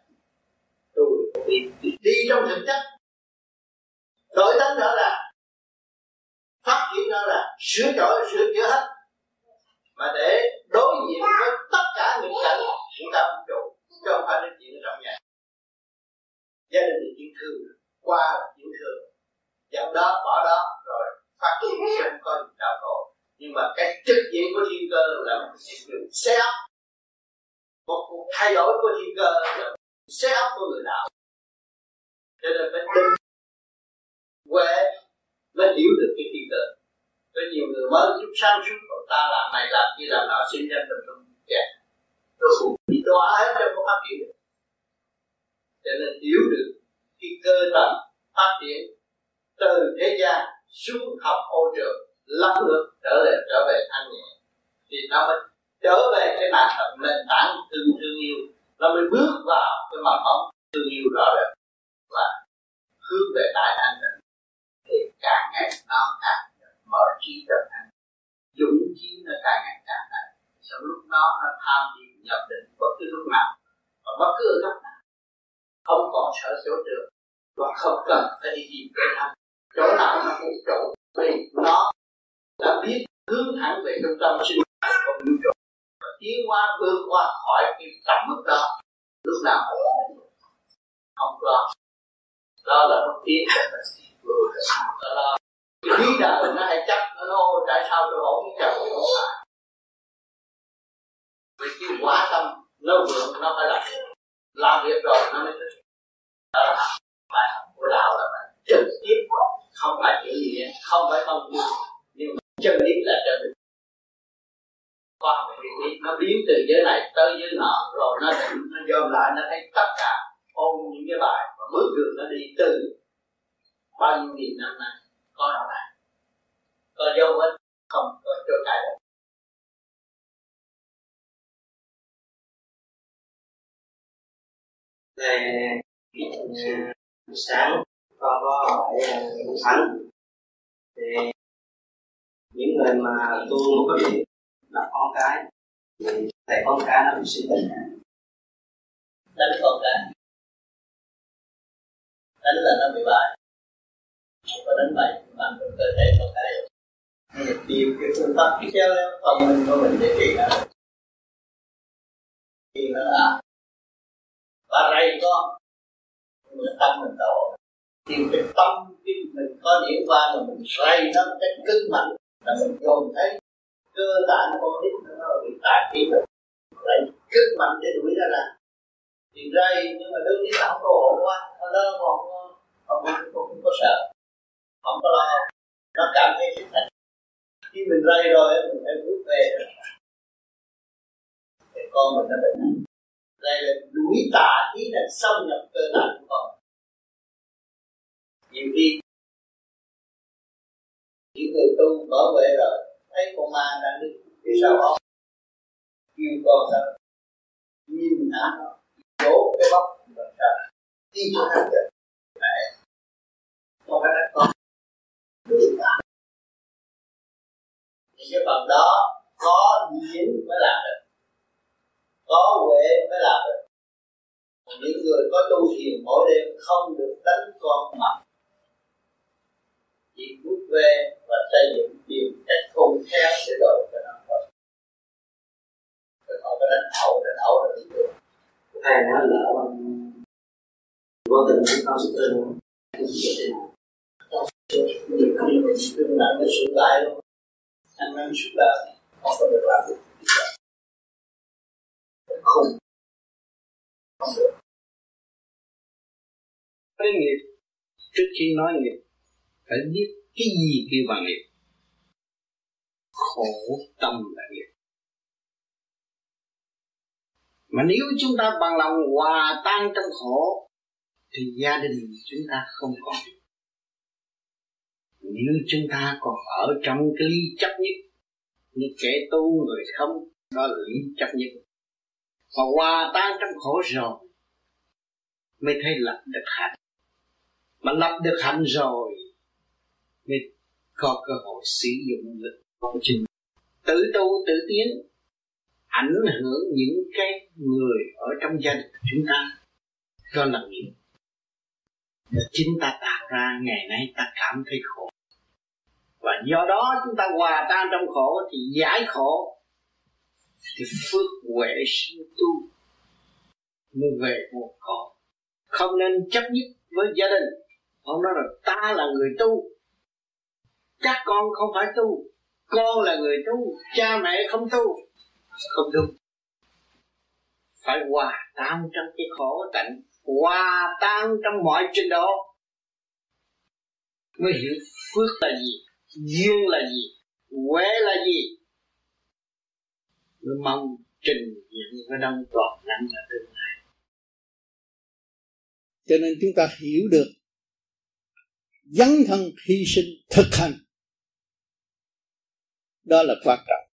Tu đi, đi, đi trong thực chất. Đổi tánh đó là phát triển đó là sửa đổi sửa chữa hết mà để đối diện với tất cả những cảnh chúng ta không trụ chứ không phải là chuyện ở trong nhà. Gia đình là chuyện thường, qua là chuyện thường. Dẫn đó, bỏ đó, rồi phát triển không có gì đau khổ nhưng mà cái trực diện của thiên cơ là một hiện sự xe ấp một cuộc thay đổi của thiên cơ là xe ấp của người đạo. Cho nên phải tin huệ mới hiểu được cái thiên cơ có nhiều người mới giúp sáng suốt của ta làm này làm kia làm nào sinh ra trong không dạ. kẹt tôi cũng bị đọa hết trong có phát triển được cho nên hiểu được cái cơ tầng phát triển từ thế gian xuống học ô trường lắp được trở về trở về thanh nhẹ. Thì nó mới trở về cái nền nền tảng thương thương yêu. Nó mới bước vào cái mặt bóng thương yêu đó được và hướng về đại an định thì càng ngày nó càng mở trí trở thành dũng chí nó càng ngày càng đại sau lúc đó nó tham niệm nhập định bất cứ lúc nào, và bất cứ ở góc nào. Không còn sợ chỗ được, và không cần phải đi tìm cái thăm chỗ nào nó cũng chỗ, vì nó đã biết hướng thẳng về trung tâm sinh của vũ trụ và tiến qua vượt qua khỏi cái tầm mức đó, lúc nào cũng không lo. Đó là một tiến đó là khí lý đạo nó hay chấp, nó nói tại sao tôi không biết chồng không phải vì cái quá tâm nó vượng nó phải làm làm việc rồi, nó mới thích. Đó là bài học của đạo là phải trực tiếp, không phải chữ gì không phải không chữ nhưng mà chân lý là chân lý. Khoa học về lý, nó biến từ giới này tới giới nọ, rồi nó nó dồn lại, nó thấy tất cả ôn những cái bài và bước đường nó đi từ bao nhiêu nghìn năm nay có đâu này có dấu vết không có chỗ cãi được về sáng con có hỏi thánh? Thì những người mà tu một có biết là con cái thì thầy con cái nó bị sinh bệnh đánh con cái. Đánh là nó bị bại không có đánh bại bằng cơ thể con cái được cái phương pháp tiếp theo đó phòng mình của mình để trị nó thì nó là và rầy con mình tâm mình đổ tìm cái tâm khi mình có điểm qua mà mình rầy nó một cách cứng mạnh là mình dồn thấy cơ tạng con nít nó bị tàn khí rồi. Lại cứng mạnh để đuổi ra là thì rầy nhưng mà đương nhiên là không có ổn quá nó đó còn không, không, không có sợ không có lo. Nó cảm thấy thích thành khi mình rầy rồi, mình phải bước về. Để con mình nó bệnh đây là đuổi tà khí là xâm nhập cơ tạng của con. Nhiều khi, những người tu bảo vệ rồi, thấy con ma đang đi phía sau họ? Kêu con sao nhìn ngã nó đổ cái bóc rồi sao? Đi cho nó được mẹ con phải đặt con thì cái phần đó có nhiễm mới làm được. Có huệ mới làm được. Những người có tu thiền mỗi đêm không được đánh con mặt chỉ rút về và xây dựng điều cách khôn khéo để đổi cho nó thôi. Không có đánh ẩu đánh ẩu là bình thường thầy nói là có tình chúng ta sẽ tin đừng nặng cái sự lại luôn ăn năn sự lại không có được làm được không không được cái nghiệp, trước khi nói nghiệp, phải biết cái gì kêu bằng nghiệp. Khổ tâm là nghiệp. Mà nếu chúng ta bằng lòng hòa tan trong khổ, thì gia đình chúng ta không còn nếu chúng ta còn ở trong cái lý chấp nhất như kẻ tu người không, đó là lý chấp nhất. Mà hòa tan trong khổ rồi, mới thấy lập được hạnh. Mà lập được hạnh rồi, mới có cơ hội sử dụng lực của chính tự tu tự tiến, ảnh hưởng những cái người ở trong gia đình chúng ta. Cho là nghiệp chính ta tạo ra, ngày nay ta cảm thấy khổ và do đó chúng ta hòa tan trong khổ thì giải khổ, thì phước huệ sinh tu mới về một khổ. Không nên chấp nhất với gia đình. Ông nói là ta là người tu, các con không phải tu, con là người tu, cha mẹ không tu, không đúng phải hòa tan trong cái khổ tịnh hòa tan trong mọi trình độ mới hiểu phước là gì duyên là gì huệ là gì? Mới mong trình diện với đông toàn năng ở tương lai. Cho nên chúng ta hiểu được, dấn thân hy sinh thực hành. Đó là quan trọng.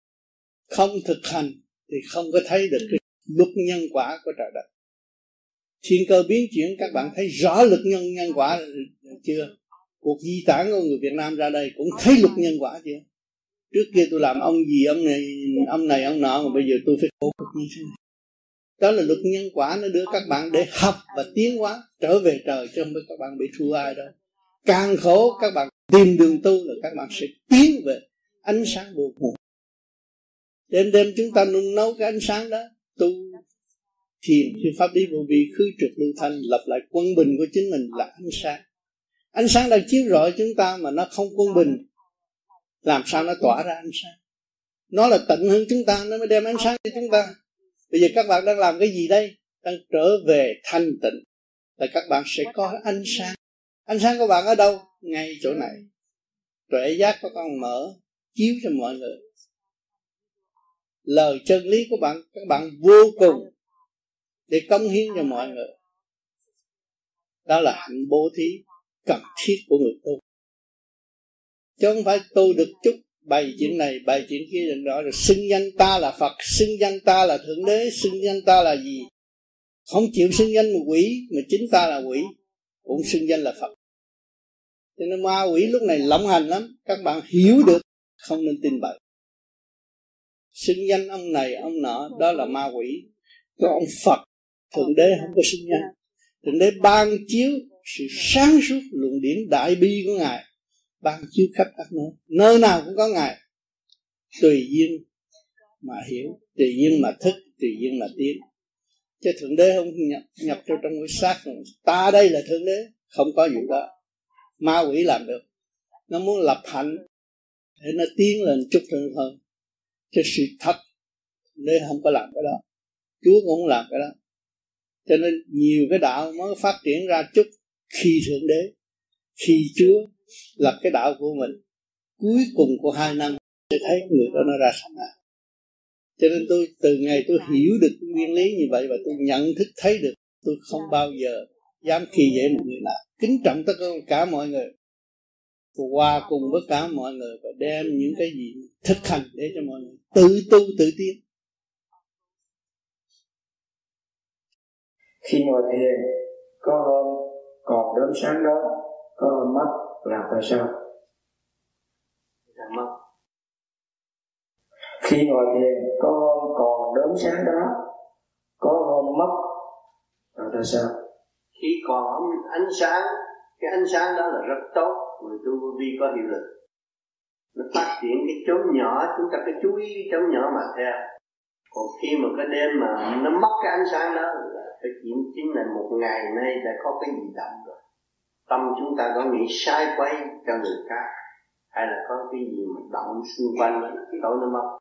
Không thực hành thì không có thấy được cái luật nhân quả của trời đất. Thiên cơ biến chuyển, các bạn thấy rõ luật nhân nhân quả chưa? Cuộc di tản của người Việt Nam ra đây cũng thấy luật nhân quả chưa? Trước kia tôi làm ông gì ông này ông này ông nọ mà bây giờ tôi phải khổ cực như thế này. Đó là luật nhân quả nó đưa các bạn để học và tiến hóa trở về trời chứ không phải các bạn bị thua ai đâu. Càng khổ các bạn tìm đường tu là các bạn sẽ tiến về ánh sáng vô cùng. Đêm đêm chúng ta nung nấu cái ánh sáng đó tu thiền thì pháp đi vô vi khứ trực lưu thanh lập lại quân bình của chính mình là ánh sáng ánh sáng đang chiếu rọi chúng ta mà nó không quân bình. Làm sao nó tỏa ra ánh sáng? Nó là tận hơn chúng ta, nó mới đem ánh sáng cho chúng ta. Bây giờ các bạn đang làm cái gì đây? Đang trở về thanh tịnh. Là các bạn sẽ có ánh sáng. Ánh sáng của bạn ở đâu? Ngay chỗ này. Tuệ giác của con mở, chiếu cho mọi người. Lời chân lý của bạn, các bạn vô cùng để công hiến cho mọi người. Đó là hạnh bố thí cần thiết của người tu. Chứ không phải tu được chút bày chuyện này bày chuyện kia đừng đó, rồi xưng danh ta là phật, xưng danh ta là thượng đế, xưng danh ta là gì? Không chịu xưng danh một quỷ, mà chính ta là quỷ, cũng xưng danh là phật. Cho nên ma quỷ lúc này lộng hành lắm, các bạn hiểu được, không nên tin bậy. Xưng danh ông này, ông nọ, đó là ma quỷ. Còn ông phật, thượng đế không có xưng danh. Thượng đế ban chiếu sự sáng suốt luận điển đại bi của ngài ban chiếu khắp các nơi. Nơi nào cũng có ngài. Tùy duyên mà hiểu, tùy duyên mà thức, tùy duyên mà tiến. Chứ thượng đế không nhập nhập vào trong cái xác ta đây là thượng đế, không có gì đó. Ma quỷ làm được. Nó muốn lập hạnh để nó tiến lên chút hơn hơn cho sự thật đế không có làm cái đó. Chúa cũng không làm cái đó. Cho nên nhiều cái đạo mới phát triển ra chút khi thượng đế, khi chúa lập cái đạo của mình, cuối cùng của hai năm sẽ thấy người đó nó ra sao nào cho nên tôi, từ ngày tôi hiểu được nguyên lý như vậy và tôi nhận thức thấy được, tôi không bao giờ dám khi dễ một người nào. Kính trọng tất cả mọi người. Hòa cùng với cả mọi người và đem những cái gì thực hành để cho mọi người tự tu, tự tiến. Khi ngồi thiền, có hôm còn đốm sáng đó có mất là tại sao? Là mất. Khi ngồi thiền có hôm còn đốm sáng đó có hôm mất là tại sao? Khi còn ánh sáng cái ánh sáng đó là rất tốt người tu vô vi có hiệu lực. Nó phát triển cái chốn nhỏ chúng ta phải chú ý cái chốn nhỏ mà theo còn khi mà cái đêm mà nó mất cái ánh sáng đó là phải kiểm chính là một ngày nay đã có cái gì động rồi. Tâm chúng ta có nghĩ sai quay cho người khác hay là có cái gì mà động xung quanh cái tối nó mất.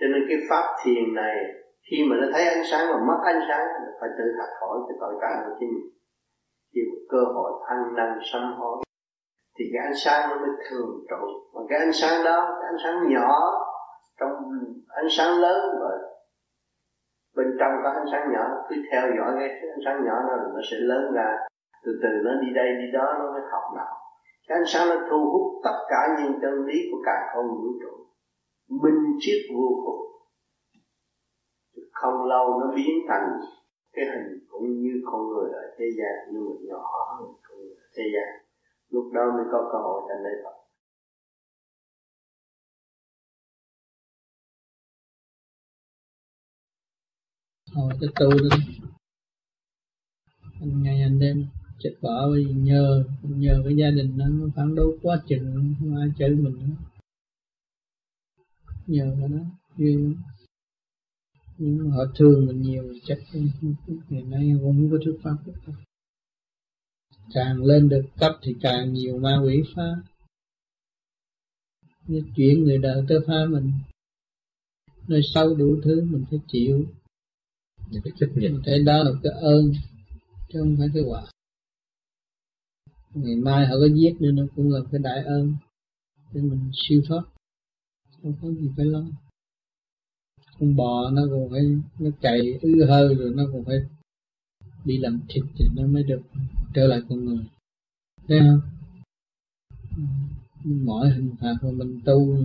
Cho nên cái pháp thiền này, khi mà nó thấy ánh sáng mà mất ánh sáng phải tự học hỏi cái tội trạng của chính mình. Khi cơ hội ăn năn sám hối, thì cái ánh sáng nó mới thường trụ. Mà cái ánh sáng đó, cái ánh sáng nhỏ, trong ánh sáng lớn rồi bên trong có ánh sáng nhỏ, cứ theo dõi cái ánh sáng nhỏ nó nó sẽ lớn ra. Từ từ nó đi đây, đi đó, nó mới học nào cái ánh sáng nó thu hút tất cả những chân lý của cả không vũ trụ. Minh triết vô cùng. Không lâu nó biến thành cái hình cũng như con người ở thế gian, nhưng mà nhỏ hơn con người ở thế gian. Lúc đó mới có cơ hội thành đây Phật. Hồi cái tu đó anh ngày anh đêm chết vợ vì nhờ nhờ cái gia đình nó phản đối quá chừng, không ai chơi mình nữa. Nhờ cái đó duyên nhưng họ thương mình nhiều chắc ngày nay, cũng không có thuyết pháp. Càng lên được cấp thì càng nhiều ma quỷ phá. Như chuyện người đời tới phá mình, nơi sâu đủ thứ mình phải chịu mình phải chấp nhận cái đó là cái ơn, chứ không phải cái quả. Ngày mai họ có giết nữa, nó cũng là cái đại ơn để mình siêu thoát. Không có gì phải lo. Con bò nó còn phải, nó chạy ứ hơi rồi nó còn phải đi làm thịt thì nó mới được trở lại con người. Thấy không? Mọi hình phạt mà mình tu,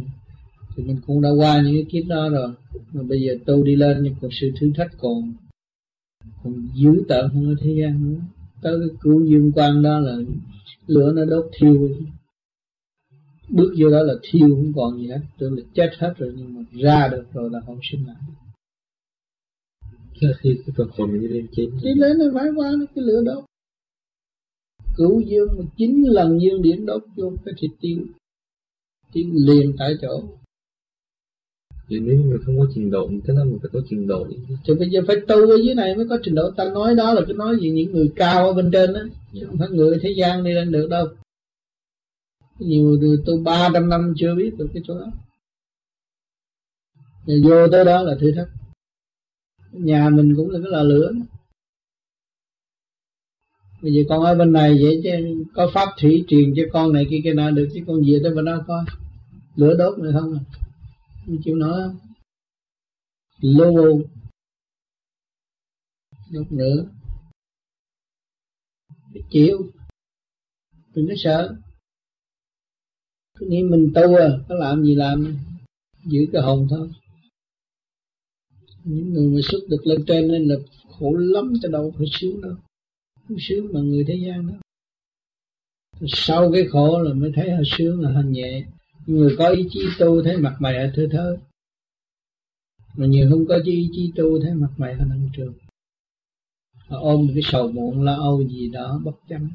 thì mình cũng đã qua những cái kiếp đó rồi mà bây giờ tu đi lên nhưng còn sự thử thách còn còn dữ tợn hơn ở thế gian nữa. Tới cái cứu dương quan đó là lửa nó đốt thiêu bước vô đó là thiêu không còn gì hết. Tưởng là chết hết rồi nhưng mà ra được rồi là không sinh lại. Khi cái phần hồn đi lên trên. Đi lên nó phải qua cái lửa đốt. Cứu dương mà chín lần dương điển đốt vô cái thịt tiêu tiêu liền tại chỗ thì nếu mình không có trình độ thế là mình phải có trình độ. Thì bây giờ phải tu ở dưới này mới có trình độ. Ta nói đó là cái nói gì những người cao ở bên trên đó chứ không phải người thế gian đi lên được đâu. Nhiều người tu ba trăm năm chưa biết được cái chỗ đó. Rồi vô tới đó là thử thách. Nhà mình cũng là cái lò lửa. Bây giờ con ở bên này vậy chứ có pháp thủy truyền cho con này kia kia nào được chứ con về tới bên đó coi lửa đốt này không à không chịu nổi không? Lô nữa. Phải chịu. Đừng có sợ. Cứ nghĩ mình tu à có làm gì làm. Giữ cái hồn thôi. Những người mà xuất được lên trên nên là khổ lắm cho đâu phải sướng đâu. Không sướng mà người thế gian đó. Sau cái khổ là mới thấy họ sướng là hành nhẹ người có ý chí tu thấy mặt mày thơ thơ mà nhiều không có ý chí tu thấy mặt mày ở năng trường. Họ ôm một cái sầu muộn lo âu gì đó bất chánh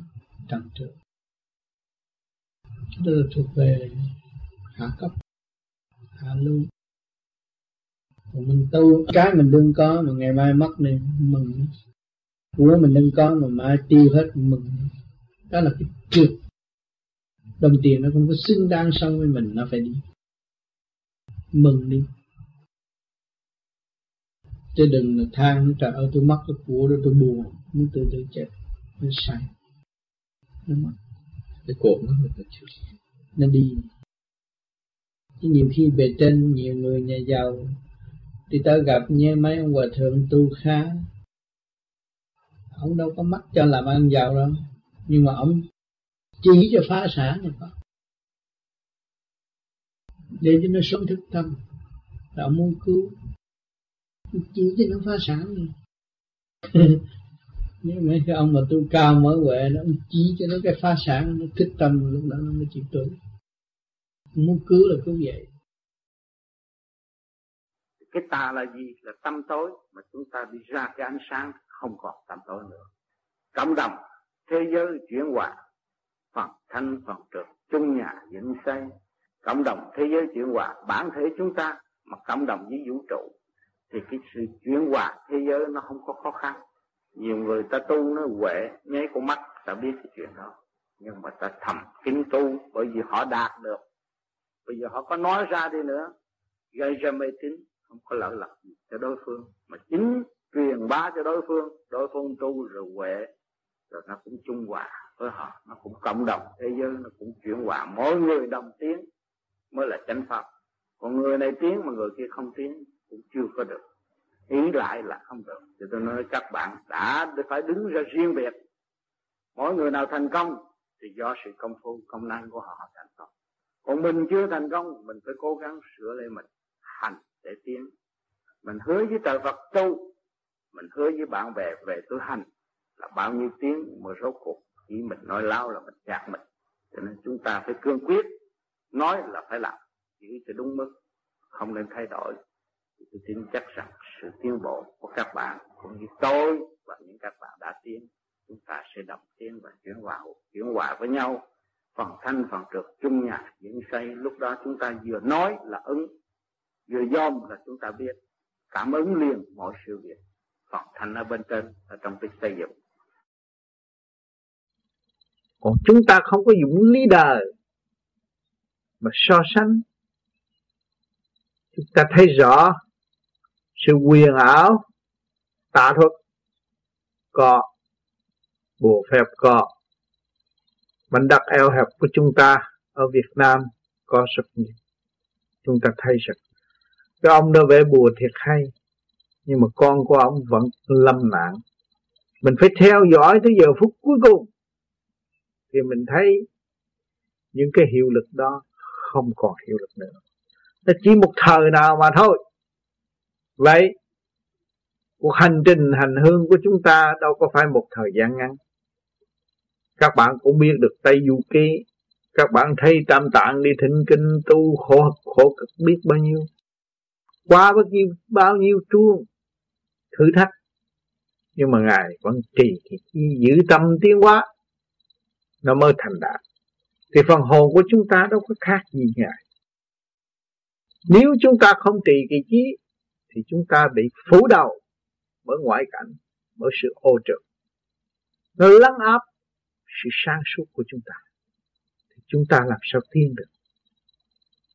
trần trường đó là thuộc về hạ cấp, hạ lưu. Còn mình tu, cái mình đừng có mà ngày mai mất này mừng. Của mình đừng có mà mai tiêu hết mừng. Đó là cái trượt đồng tiền nó không có xứng đáng so với mình nó phải đi. Mừng đi. Chứ đừng là than trời ơi tôi mất cái của đó tôi buồn. Muốn tự tự chết nó sai. Nó mất. Cái cột nó nó đi. Chứ nhiều khi về trên nhiều người nhà giàu thì ta gặp như mấy ông hòa thượng tu khá. Ông đâu có mắt cho làm ăn giàu đâu. Nhưng mà ông chỉ cho phá sản là có. Để cho nó sống thức tâm đạo muốn cứu. Chỉ cho nó phá sản nếu mấy cái ông mà tu cao mới huệ, nó chỉ cho nó cái phá sản, nó thức tâm, lúc đó nó mới chịu tu. Muốn cứu là cứu vậy. Cái tà là gì? Là tâm tối. Mà chúng ta đi ra cái ánh sáng, không còn tâm tối nữa. Cộng đồng, thế giới chuyển hóa phần thanh phần trực chung nhà dựng xây cộng đồng thế giới chuyển hòa, bản thể chúng ta, mà cộng đồng với vũ trụ, thì cái sự chuyển hòa thế giới nó không có khó khăn. Nhiều người ta tu nó huệ nháy con mắt, ta biết cái chuyện đó. Nhưng mà ta thầm kín tu, bởi vì họ đạt được. Bây giờ họ có nói ra đi nữa, gây ra mê tín, không có lợi lộc gì cho đối phương. Mà chính truyền bá cho đối phương đối phương tu rồi huệ, rồi nó cũng chung hòa với họ nó cũng cộng đồng thế giới, nó cũng chuyển hòa. Mỗi người đồng tiến mới là chánh pháp. Còn người này tiến mà người kia không tiến cũng chưa có được. Ý lại là không được. Thì tôi nói các bạn đã phải đứng ra riêng biệt. Mỗi người nào thành công thì do sự công phu, công năng của họ thành công. Còn mình chưa thành công, mình phải cố gắng sửa lại mình. Hành để tiến. Mình hứa với trời Phật tu. Mình hứa với bạn bè về tu hành là bao nhiêu tiếng mà số cuộc chỉ mình, nói lao là mình gạt mình. Cho nên chúng ta phải cương quyết, nói là phải làm. Giữ cho đúng mức, không nên thay đổi. Thì tôi tin chắc rằng sự tiến bộ của các bạn, cũng như tôi và những các bạn đã tiến, chúng ta sẽ đồng tiến và chuyển hòa chuyển hòa với nhau. Phần thanh, phần trượt chung nhà, những xây lúc đó chúng ta vừa nói là ứng, vừa dòm là chúng ta biết. Cảm ứng liền mọi sự việc. Phần thanh ở bên trên, ở trong cái xây dựng còn chúng ta không có dụng lý đời mà so sánh. Chúng ta thấy rõ sự quyền ảo, tà thuật có, bùa phép có. Mảnh đất eo hẹp của chúng ta ở Việt Nam có rất nhiều. Chúng ta thấy rằng, cái ông đó vẽ bùa thiệt hay, nhưng mà con của ông vẫn lâm nạn. Mình phải theo dõi tới giờ phút cuối cùng thì mình thấy những cái hiệu lực đó không còn hiệu lực nữa. Nó chỉ một thời nào mà thôi. Vậy, cuộc hành trình, hành hương của chúng ta đâu có phải một thời gian ngắn. Các bạn cũng biết được tây du ký. Các bạn thấy tam tạng đi thịnh kinh, tu khổ khổ cực biết bao nhiêu? Qua bao nhiêu bao nhiêu chuông, thử thách. Nhưng mà ngài vẫn trì thì giữ tâm tiến hóa nó mới thành đạt. Thì phần hồn của chúng ta đâu có khác gì ngài nếu chúng ta không trì kỳ trí, thì chúng ta bị phủ đầu bởi ngoại cảnh, bởi sự ô trực nó lắng áp sự sáng suốt của chúng ta. Thì chúng ta làm sao tiến được?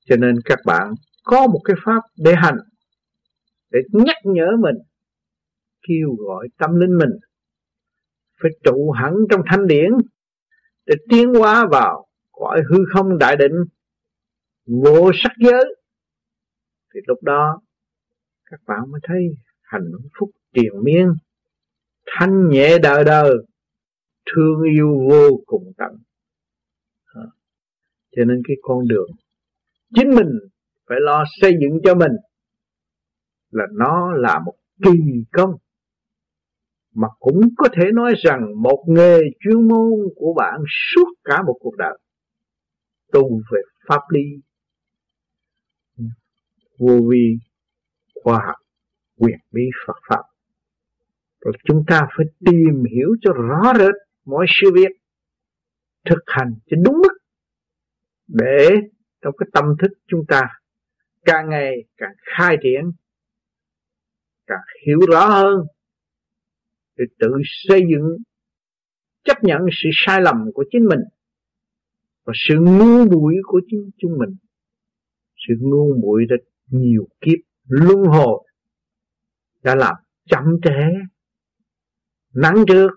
Cho nên các bạn có một cái pháp để hành, để nhắc nhở mình, kêu gọi tâm linh mình phải trụ hẳn trong thanh điển để tiến hóa vào cõi hư không đại định, vô sắc giới, thì lúc đó các bạn mới thấy hạnh phúc triền miên, thanh nhẹ đời đời, thương yêu vô cùng tận. À, cho nên cái con đường chính mình phải lo xây dựng cho mình là nó là một kỳ công mà cũng có thể nói rằng một nghề chuyên môn của bạn suốt cả một cuộc đời. Tu về pháp lý, vô vi, khoa học, quyền bí Phật pháp. Rồi chúng ta phải tìm hiểu cho rõ rệt mọi sự việc, thực hành cho đúng mức, để trong cái tâm thức chúng ta càng ngày càng khai triển, càng hiểu rõ hơn để tự xây dựng, chấp nhận sự sai lầm của chính mình và sự ngu muội của chính chúng mình. Sự ngu muội đã nhiều kiếp, luân hồi, đã làm chậm trễ, nắng trước.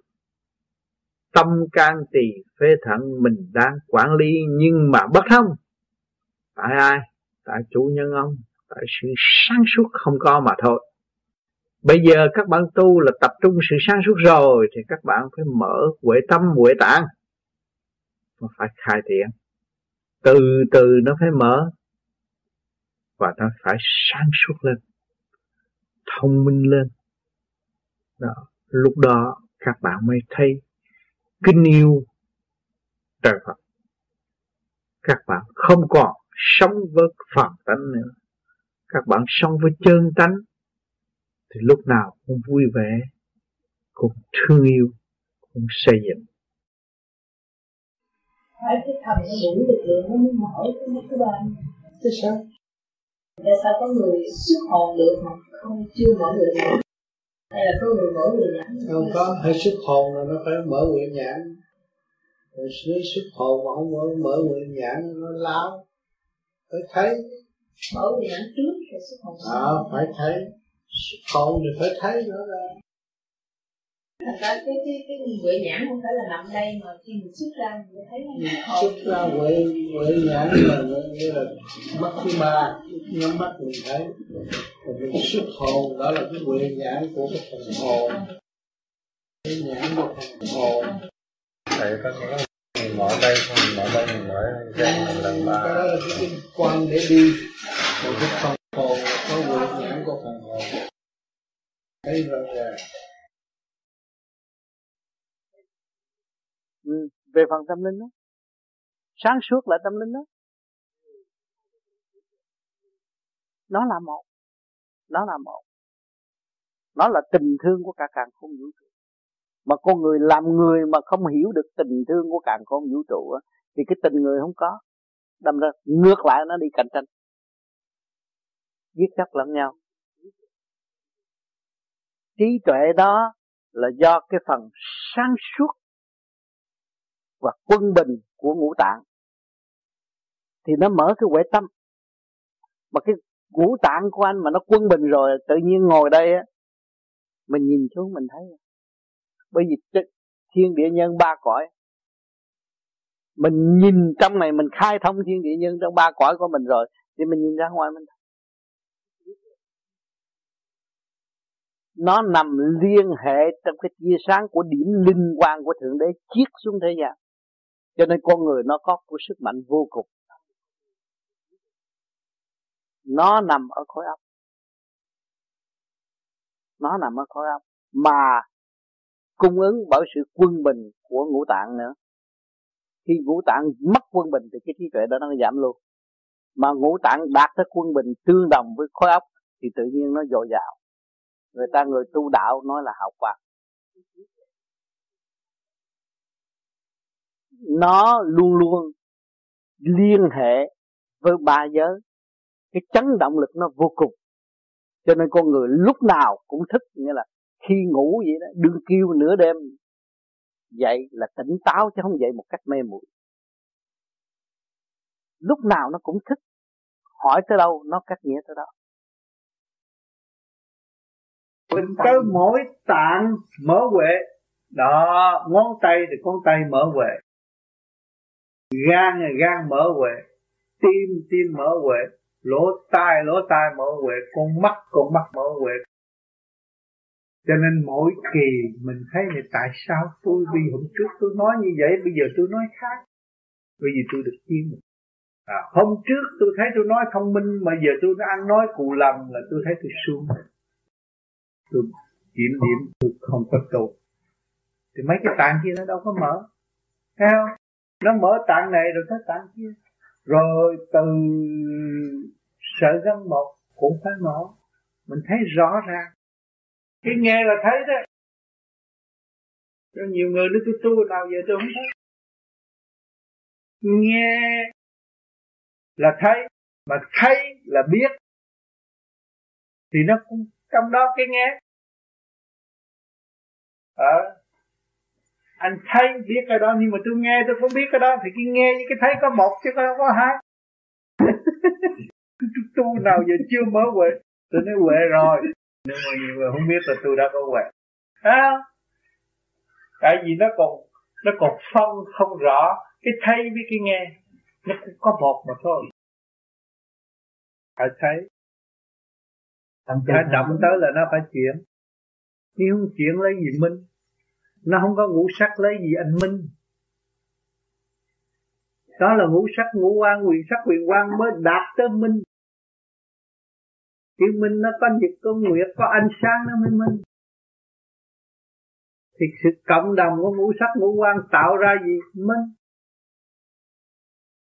Tâm can tỳ phế thận mình đang quản lý, nhưng mà bất thông. Tại ai? Tại chủ nhân ông. Tại sự sáng suốt không có mà thôi bây giờ các bạn tu là tập trung sự sáng suốt rồi, thì các bạn phải mở huệ tâm, huệ tạng. Mà phải khai triển từ từ nó phải mở, và nó phải sáng suốt lên, thông minh lên. Đó. lúc đó các bạn mới thấy kinh yêu trời Phật. Các bạn không còn sống với phàm tánh nữa. Các bạn sống với chân tánh thì lúc nào cũng vui vẻ cũng thương yêu cũng xây dựng. Phải cái thầm nó đủ lực lượng nó mới mở cái mắt thứ ba chứ sao tại sao có người xuất hồn được mà không chưa mở được nhãn hay là có người mở người nhãn? Không có hay xuất hồn là nó phải mở nguyện nhãn. Rồi nếu xuất hồn mà không mở mở nguyện nhãn nó láo. Phải thấy. Mở nguyện nhãn trước rồi xuất hồn. À, phải thấy xuất hồn thì phải thấy nữa ra. Thành ra cái cái cái huệ nhãn không phải là nằm đây mà khi mình xuất ra mình thấy là xuất ra huệ huệ nhãn là như là mắt thứ ba nhắm mắt mình thấy. Còn mình xuất hồn đó là cái huệ nhãn của cái phần hồn. Cái nhãn của phần hồn. Thầy có nghĩa mình mở đây xong mình mở đây mình mở lần ba. Cái đó là cái quan để đi. Một cái phần thấy rõ ràng ừ, về phần tâm linh đó sáng suốt là tâm linh đó. Nó là một nó là một. Nó là tình thương của cả càng không vũ trụ. Mà con người làm người mà không hiểu được tình thương của càng không vũ trụ thì cái tình người không có. Đâm ra ngược lại nó đi cạnh tranh. Giết chấp lẫn nhau trí tuệ đó là do cái phần sáng suốt và quân bình của ngũ tạng. Thì nó mở cái huệ tâm. Mà cái ngũ tạng của anh mà nó quân bình rồi, tự nhiên ngồi đây á, mình nhìn xuống mình thấy. Bởi vì thiên địa nhân ba cõi, mình nhìn trong này mình khai thông thiên địa nhân trong ba cõi của mình rồi, thì mình nhìn ra ngoài mình nó nằm liên hệ trong cái tia sáng của điểm linh quang của thượng đế chiết xuống thế gian. Cho nên con người nó có của sức mạnh vô cùng. Nó nằm ở khối óc. Nó nằm ở khối óc. Mà cung ứng bởi sự quân bình của ngũ tạng nữa. Khi ngũ tạng mất quân bình thì cái trí tuệ đó nó giảm luôn. Mà ngũ tạng đạt tới quân bình tương đồng với khối óc thì tự nhiên nó dồi dào người ta người tu đạo nói là hào quang nó luôn luôn liên hệ với ba giới. Cái chấn động lực nó vô cùng. Cho nên con người lúc nào cũng thức, nghĩa là khi ngủ vậy đó, đừng kêu nửa đêm. Dậy là tỉnh táo chứ không dậy một cách mê muội. Lúc nào nó cũng thức. Hỏi tới đâu, nó cách nghĩa tới đó mình tới mỗi tạng mở huệ. Đó ngón tay thì ngón tay mở huệ. Gan thì gan mở huệ. Tim tim mở huệ. Lỗ tai lỗ tai mở huệ. Con mắt con mắt mở huệ. Cho nên mỗi kỳ mình thấy là tại sao tôi vì hôm trước tôi nói như vậy bây giờ tôi nói khác. Bởi vì tôi được chiêm à, hôm trước tôi thấy tôi nói thông minh mà giờ tôi đã ăn nói cụ lầm là tôi thấy tôi xuống tôi kiểm điểm tôi không có tốt thì mấy cái tạng kia nó đâu có mở. Không? Nó mở tạng này rồi tới tạng kia. Rồi từ sợi gân một cũng phải mở. Mình thấy rõ ràng cái nghe là thấy đấy cho nhiều người nói tôi tu nào giờ tôi không thấy. Nghe là thấy mà thấy là biết. Thì nó cũng trong đó cái nghe à, anh thấy biết cái đó nhưng mà tôi nghe tôi không biết cái đó thì cái nghe với cái thấy có một chứ không có hai. Tu nào giờ chưa mở huệ. Tôi nói huệ rồi. Nhưng mà nhiều người không biết là tôi đã có huệ. À, tại vì nó còn nó còn phân không rõ. Cái thấy với cái nghe nó cũng có một mà thôi. Phải thấy. Phải động tới là nó phải chuyển. Nếu không chuyển lấy gì minh nó không có ngũ sắc lấy gì anh minh. Đó là ngũ sắc, ngũ quan quyền sắc quyền quan mới đạt tới minh. Chữ minh nó có nhật, có nguyệt, có ánh sáng nó mới minh. Thì sự cộng đồng của ngũ sắc, ngũ quan tạo ra gì? Minh.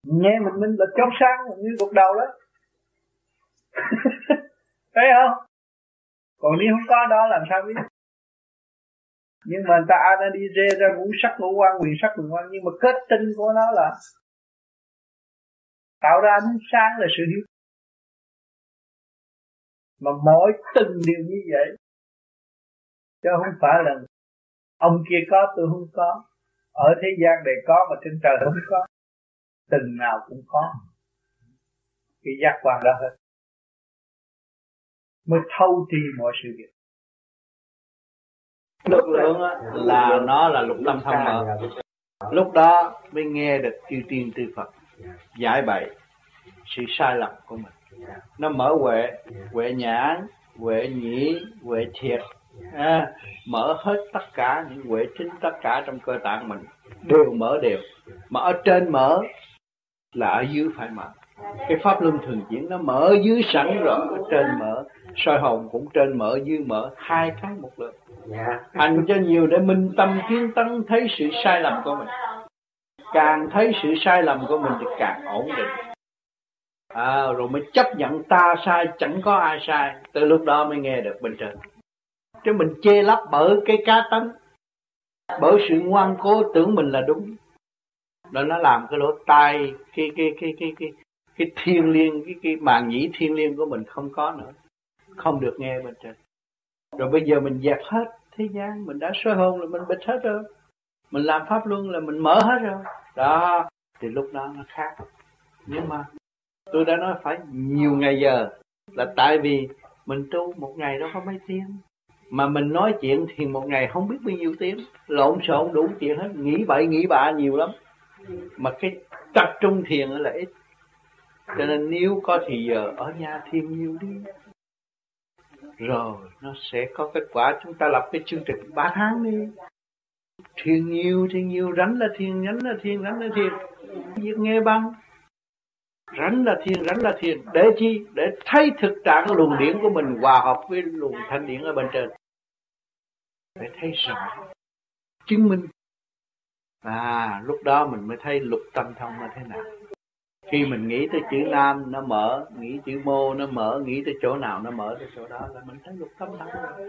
Nghe mình minh là chót sáng như gục đầu đó. Thấy không? Còn nếu không có đó, làm sao biết? Nhưng mà người ta đã đi rê ra ngũ sắc, ngũ quan, quyền sắc, quyền quan, nhưng mà kết tinh của nó là tạo ra ánh sáng là sự hiểu. Mà mỗi từng điều như vậy. Chứ không phải là ông kia có, tôi không có. Ở thế gian này có mà trên trời không có. Từng nào cũng có. Cái giác quan đó hết. Mới thâu thi mọi sự việc lực lượng là nó là lục tâm thông mở. Lúc đó mới nghe được chư tiên tư phật giải bày sự sai lầm của mình. Nó mở huệ huệ nhãn huệ nhĩ huệ thiệt à, mở hết tất cả những huệ chính tất cả trong cơ tạng mình đều mở đều. Mà ở trên mở là ở dưới phải mở cái pháp luân thường chuyển nó mở dưới sẵn rồi ở trên mở. Soi hồn cũng trên mở dưới mở hai cái một lượt. Hành cho nhiều để minh tâm kiến tấn thấy sự sai lầm của mình. Càng thấy sự sai lầm của mình thì càng ổn định. À, rồi mới chấp nhận ta sai chẳng có ai sai. Từ lúc đó mới nghe được bên trên. Chứ mình chê lấp bởi cái cá tánh. Bởi sự ngoan cố tưởng mình là đúng. Rồi nó làm cái lỗ tai cái cái cái cái cái cái thiên liêng, cái cái màn nhĩ thiên liêng của mình không có nữa. Không được nghe bên trên. Rồi bây giờ mình dẹp hết thế gian, mình đã soi hồn là mình bịch hết rồi. Mình làm pháp luân là mình mở hết rồi. Đó, thì lúc đó nó khác. Nhưng mà tôi đã nói phải nhiều ngày giờ là tại vì mình tu một ngày đâu có mấy tiếng. Mà mình nói chuyện thì một ngày không biết bao nhiêu tiếng. Lộn xộn đủ chuyện hết. Nghĩ bậy, nghĩ bạ nhiều lắm. Mà cái tập trung thiền là ít cho nên nếu có thì giờ ở nhà thiền nhiều đi. Rồi, nó sẽ có kết quả. Chúng ta lập cái chương trình ba tháng đi. Thiền nhiều thì nhiều rảnh là thiền rắn là thiền rảnh là thiền việc nghe băng. Rảnh là thiền rảnh là thiền để chi? Để thấy thực trạng luồng điển của mình hòa hợp với luồng thanh điển ở bên trên. Để thấy rõ. Chứng minh. À lúc đó mình mới thấy lục tâm thông là thế nào khi mình nghĩ tới chữ nam, nó mở, nghĩ chữ mô nó mở, nghĩ tới chỗ nào, nó mở tới chỗ đó, là mình thấy lục tâm thông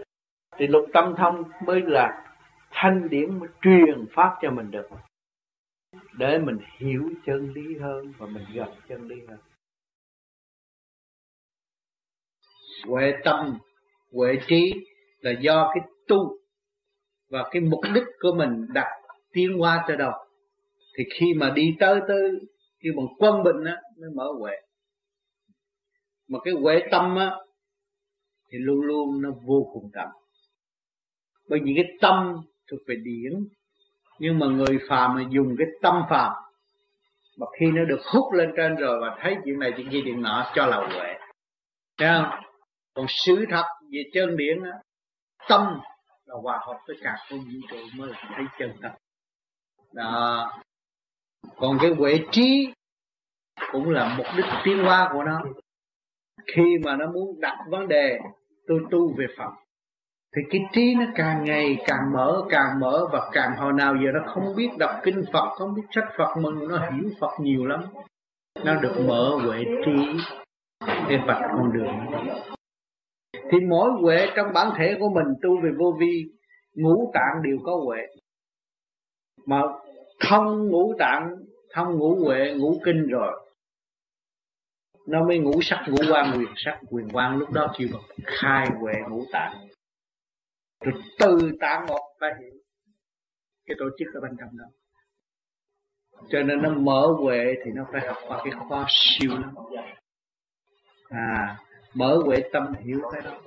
thì lục tâm thông mới là thanh điển mới truyền pháp cho mình được. Để mình hiểu chân lý hơn và mình gặp chân lý hơn. Huệ tâm, huệ trí là do cái tu và cái mục đích của mình đặt tiến qua tới đâu. Thì khi mà đi tới tới khi bằng quân bình á, mới mở huệ. Mà cái huệ tâm á, thì luôn luôn nó vô cùng tận bởi vì cái tâm thuộc về điển, nhưng mà người phàm mà dùng cái tâm phàm, mà khi nó được hút lên trên rồi và thấy chuyện này chuyện kia, chuyện nọ, cho là huệ. Thấy không? Còn sự thật về chân điển á, tâm là hòa hợp với cả không vũ trụ mới là thấy chân thật. Đó. Còn cái huệ trí cũng là mục đích tiến hóa của nó. Khi mà nó muốn đặt vấn đề, tôi tu về Phật, thì cái trí nó càng ngày càng mở càng mở và càng hồi nào giờ nó không biết đọc kinh Phật, không biết sách Phật, mà nó hiểu Phật nhiều lắm. Nó được mở huệ trí để vạch con đường. Thì mỗi huệ trong bản thể của mình, tu về vô vi, ngũ tạng đều có huệ. Mà không ngũ tạng, không ngũ huệ, ngũ kinh rồi nó mới ngũ sắc ngũ quan quyền sắc quyền quan lúc đó kêu bằng khai huệ ngũ tạng. Rồi từ tạng một ta hiểu cái tổ chức ở bên trong đó. Cho nên nó mở huệ thì nó phải học qua cái khoa siêu lắm. À mở huệ tâm hiểu cái đó.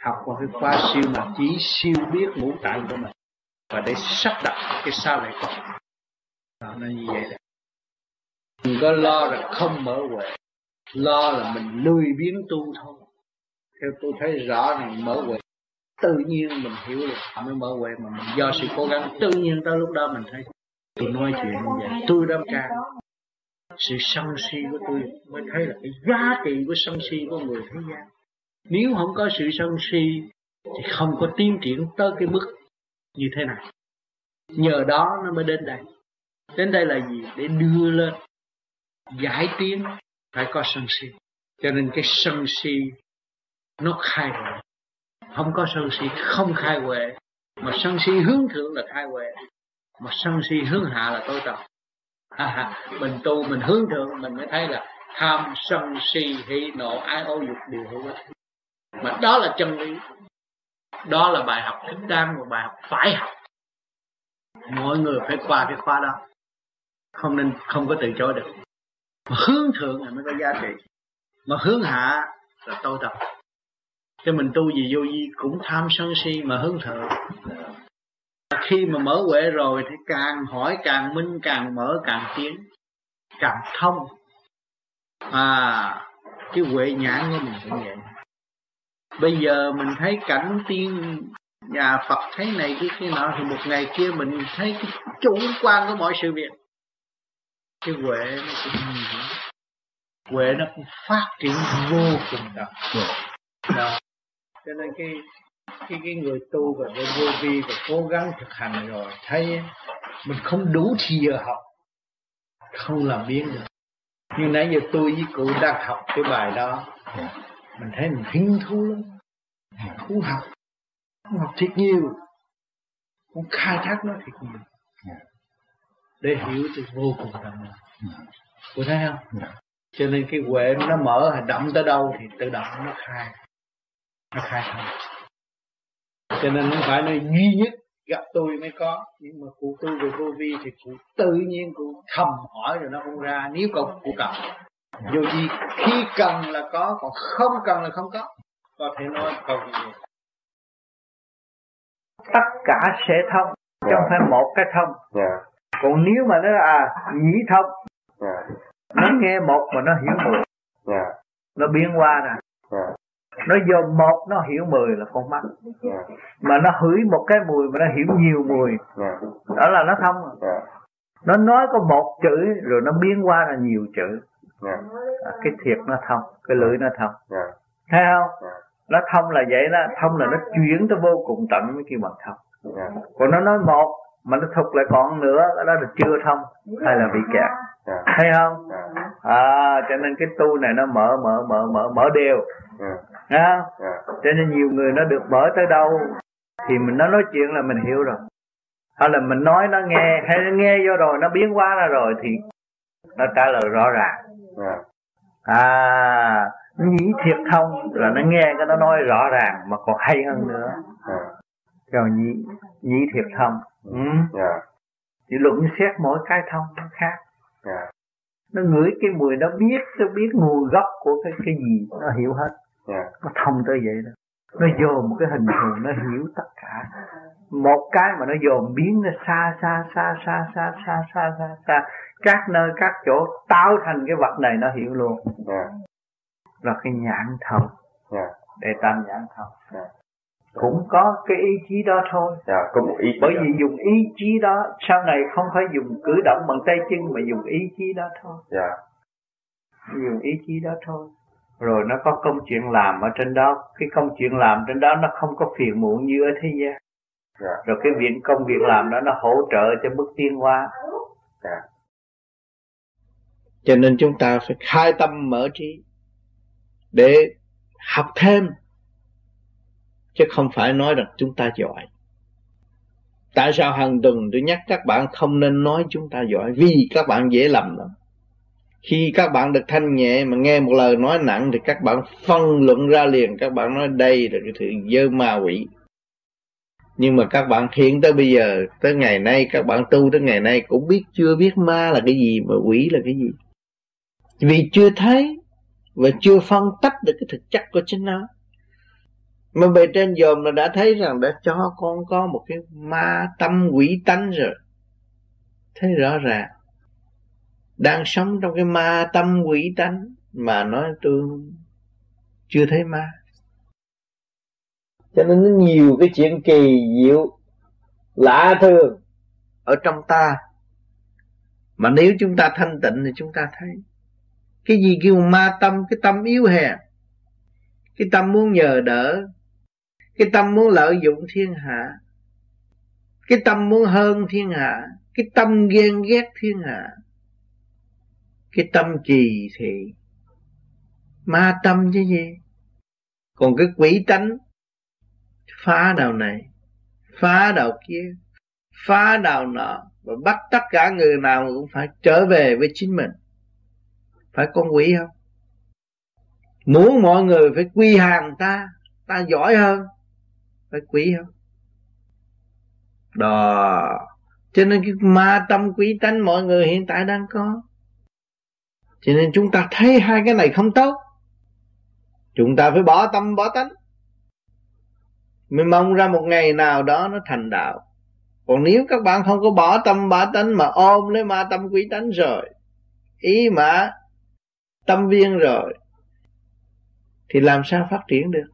Học qua cái khoa siêu mà chỉ siêu biết ngũ tạng của mình. Và để sắp đặt cái sao lại có. Đó, nó như vậy đó. Đừng có lo là không mở huệ lo là mình lười biếng tu thôi. Theo tôi thấy rõ rằng mở huệ, tự nhiên mình hiểu được mới mở huệ mà mình do sự cố gắng tự nhiên tới lúc đó mình thấy tôi nói chuyện như vậy, tôi đã ca. Sự sân si của tôi mới thấy là cái giá trị của sân si của người thế gian. Nếu không có sự sân si thì không có tiến triển tới cái mức như thế này nhờ đó nó mới đến đây. Đến đây là gì? Để đưa lên, giải tiến phải có sân si. Cho nên cái sân si nó khai huệ. Không có sân si không khai huệ. Mà sân si hướng thượng là khai huệ. Mà sân si hướng hạ là tối trọng à, mình tu mình hướng thượng mình mới thấy là tham sân si hỉ nộ ái ô dục đều hữu ích. Mà đó là chân lý. Đó là bài học thích đáng và bài học phải học. Mỗi người phải qua cái khóa đó. Không nên không có từ chối được mà hướng thượng là mới có giá trị. Mà hướng hạ là tôi tập. Cho mình tu gì vô vi cũng tham sân si mà hướng thượng. Khi mà mở huệ rồi thì càng hỏi càng minh, càng mở càng tiến. Càng thông. À cái huệ nhãn của mình cũng vậy. Bây giờ mình thấy cảnh tiên nhà Phật thấy này, cái cái nọ, thì một ngày kia mình thấy cái chủ quan của mọi sự việc cái huệ nó cũng nhiều huệ nó cũng phát triển vô cùng đặc đó. Cho nên cái cái cái người tu và cái vô vi và cố gắng thực hành rồi, thấy mình không đủ thì giờ học, không làm biến được. Nhưng nãy giờ tôi với cụ đang học cái bài đó, mình thấy mình hứng thú lắm. Thú học. Học thiệt nhiều. Cũng khai thác nó thiệt nhiều để hiểu thì vô cùng tận cô thấy không? Cho nên cái huệ nó mở hay động tới đâu thì tự động nó khai. Nó khai thông cho nên không phải nơi duy nhất gặp tôi mới có nhưng mà cụ tu về vô vi thì cụ tự nhiên cụ thầm hỏi rồi nó không ra nếu cậu cụ cần dù gì khi cần là có còn không cần là không có. Có thể nói câu gì tất cả sẽ thông chứ không phải một cái thông. Yeah. Còn nếu mà nó à nhĩ thông yeah. nó nghe một mà nó hiểu mười yeah. nó biến qua nè yeah. nó vô một nó hiểu mười là con mắt yeah. mà nó hửi một cái mùi mà nó hiểu nhiều mùi yeah. đó là nó thông yeah. nó nói có một chữ rồi nó biến qua là nhiều chữ yeah. à, cái thiệt nó thông cái lưỡi nó thông yeah. thấy không yeah. nó thông là vậy đó thông là nó chuyển tới vô cùng tận mới kêu bằng thông yeah. còn nó nói một mà nó thục lại còn nữa cái đó là chưa thông hay là bị kẹt. Yeah. thấy không? Yeah. à cho nên cái tu này nó mở mở mở mở mở đều. Yeah. cho nên nhiều người nó được mở tới đâu thì mình nó nói chuyện là mình hiểu rồi. Hay là mình nói nó nghe hay nó nghe vô rồi nó biến hóa ra rồi thì nó trả lời rõ ràng. À. Nhĩ thiệt thông là nó nghe cái nó nói rõ ràng mà còn hay hơn nữa. Rồi nhĩ nhĩ thiệt thông ừ. yeah. thì luận xét mỗi cái thông nó khác yeah. nó ngửi cái mùi nó biết nó biết nguồn gốc của cái cái gì nó hiểu hết yeah. nó thông tới vậy đó nó dồn một cái hình thù nó hiểu tất cả một cái mà nó dồn biến nó xa xa xa xa xa xa xa xa xa các nơi các chỗ tạo thành cái vật này nó hiểu luôn yeah. là cái nhãn thông yeah. để tam nhãn thông yeah. Cũng có cái ý chí đó thôi. Yeah, có một ý bởi vì dùng ý chí đó sau này không phải dùng cử động bằng tay chân mà dùng ý chí đó thôi. Yeah. dùng ý chí đó thôi. Rồi nó có công chuyện làm ở trên đó. Cái công chuyện làm trên đó nó không có phiền muộn như ở thế gian. Yeah. rồi cái việc công việc làm đó nó hỗ trợ cho bước tiến hóa. Yeah. cho nên chúng ta phải khai tâm mở trí để học thêm chứ không phải nói rằng chúng ta giỏi. Tại sao hàng tuần tôi nhắc các bạn không nên nói chúng ta giỏi? Vì các bạn dễ lầm lắm. Khi các bạn được thanh nhẹ mà nghe một lời nói nặng thì các bạn phân luận ra liền. Các bạn nói đây là cái thứ dơ ma quỷ. Nhưng mà các bạn hiện tới bây giờ, tới ngày nay, các bạn tu tới ngày nay cũng biết chưa biết ma là cái gì mà quỷ là cái gì. Vì chưa thấy và chưa phân tách được cái thực chất của chính nó mà bề trên dòm là đã thấy rằng đã cho con có một cái ma tâm quỷ tánh rồi. Thấy rõ ràng đang sống trong cái ma tâm quỷ tánh mà nói tôi chưa thấy ma. Cho nên nó nhiều cái chuyện kỳ diệu lạ thường. Ở trong ta mà nếu chúng ta thanh tịnh thì chúng ta thấy. Cái gì kêu ma tâm? Cái tâm yếu hèn. Cái tâm muốn nhờ đỡ cái tâm muốn lợi dụng thiên hạ. Cái tâm muốn hơn thiên hạ. Cái tâm ghen ghét thiên hạ. Cái tâm trì thị. Ma tâm chứ gì? Còn cái quỷ tánh. Phá đầu này. Phá đầu kia. Phá đầu nọ. Và bắt tất cả người nào cũng phải trở về với chính mình. Phải con quỷ không? Muốn mọi người phải quy hàng ta. Ta giỏi hơn phải quý không? Đó. Cho nên cái ma tâm quý tánh mọi người hiện tại đang có. Cho nên chúng ta thấy hai cái này không tốt. Chúng ta phải bỏ tâm, bỏ tánh. Mình mong ra một ngày nào đó nó thành đạo. Còn nếu các bạn không có bỏ tâm, bỏ tánh mà ôm lấy ma tâm quý tánh rồi, ý mà tâm viên rồi, thì làm sao phát triển được?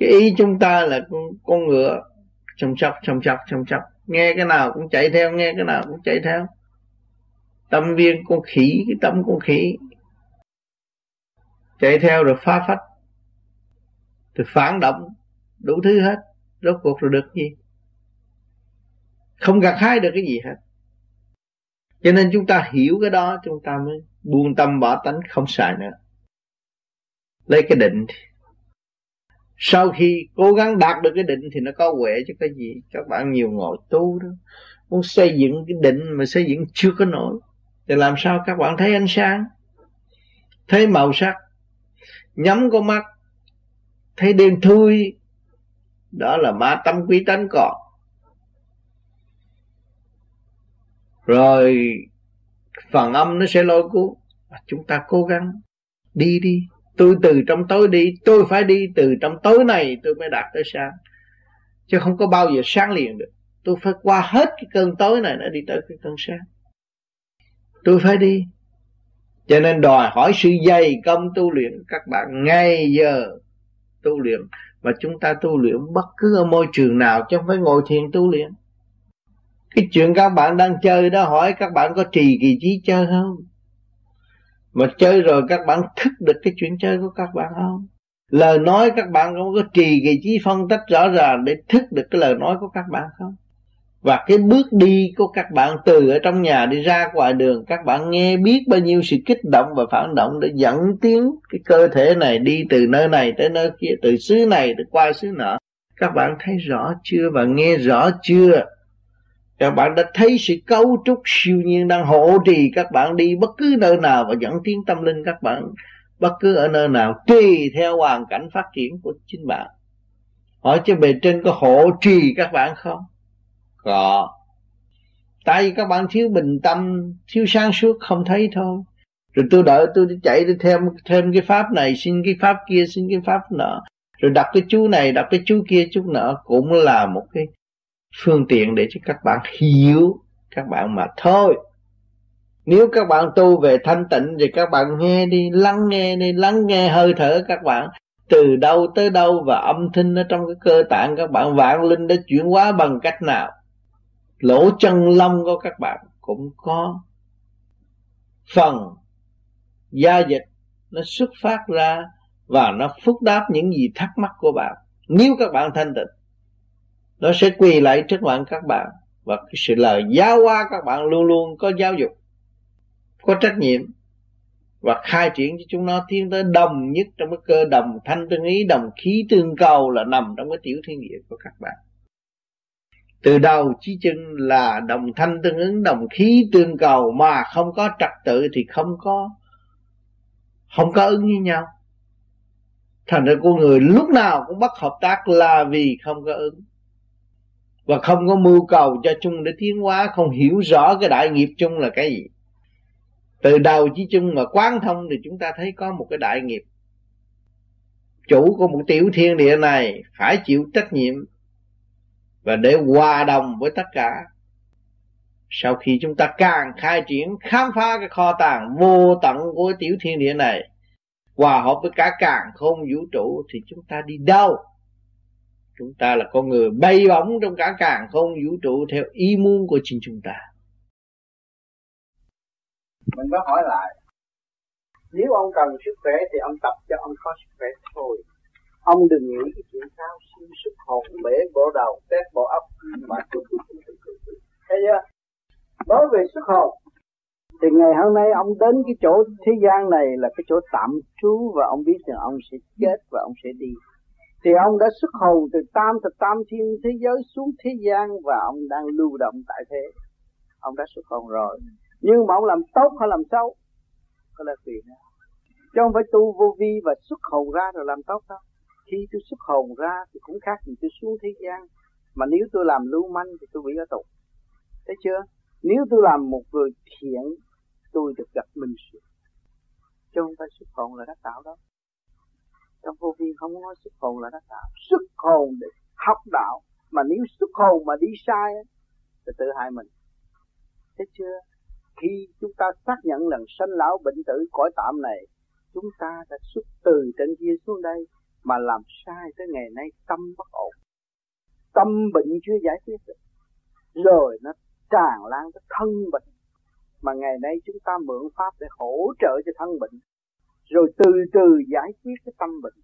Cái ý chúng ta là con, con ngựa. Chồng chọc chồng chọc chồng chọc. Nghe cái nào cũng chạy theo nghe cái nào cũng chạy theo. Tâm viên con khỉ cái tâm con khỉ. Chạy theo rồi phá phách. Rồi phản động. Đủ thứ hết. Rốt cuộc rồi được gì? Không gặt hái được cái gì hết. Cho nên chúng ta hiểu cái đó chúng ta mới buông tâm bỏ tánh không xài nữa. Lấy cái định sau khi cố gắng đạt được cái định thì nó có huệ chứ cái gì. Các bạn nhiều ngồi tu đó, muốn xây dựng cái định mà xây dựng chưa có nổi. Thì làm sao các bạn thấy ánh sáng, thấy màu sắc, nhắm con mắt, thấy đêm thui. Đó là ma tâm quý tánh còn. Rồi, phần âm nó sẽ lôi cuốn. Chúng ta cố gắng đi đi tôi từ trong tối đi, tôi phải đi từ trong tối này tôi mới đạt tới sáng. Chứ không có bao giờ sáng liền được. Tôi phải qua hết cái cơn tối này để đi tới cái cơn sáng. Tôi phải đi. Cho nên đòi hỏi sự dày công tu luyện các bạn ngay giờ tu luyện. Mà chúng ta tu luyện bất cứ ở môi trường nào chứ không phải ngồi thiền tu luyện. Cái chuyện các bạn đang chơi đó, hỏi các bạn có trì kỳ trí chơi không? Mà chơi rồi các bạn thức được cái chuyện chơi của các bạn không? Lời nói các bạn không có trì kỳ trí phân tích rõ ràng để thức được cái lời nói của các bạn không? Và cái bước đi của các bạn từ ở trong nhà đi ra ngoài đường, các bạn nghe biết bao nhiêu sự kích động và phản động để dẫn tiến cái cơ thể này đi từ nơi này tới nơi kia, từ xứ này tới qua xứ nọ. Các bạn thấy rõ chưa và nghe rõ chưa? Các bạn đã thấy sự cấu trúc siêu nhiên đang hộ trì các bạn đi bất cứ nơi nào và dẫn tiến tâm linh các bạn, bất cứ ở nơi nào, tùy theo hoàn cảnh phát triển của chính bạn. Hỏi cho bề trên có hộ trì các bạn không? Có. Tại vì các bạn thiếu bình tâm, thiếu sáng suốt, không thấy thôi. Rồi tôi đợi tôi đi chạy đi thêm thêm cái pháp này, xin cái pháp kia, xin cái pháp nọ. Rồi đặt cái chú này, đặt cái chú kia chú nọ cũng là một cái phương tiện để cho các bạn hiểu, các bạn mà thôi. Nếu các bạn tu về thanh tịnh thì các bạn nghe đi, lắng nghe đi, lắng nghe hơi thở các bạn. Từ đâu tới đâu và âm thanh ở trong cái cơ tạng các bạn vạn linh đã chuyển hóa bằng cách nào? Lỗ chân lông của các bạn cũng có. Phần gia dịch nó xuất phát ra và nó phúc đáp những gì thắc mắc của bạn. Nếu các bạn thanh tịnh nó sẽ quỳ lại trước mặt các bạn. Và cái sự lời giáo hóa các bạn luôn luôn có giáo dục, có trách nhiệm. Và khai triển cho chúng nó tiến tới đồng nhất trong cái cơ đồng thanh tương ý, đồng khí tương cầu là nằm trong cái tiểu thiên địa của các bạn. Từ đầu chí chân là đồng thanh tương ứng, đồng khí tương cầu mà không có trật tự thì không có không có ứng với nhau. Thành ra con người lúc nào cũng bắt hợp tác là vì không có ứng và không có mưu cầu cho chung để tiến hóa, không hiểu rõ cái đại nghiệp chung là cái gì. Từ đầu chí chung mà quán thông thì chúng ta thấy có một cái đại nghiệp. Chủ của một tiểu thiên địa này phải chịu trách nhiệm và để hòa đồng với tất cả. Sau khi chúng ta càng khai triển, khám phá cái kho tàng vô tận của tiểu thiên địa này, hòa hợp với cả càng không vũ trụ, thì chúng ta đi đâu? Chúng ta là con người bay bổng trong cả càng không, vũ trụ theo ý muốn của chính chúng ta. Mình có hỏi lại, nếu ông cần sức khỏe thì ông tập cho ông có sức khỏe thôi. Ông đừng nghĩ cái chuyện sao sinh sức hồn bể bộ đầu, tét bộ óc, mà thấy chưa? Nói về sức hồn, thì ngày hôm nay ông đến cái chỗ thế gian này là cái chỗ tạm trú và ông biết rằng ông sẽ chết và ông sẽ đi thì ông đã xuất hồn từ tam thập tam thiên thế giới xuống thế gian và ông đang lưu động tại thế. Ông đã xuất hồn rồi. Nhưng mà ông làm tốt hay làm xấu? Có là tùy nữa. Chứ không phải tu vô vi và xuất hồn ra rồi làm tốt đâu. Khi tôi xuất hồn ra thì cũng khác gì tôi xuống thế gian. Mà nếu tôi làm lưu manh thì tôi bị ở tù. Thấy chưa? Nếu tôi làm một người thiện, tôi được gặp minh sự chứ không phải xuất hồn là đắc đạo đâu trong vô vi không nói xuất hồn là đắc đạo xuất hồn để học đạo. Mà nếu xuất hồn mà đi sai thì tự hại mình. Thấy chưa? Khi chúng ta xác nhận lần sanh lão bệnh tử cõi tạm này, chúng ta đã xuất từ trên kia xuống đây mà làm sai tới ngày nay tâm bất ổn. Tâm bệnh chưa giải quyết được. Rồi nó tràn lan tới thân bệnh. Mà ngày nay chúng ta mượn pháp để hỗ trợ cho thân bệnh rồi từ từ giải quyết cái tâm bệnh.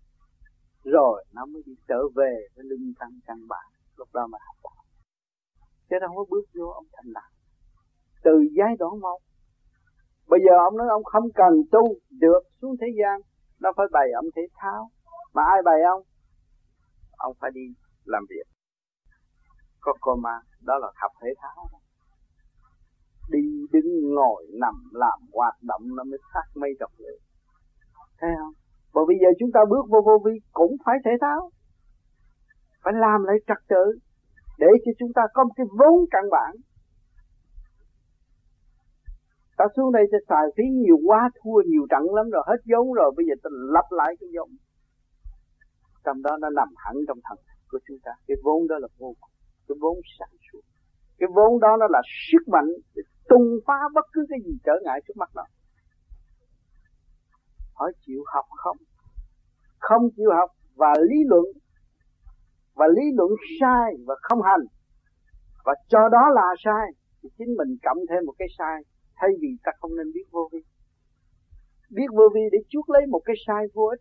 Rồi nó mới đi trở về với linh căn căn bản lúc đó mà học đạo chứ đâu có bước vô ông thành đạt. Từ giai đoạn một. Bây giờ ông nói ông không cần tu được xuống thế gian. Nó phải bày ông thể thao. Mà ai bày ông? Ông phải đi làm việc. Có cô mà đó là học thể thao đi đứng ngồi nằm làm hoạt động nó mới phát mây trọng lượng thấy không? Bởi bây giờ chúng ta bước vô vô vi cũng phải thể thao phải làm lại trật tự để cho chúng ta có một cái vốn căn bản. Ta xuống đây sẽ xài phí nhiều quá thua nhiều trận lắm rồi hết vốn rồi bây giờ ta lặp lại cái vốn. Trong đó nó nằm hẳn trong thần của chúng ta. Cái vốn đó là vô cùng. Cái vốn sản xuất, cái vốn đó nó là sức mạnh để tung phá bất cứ cái gì trở ngại trước mắt đó hỏi chịu học không? Không chịu học và lý luận, và lý luận sai và không hành. Và cho đó là sai, thì chính mình cộng thêm một cái sai, thay vì ta không nên biết vô vi. Biết vô vi để chuốc lấy một cái sai vô ích.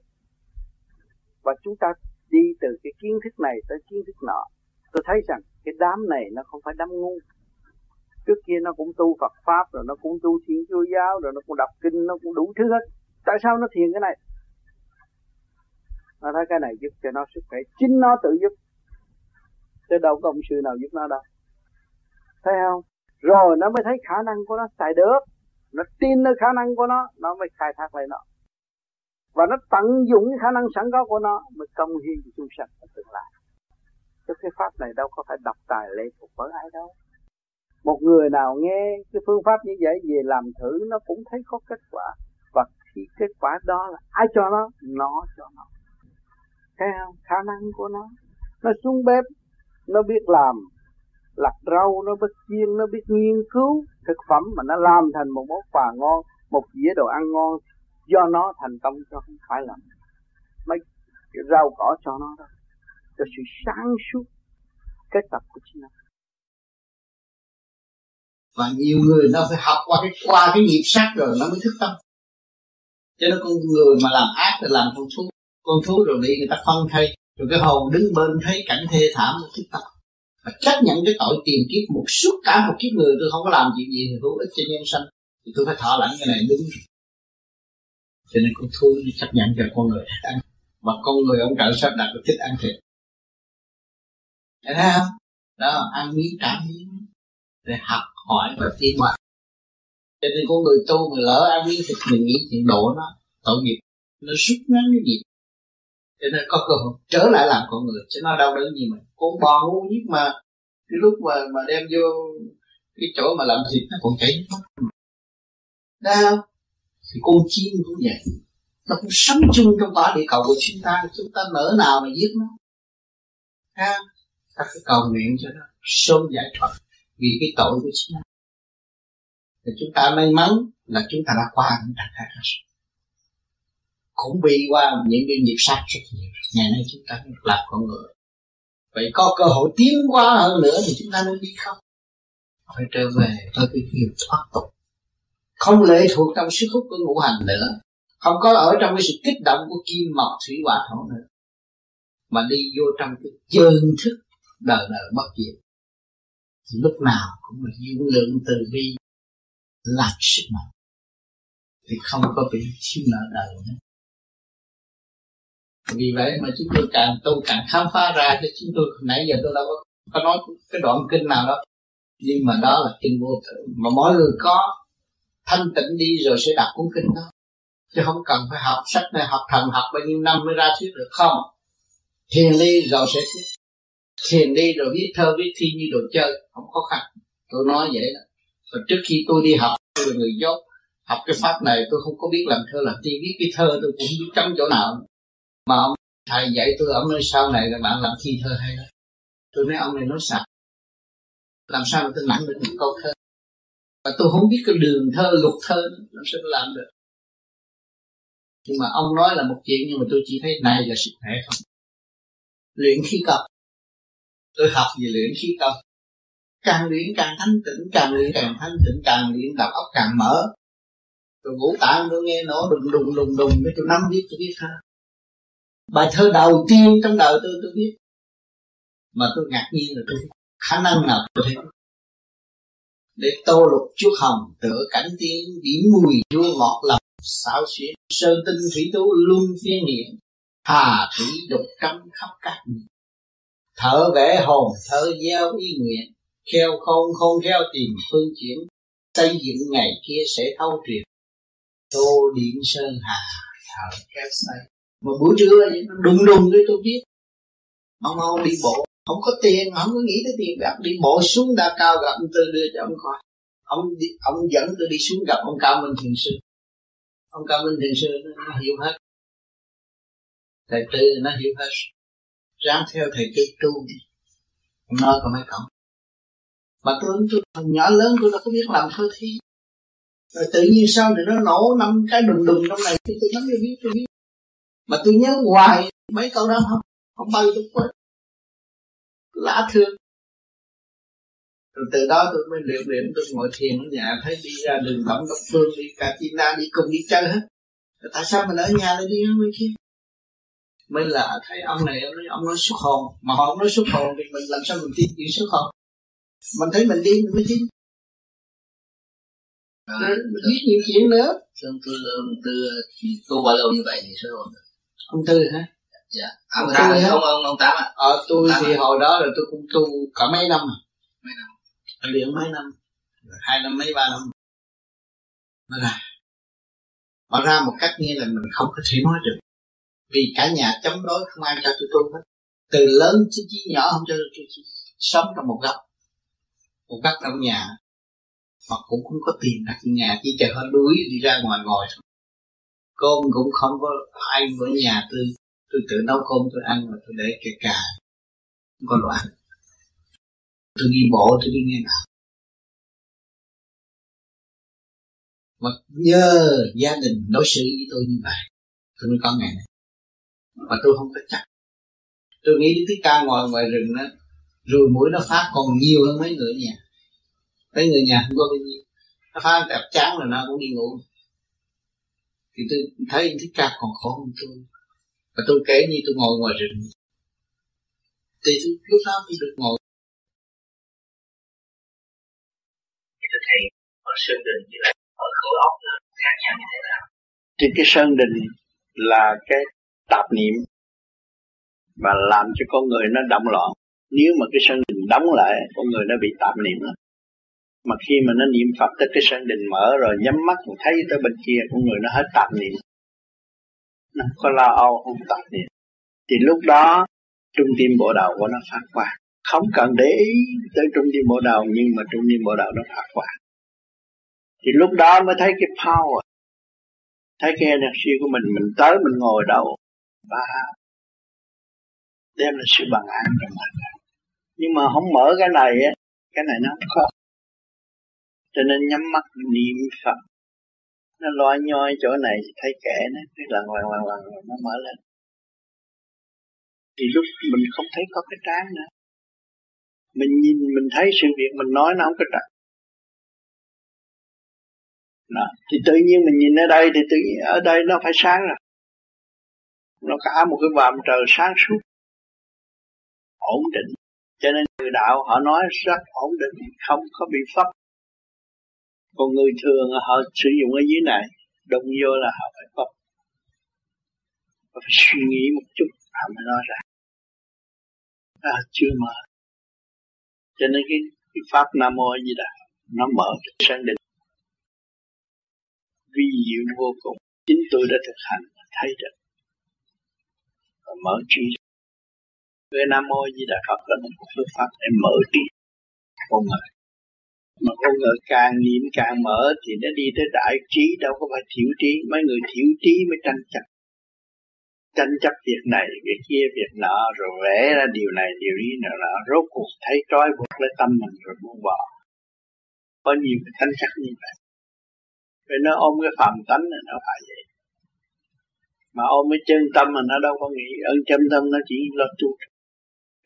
Và chúng ta đi từ cái kiến thức này tới kiến thức nọ. Tôi thấy rằng cái đám này nó không phải đám ngu. Trước kia nó cũng tu Phật pháp, rồi nó cũng tu Thiên Chúa giáo, rồi nó cũng đọc kinh, nó cũng đủ thứ hết tại sao nó thiền cái này? Nó thấy cái này giúp cho nó sức khỏe. Chính nó tự giúp. Chứ đâu có ông sư nào giúp nó đâu. Thấy không? Rồi nó mới thấy khả năng của nó xài được. Nó tin nơi khả năng của nó nó mới khai thác lại nó. Và nó tận dụng cái khả năng sẵn có của nó mới công hiến cho chúng sanh ở tương lai. Chứ cái pháp này đâu có phải đọc tài lệ thuộc với ai đâu. Một người nào nghe cái phương pháp như vậy về làm thử, nó cũng thấy có kết quả thì kết quả đó là ai cho nó? Nó cho nó. Thấy không? Khả năng của nó. Nó xuống bếp, nó biết làm. Lặt rau, nó biết chiên, nó biết nghiên cứu thực phẩm mà nó làm thành một món quà ngon, một dĩa đồ ăn ngon. Do nó thành công cho không phải là mấy cái rau cỏ cho nó đâu. Cho sự sáng suốt kết tập của chính nó. Và nhiều người nó phải học qua cái qua cái nghiệp sát rồi nó mới thức tâm cho nên con người mà làm ác thì làm con thú. Con thú rồi bị người ta phân thây rồi cái hồn đứng bên thấy cảnh thê thảm của chúng ta. Và chấp nhận cái tội tiền kiếp một suốt cả một kiếp người, tôi không có làm chuyện gì thì hữu ích cho nhân sanh. Thì tôi phải thọ lãnh cái này đúng cho nên con thú chấp nhận cho con người ăn. Và con người ông trợ sắp đặt thích ăn thịt. Thấy không? Đó, ăn miếng trả miếng. Để học hỏi và tiến hóa cho nên con người tu mà lỡ ăn miếng thịt mình nghĩ chuyện độ nó tội nghiệp. Nó rút ngắn cái nghiệp. Cho nên có cơ hội trở lại làm con người, chứ nó đau đớn gì mà. Con bò ngu nhất mà cái lúc mà mà đem vô cái chỗ mà làm thịt nó còn chảy nước thì con chim cũng vậy nó cũng sống chung trong quả địa cầu của chúng ta chúng ta nỡ nào mà giết nó. Ha ta phải cầu nguyện cho nó sớm giải thoát vì cái tội của chúng ta thì chúng ta may mắn là chúng ta đã qua những trạng thái đó cũng bị qua những cái nghiệp sát rất nhiều. Ngày nay chúng ta làm con người. Vậy có cơ hội tiến qua hơn nữa thì chúng ta nên đi không? Phải trở về với cái nghiệp thoát tục. Không lệ thuộc trong sức hút của ngũ hành nữa. Không có ở trong cái sự kích động của kim, mộc, thủy, hỏa, thổ nữa. Mà đi vô trong cái chân thức đời đời bất diệt. Lúc nào cũng là dung lượng từ bi làm sức mạnh thì không có bị thiếu nợ đời nữa. Vì vậy mà chúng tôi càng tu càng khám phá ra cho chúng tôi nãy giờ tôi đâu có, có nói cái đoạn kinh nào đó. nhưng mà đó là kinh vô thượng. Mà mỗi người có thanh tịnh đi rồi sẽ đọc cuốn kinh đó. Chứ không cần phải học sách này học thần học bao nhiêu năm mới ra thuyết được. Không. Thiền đi rồi sẽ thuyết. Thiền đi rồi viết thơ viết thi như đồ chơi. Không khó khăn. Tôi nói vậy đó và trước khi tôi đi học, tôi là người dốt học cái pháp này, tôi không có biết làm thơ, làm thi viết cái thơ tôi cũng biết chấm chỗ nào. Mà ông thầy dạy tôi ông nói sau này là bạn làm thi thơ hay đó. Tôi nói, ông này nói sạch. Làm sao mà tôi nặng được một câu thơ? Và tôi không biết cái đường thơ, luật thơ làm sao tôi làm được. Nhưng mà ông nói là một chuyện, nhưng mà tôi chỉ thấy này là sức khỏe không? Luyện khí công. Tôi học về luyện khí công càng luyện càng thanh tịnh, càng luyện càng thanh tịnh, càng luyện đầu óc càng mở. Rồi ngũ tạng tôi nghe nó đùng đùng đùng đùng cái tôi năm biết tôi biết thơ bài thơ đầu tiên trong đời tôi tôi biết. Mà tôi ngạc nhiên là tôi khả năng nào tôi thấy. Để tô lục chuốc hồng, tựa cảnh tiên, điểm mùi chua ngọt lòng, xảo xuyến, sơ tinh thủy tú luôn phiên niệm, hà thủy đục trăm khắp các miền. Thở vẽ hồn, thở gieo ý nguyện kheo không không theo tìm phương chuyển xây dựng ngày kia sẽ thâu triệt. Tô điện sơn hà thở kép xây. Mà buổi trưa nó đùng đùng đấy tôi biết. Ông ông đi bộ. Không có tiền không có nghĩ tới tiền. Bạc đi bộ xuống đa cao gặp ông tư đưa cho ông coi. Ông đi, ông dẫn tôi đi xuống gặp ông cao minh thiền sư. Ông cao minh thiền sư nó, nó hiểu hết. Thầy tư nó hiểu hết. Ráng theo thầy tư tu đi. Ông nói có mấy cổng mà tôi tôi thằng nhỏ lớn tôi đâu có biết làm thơ thi. Rồi tự nhiên sao thì nó nổ năm cái đùng đùng trong này tôi nắm cho biết tôi biết. Mà tôi nhớ hoài mấy câu đó không không bao giờ tôi quên. Lạ thương rồi từ đó tôi mới luyện luyện tôi ngồi thiền ở nhà thấy đi ra đường tổng đốc phương đi cả china đi cùng đi chơi hết. Rồi tại sao mình ở nhà lại đi bên kia? Mới là thấy ông này ông nói, ông nói xuất hồn. Mà họ không nói xuất hồn thì mình làm sao mình tin chuyện xuất hồn? Mình thấy mình đi mình mới tin à, mình biết nhiều chuyện nữa. Thương tư tư tu bao lâu như vậy thì xuất hồn ông tư hả? Dạ. Ông tám ông ông ông tám ạ. Ờ tôi thì hồi đó là tôi cũng tu cả mấy năm à. Mấy năm. Luyện mấy năm. Hai năm mấy ba năm. Nó ra mà ra một cách như là mình không có thể nói được. Vì cả nhà chống đối không ai cho tôi tu hết. Từ lớn chí chí nhỏ không cho tôi sống trong một góc cũng cắt trong nhà. Hoặc cũng không có tiền đặt nhà, chỉ chờ họ đuối đi ra ngoài ngồi thôi. Cơm cũng không có ai ở nhà, tôi tôi tự nấu cơm, tôi ăn mà tôi để kể cà. Không có đồ ăn. Tôi đi bộ, tôi đi nghe nào mà nhờ gia đình đối xử với tôi như vậy, tôi mới có ngày này. Mà tôi không có chắc. Tôi nghĩ tới cái ca ngồi ngoài rừng đó rồi mũi nó phát còn nhiều hơn mấy người nhà. Mấy người nhà không có bao nhiêu nó phát đẹp chán là nó cũng đi ngủ. Thì tôi thấy thích ca còn khổ hơn tôi. Và tôi kể như tôi ngồi ngoài rừng. Thì tôi lúc đó tôi được ngồi. Thì tôi thấy ở sơn đình như là ở khối óc là khác nhau như thế nào? Thì cái sơn đình là cái tạp niệm và làm cho con người nó động loạn nếu mà cái sân đình đóng lại, con người nó bị tạm niệm lắm mà khi mà nó niệm Phật tới cái sân đình mở rồi, nhắm mắt mình thấy tới bên kia, con người nó hết tạm niệm. Nó không có lo âu, không tạm niệm. Thì lúc đó, trung tim bộ đầu của nó phát qua không cần để ý tới trung tim bộ đầu nhưng mà trung tim bộ đầu nó phát qua thì lúc đó mới thấy cái power. Thấy cái energy của mình mình tới, mình ngồi đâu? Ba. Đem lại sự bằng an cho mình nhưng mà không mở cái này á, cái này nó không có. Cho nên nhắm mắt niệm phật. Nó loay nhoi chỗ này, thấy kẻ nó cái lần lần lần lần nó mở lên. Thì lúc mình không thấy có cái trán nữa. Mình nhìn, mình thấy sự việc, mình nói nó không có trật. Đó. thì tự nhiên mình nhìn ở đây, thì tự nhiên ở đây nó phải sáng rồi. Nó cả một cái vòm trời sáng suốt. Ổn định cho nên người đạo họ nói rất ổn định không có bị pháp còn người thường họ sử dụng ở dưới này đụng vô là họ phải pháp họ phải suy nghĩ một chút họ mới nói ra. À, chưa mở. Cho nên cái, cái pháp nam mô gì đó nó mở cái sáng định. Vi diệu vô cùng. Chính tôi đã thực hành thấy được. Và mở trí cái nam mô di đà phật, là một phương pháp để mở trí con người mà con người càng niệm càng mở thì nó đi tới đại trí, đâu có phải thiểu trí. Mấy người thiểu trí mới tranh chấp. Tranh chấp việc này, việc kia, việc nọ, rồi vẽ ra điều này, điều ý nọ nọ. Rốt cuộc thấy trói buộc lấy tâm mình rồi buông bỏ. Có nhiều cái tranh chấp như vậy. Vì nó ôm cái phạm tánh là nó phải vậy. Mà ôm cái chân tâm mà nó đâu có nghĩ. Ơn chân tâm nó chỉ lo tu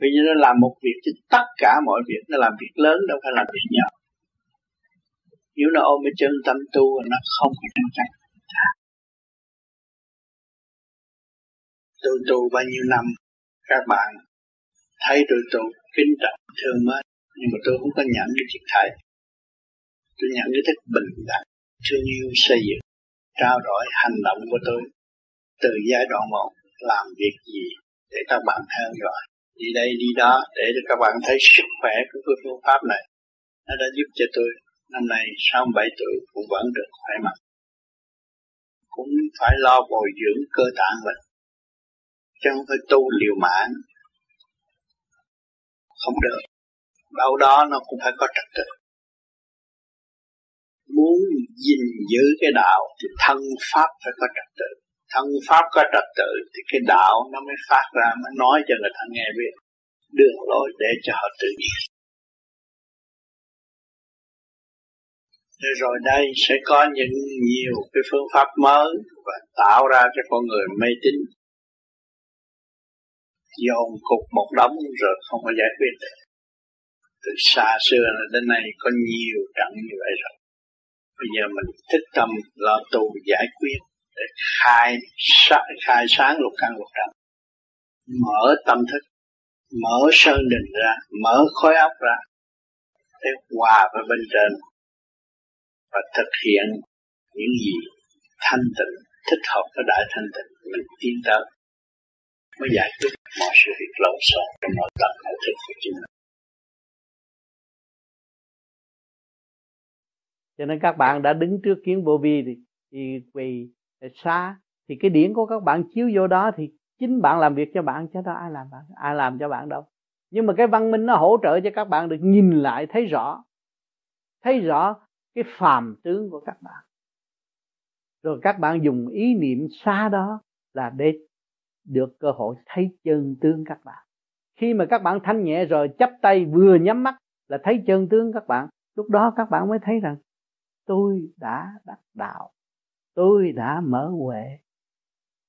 bây giờ nó làm một việc chứ tất cả mọi việc. Nó làm việc lớn đâu phải làm việc nhỏ. Nếu nó ôm cái chân tâm tu, nó không có chân chấp tôi tu bao nhiêu năm, các bạn thấy tôi tu kính trọng, thương mến. Nhưng mà tôi không có nhận cái thiệt thầy tôi nhận cái thức bình đẳng, thương yêu, xây dựng, trao đổi hành động của tôi từ giai đoạn một, làm việc gì để các bạn theo dõi đi đây, đi đó để cho các bạn thấy sức khỏe của cái phương pháp này. Nó đã giúp cho tôi năm nay 67 tuổi cũng vẫn được khỏe mạnh. Cũng phải lo bồi dưỡng cơ tạng mình, chứ không phải tu liều mạng. Không được. Đâu đó nó cũng phải có trật tự. Muốn gìn giữ cái đạo thì thân pháp phải có trật tự thân pháp có trật tự thì cái đạo nó mới phát ra, mới nói cho người ta nghe biết. Đường lối để cho họ tự nhiên. Rồi đây sẽ có những nhiều cái phương pháp mới và tạo ra cho con người mê tín. Dồn cục một đống rồi không có giải quyết được. Từ xa xưa đến nay có nhiều trận như vậy rồi. Bây giờ mình thích tâm lo tu giải quyết để khai khai sáng lục căn lục trần mở tâm thức mở sơn đình ra mở khối óc ra để hòa với bên trên và thực hiện những gì thanh tịnh thích hợp với đại thanh tịnh mình tiến tới. Mới giải quyết mọi sự việc lộn xộn trong nội tâm nội thức của chính mình. Cho nên các bạn đã đứng trước kiến vô vi thì, thì vì xa, thì cái điển của các bạn chiếu vô đó thì chính bạn làm việc cho bạn, chứ đâu ai làm bạn, ai làm cho bạn đâu. Nhưng mà cái văn minh nó hỗ trợ cho các bạn được nhìn lại, thấy rõ. Thấy rõ cái phàm tướng của các bạn. Rồi các bạn dùng ý niệm xa đó là để được cơ hội thấy chân tướng các bạn. Khi mà các bạn thanh nhẹ rồi chấp tay vừa nhắm mắt là thấy chân tướng các bạn, lúc đó các bạn mới thấy rằng, tôi đã đắc đạo tôi đã mở huệ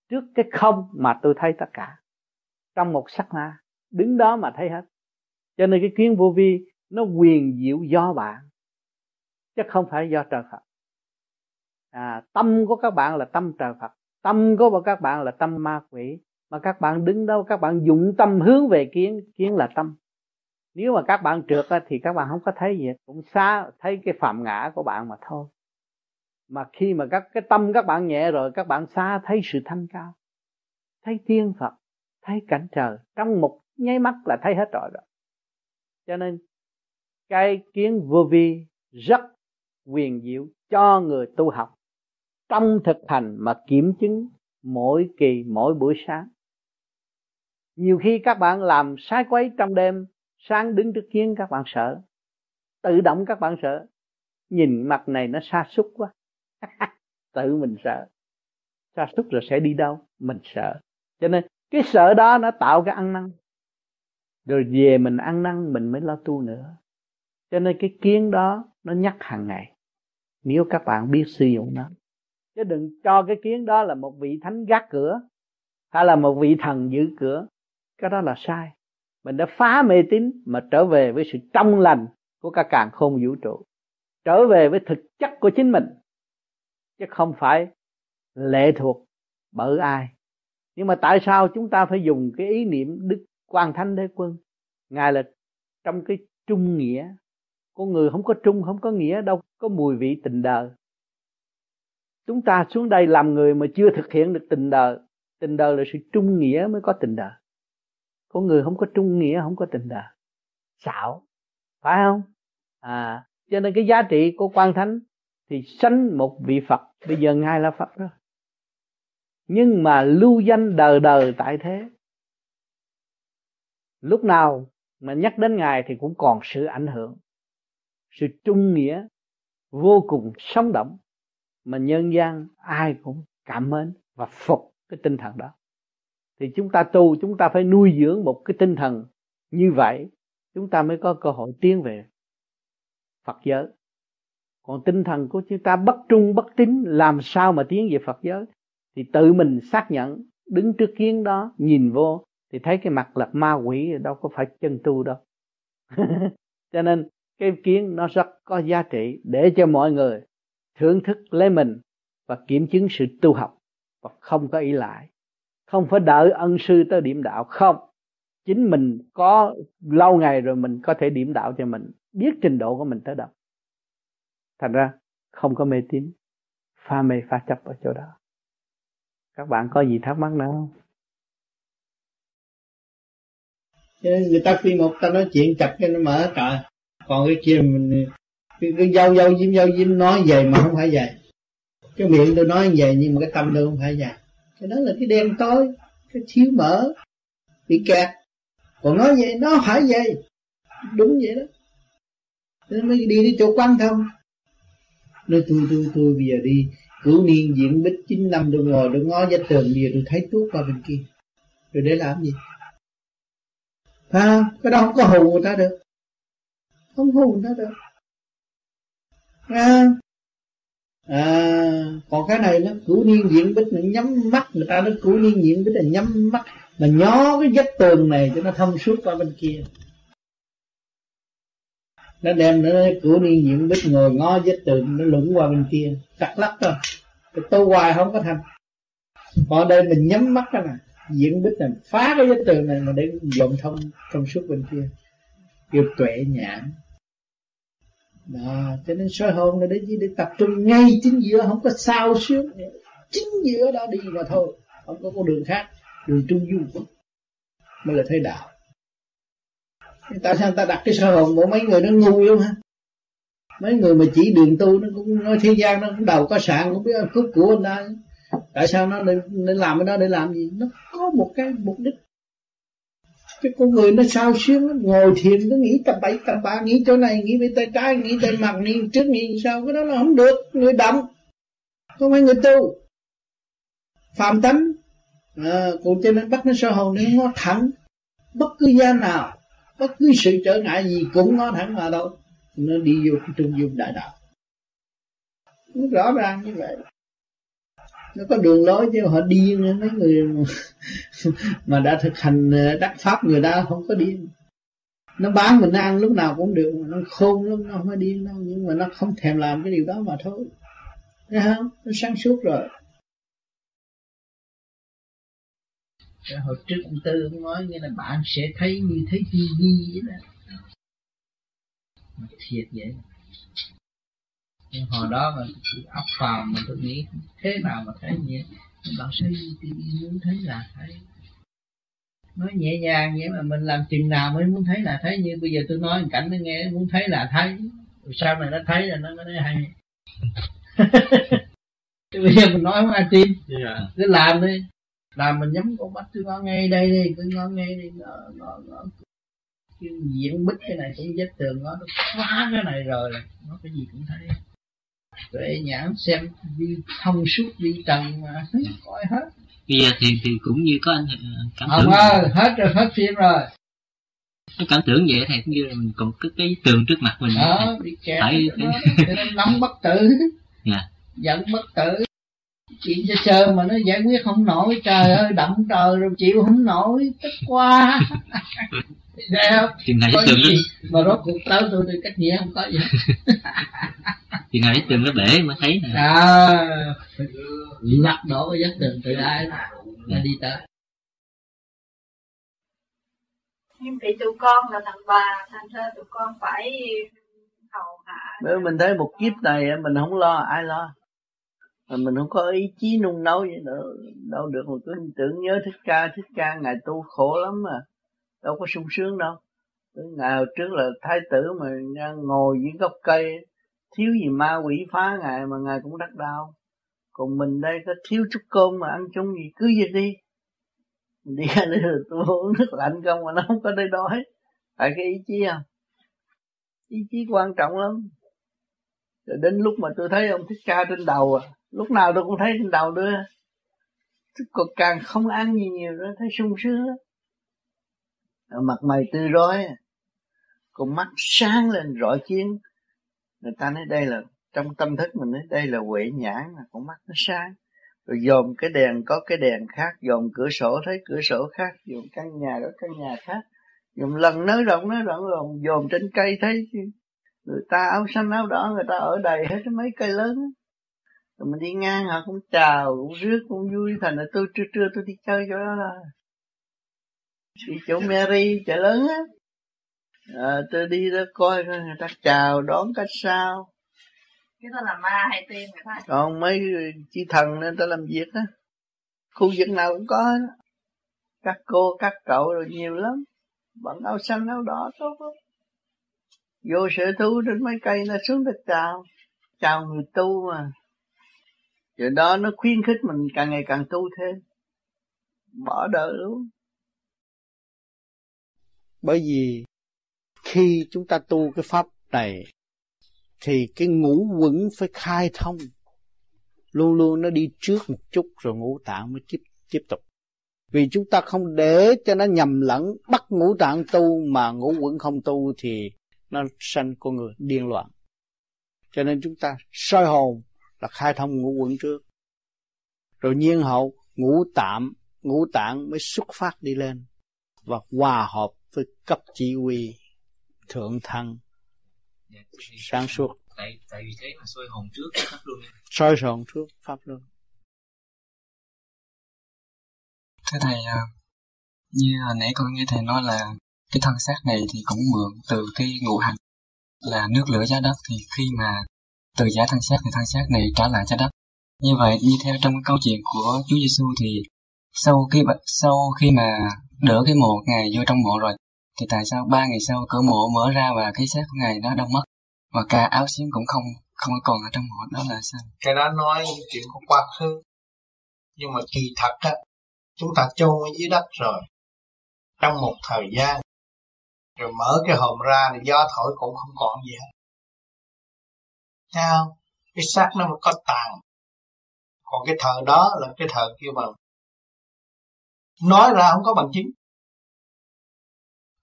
trước cái không mà tôi thấy tất cả. Trong một sắc na đứng đó mà thấy hết. Cho nên cái kiến vô vi nó quyền diệu do bạn chứ không phải do trời Phật. À, tâm của các bạn là tâm trời Phật tâm của các bạn là tâm ma quỷ. Mà các bạn đứng đâu các bạn dụng tâm hướng về kiến kiến là tâm. Nếu mà các bạn trượt thì các bạn không có thấy gì cũng xa thấy cái phạm ngã của bạn mà thôi mà khi mà các cái tâm các bạn nhẹ rồi, các bạn xa thấy sự thanh cao, thấy thiên phật, thấy cảnh trời, trong một nháy mắt là thấy hết rồi đó. Cho nên, cái kiến vô vi rất quyền diệu cho người tu học trong thực hành mà kiểm chứng mỗi kỳ, mỗi buổi sáng. Nhiều khi các bạn làm sai quấy trong đêm, sáng đứng trước kiến các bạn sợ, tự động các bạn sợ, nhìn mặt này nó xa xúc quá. tự mình sợ. Sa sút rồi sẽ đi đâu? Mình sợ. Cho nên, cái sợ đó nó tạo cái ăn năn. Rồi về mình ăn năn, mình mới lo tu nữa. Cho nên cái kiến đó nó nhắc hàng ngày. Nếu các bạn biết sử dụng nó. Chứ đừng cho cái kiến đó là một vị thánh gác cửa, hay là một vị thần giữ cửa. Cái đó là sai. Mình đã phá mê tín mà trở về với sự trong lành của cả càng khôn vũ trụ. Trở về với thực chất của chính mình chứ không phải lệ thuộc bởi ai. Nhưng mà tại sao chúng ta phải dùng cái ý niệm đức quan thánh đế quân, ngài là trong cái trung nghĩa? Con người không có trung, không có nghĩa đâu, có mùi vị tình đời. Chúng ta xuống đây làm người mà chưa thực hiện được tình đời tình đời là sự trung nghĩa mới có tình đời. Con người không có trung nghĩa, không có tình đời. Xạo, phải không? À cho nên cái giá trị của quan thánh thì sanh một vị phật. Bây giờ ngài là phật rồi. Nhưng mà lưu danh đời đời tại thế. Lúc nào mà nhắc đến ngài thì cũng còn sự ảnh hưởng. Sự trung nghĩa vô cùng sống động mà nhân gian ai cũng cảm mến và phục cái tinh thần đó. Thì chúng ta tu, chúng ta phải nuôi dưỡng một cái tinh thần như vậy, chúng ta mới có cơ hội tiến về Phật giới còn tinh thần của chúng ta bất trung, bất tín, làm sao mà tiến về Phật giới? Thì tự mình xác nhận, đứng trước kiến đó, nhìn vô, thì thấy cái mặt là ma quỷ, đâu có phải chân tu đâu. Cho nên, cái kiến nó rất có giá trị để cho mọi người thưởng thức lấy mình và kiểm chứng sự tu học và không có ý lại. Không phải đợi ân sư tới điểm đạo, không. Chính mình có lâu ngày rồi mình có thể điểm đạo cho mình, biết trình độ của mình tới đâu thành ra không có mê tín pha mê pha chấp ở chỗ đó. Các bạn có gì thắc mắc nữa không? Người ta khi một ta nói chuyện chặt cho nó mở trời còn cái kia mình cái, cái dâu dâu diêm dâu diêm nói về mà không phải vậy cái miệng tôi nói về nhưng mà cái tâm tôi không phải vậy cái đó là cái đen tối cái thiếu mở bị kẹt. Còn nói vậy nó phải vậy. Đúng vậy đó. Nên mới đi đến chỗ quan thông nói tôi tôi tôi bây giờ đi. Cửu niên diễn bích chín năm tôi ngồi tôi ngó vách tường bây giờ tôi thấy tuốt qua bên kia. Rồi để làm gì? Phải không? Cái đó không có hù người ta được. Không hù người ta được. À, à còn cái này nó cửu niên diễn bích nó nhắm mắt. Người ta nó cửu niên diễn bích là nhắm mắt. Mà nhó cái vách tường này cho nó thông suốt qua bên kia nó đem nó cửu ni nhiễm bích ngồi ngó vách tường, nó lũng qua bên kia, cắt lắc thôi. Cái tô hoài không có thành. Còn đây mình nhắm mắt ra nè diễn bích này phá cái vách tường này mà để dọn thông trong suốt bên kia. Kêu tuệ nhãn. Đó, cho nên soi hồn là để gì? Để tập trung ngay chính giữa, không có sao xuyến chính giữa đó đi mà thôi, không có con đường khác. Đường trung du. Mới là thấy đạo tại sao ta đặt cái sơ hồn của mấy người nó ngu luôn ha mấy người mà chỉ đường tu nó cũng nói thế gian nó cũng đầu có sạn cũng biết cướp của anh ta. Tại sao nó nên, nên làm cái đó để làm gì? Nó có một cái mục đích. Cái con người nó sao xuyên nó ngồi thiền nó nghĩ tầm bậy tầm bạ nghĩ chỗ này nghĩ bên tay trái nghĩ tay mặt nghĩ trước nghĩ sau. Cái đó là không được. Người động. Không phải người tu. Phạm tánh. À, cũng cho nên bắt nó sơ hồn nó thẳng. Bất cứ gia nào bất cứ sự trở ngại gì cũng nó thẳng mà đâu. Nó đi vô cái trung dung đại đạo. Nó rõ ràng như vậy. Nó có đường lối chứ, họ điên mấy người mà đã thực hành ờ, đắc pháp người ta không có điên nó bán mình ăn lúc nào cũng được nó khôn lắm nó không có điên đâu, nhưng mà nó không thèm làm cái điều đó mà thôi. Thấy không? Nó sáng suốt rồi. Rồi hồi trước ông Tư ông nói như là bạn sẽ thấy như thấy tivi vậy đó. Mà thiệt vậy. Nhưng hồi đó mà ấp vào mà tôi nghĩ thế nào mà thấy vậy. Bạn sẽ muốn thấy là thấy. Nói nhẹ nhàng vậy mà mình làm chừng nào mới muốn thấy là thấy. Như bây giờ tôi nói cảnh nó nghe muốn thấy là thấy. Rồi sau này nó thấy là nó mới thấy hay. Bây giờ mình nói không ai tin. Yeah. cứ làm đi làm mình nhắm con mắt tôi ngó ngay đây đi cứ ngó ngay đi nó nó nó diễn bích cái này cũng vết tường nó nó phá cái này rồi. Nó cái gì cũng thấy. Tuệ nhãn xem đi thông suốt đi trần mà coi hết. Bây giờ thì thì cũng như có anh ờ, cảm tưởng Ông ơi hết rồi hết phim rồi. Cái cảm tưởng vậy thầy cũng như là mình còn cái cái tường trước mặt mình. Đó bị kẹt phải, phải... nóng bất tử. Yeah. giận bất tử chuyện cho sơ mà nó giải quyết không nổi. Trời ơi đậm trời rồi chịu không nổi. Tức quá. Không? Chừng nào cái tường nó... Mà rốt cuộc tới tôi tôi cách nghĩa không có gì. Chừng nào cái tường nó bể mới thấy nè. À Lắc đổ cái vách tường từ ai Là đi tới. Nhưng vì tụi con là thằng bà Thành ra tụi con phải hầu hạ. Nếu mình thấy một kiếp này mình không lo ai lo mà mình không có ý chí nung nấu vậy nữa, đâu được. Mà cứ tưởng nhớ thích ca thích ca ngài tu khổ lắm mà, đâu có sung sướng đâu. Ngày hồi trước là thái tử mà ngồi dưới gốc cây, thiếu gì ma quỷ phá ngài mà ngài cũng đắc đau. Còn mình đây có thiếu chút cơm mà ăn chung gì, cứ vậy đi. Mình đi ra đây rồi tôi uống nước lạnh không mà nó không có đây đói. Phải cái ý chí không? Ý chí quan trọng lắm. Rồi đến lúc mà tôi thấy ông thích ca trên đầu à lúc nào tôi cũng thấy trên đầu đưa còn càng không ăn gì nhiều nữa, thấy sung sướng mặt mày tươi rói, con mắt sáng lên, rọi chiến người ta nói đây là, trong tâm thức mình nói đây là huệ nhãn, là con mắt nó sáng. Rồi dòm cái đèn, có cái đèn khác, dòm cửa sổ, thấy cửa sổ khác, dòm căn nhà có căn nhà khác. Dòm lần nới rộng nới rộng, rồi dòm trên cây, thấy người ta áo xanh áo đỏ, người ta ở đầy hết mấy cây lớn rồi mình đi ngang họ cũng chào cũng rước cũng vui thành là tôi trưa trưa tôi đi chơi chỗ đó là đi chỗ Mary chợ lớn á. À, tôi đi đó coi người ta chào đón cách sao. Cái đó là ma hay tiên người ta? Còn mấy chi thần nên ta làm việc á. Khu vực nào cũng có đó. các cô các cậu rồi nhiều lắm. Bận áo xanh áo đỏ tốt lắm. Vô sở thú trên mấy cây nó xuống đất chào. Chào người tu mà Giờ đó, nó khuyến khích mình càng ngày càng tu thêm. Bỏ đỡ luôn bởi vì khi chúng ta tu cái pháp này, thì cái ngũ quẩn phải khai thông. Luôn luôn nó đi trước một chút rồi ngũ tạng mới tiếp tiếp tục. Vì chúng ta không để cho nó nhầm lẫn, bắt ngũ tạng tu mà ngũ quẩn không tu thì nó sanh con người điên loạn. Cho nên chúng ta soi hồn là khai thông ngũ quẩn trước. Rồi nhiên hậu ngũ tạm ngũ tạng mới xuất phát đi lên và hòa hợp với cấp chỉ huy thượng thăng sáng suốt. Tại tại vì thế mà soi hồn trước pháp luân. Soi hồn trước pháp luân. Thưa thầy à, như hồi nãy con nghe thầy nói là cái thân xác này thì cũng mượn từ cái ngũ hành là nước lửa giá đất. Thì khi mà từ giá thân xác thì thân xác này trả lại cho đất. Như vậy, như theo trong cái câu chuyện của Chúa Giêsu thì sau khi sau khi mà đỡ cái mộ ngài vô trong mộ rồi, thì tại sao ba ngày sau cửa mộ mở ra và cái xác của ngài nó đông mất? Và cả áo xiêm cũng không không còn ở trong mộ, đó là sao? Cái đó nói chuyện của quá khứ. Nhưng mà kỳ thật á, chúng ta chôn ở dưới đất rồi, trong một thời gian, rồi mở cái hòm ra thì gió thổi cũng không còn gì hết sao, cái xác nó mới có tàn. Còn cái thờ đó là cái thờ kêu bằng nói ra không có bằng chứng.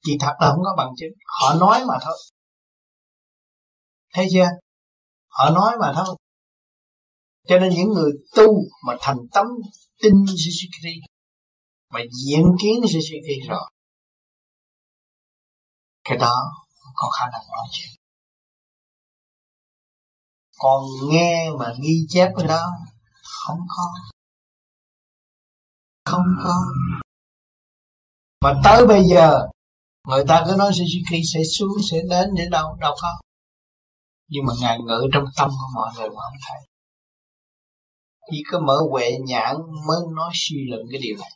Chỉ thật là không có bằng chứng. Họ nói mà thôi. Thấy chưa? Họ nói mà thôi. Cho nên những người tu mà thành tâm tin Suzuki mà diễn kiến Suzuki rồi cái đó có khả năng nói chuyện còn nghe mà ghi chép cái đó, không có. Không có. Mà tới bây giờ, người ta cứ nói Suzuki sẽ xuống, sẽ đến để đâu đâu có. Nhưng mà ngài ngự trong tâm của mọi người mà không thấy. Chỉ có mở huệ nhãn mới nói suy luận cái điều này.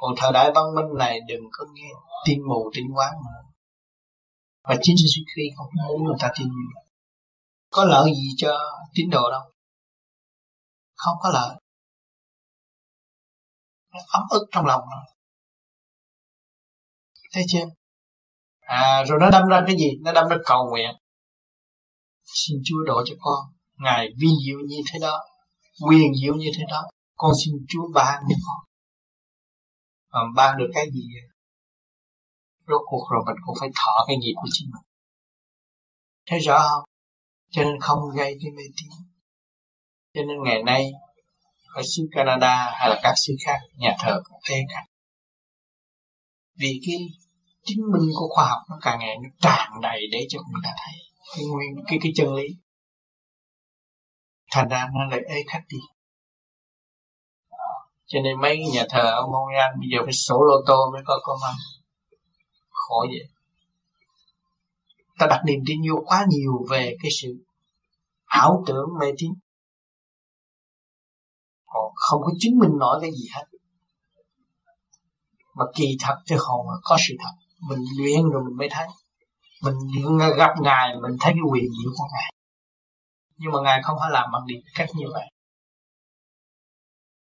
Còn thời đại văn minh này đừng có nghe tin mù, tin quán nữa và chính Suzuki không muốn người ta tin như vậy có lợi gì cho tín đồ đâu. Không có lợi. Nó ấm ức trong lòng nó. Thấy chưa? À rồi nó đâm ra cái gì? Nó đâm ra cầu nguyện. Xin chúa độ cho con. Ngài vi diệu như thế đó. Quyền diệu như thế đó. Con xin chúa ban cho con. Mà ban được cái gì? Rốt cuộc rồi mình cũng phải thọ cái nghiệp của chính mình. Thấy rõ không? Cho nên không gây cái mê tín. Cho nên ngày nay, ở xứ Canada hay là các xứ khác, nhà thờ cũng thế cả. Vì cái chứng minh của khoa học nó càng ngày nó tràn đầy để cho người ta thấy cái nguyên, cái cái chân lý. Thành ra nó lại ê khách đi. Cho nên mấy nhà thờ ở Montreal bây giờ phải sổ lô tô mới có công ăn. Khổ vậy ta đặt niềm tin vô quá nhiều về cái sự ảo tưởng mê tín. Họ không có chứng minh nổi cái gì hết. Mà kỳ thật cái hồn có sự thật, mình luyện rồi mình mới thấy. Mình gặp ngài, mình thấy cái quyền diệu của ngài. Nhưng mà ngài không phải làm bằng điểm cách như vậy.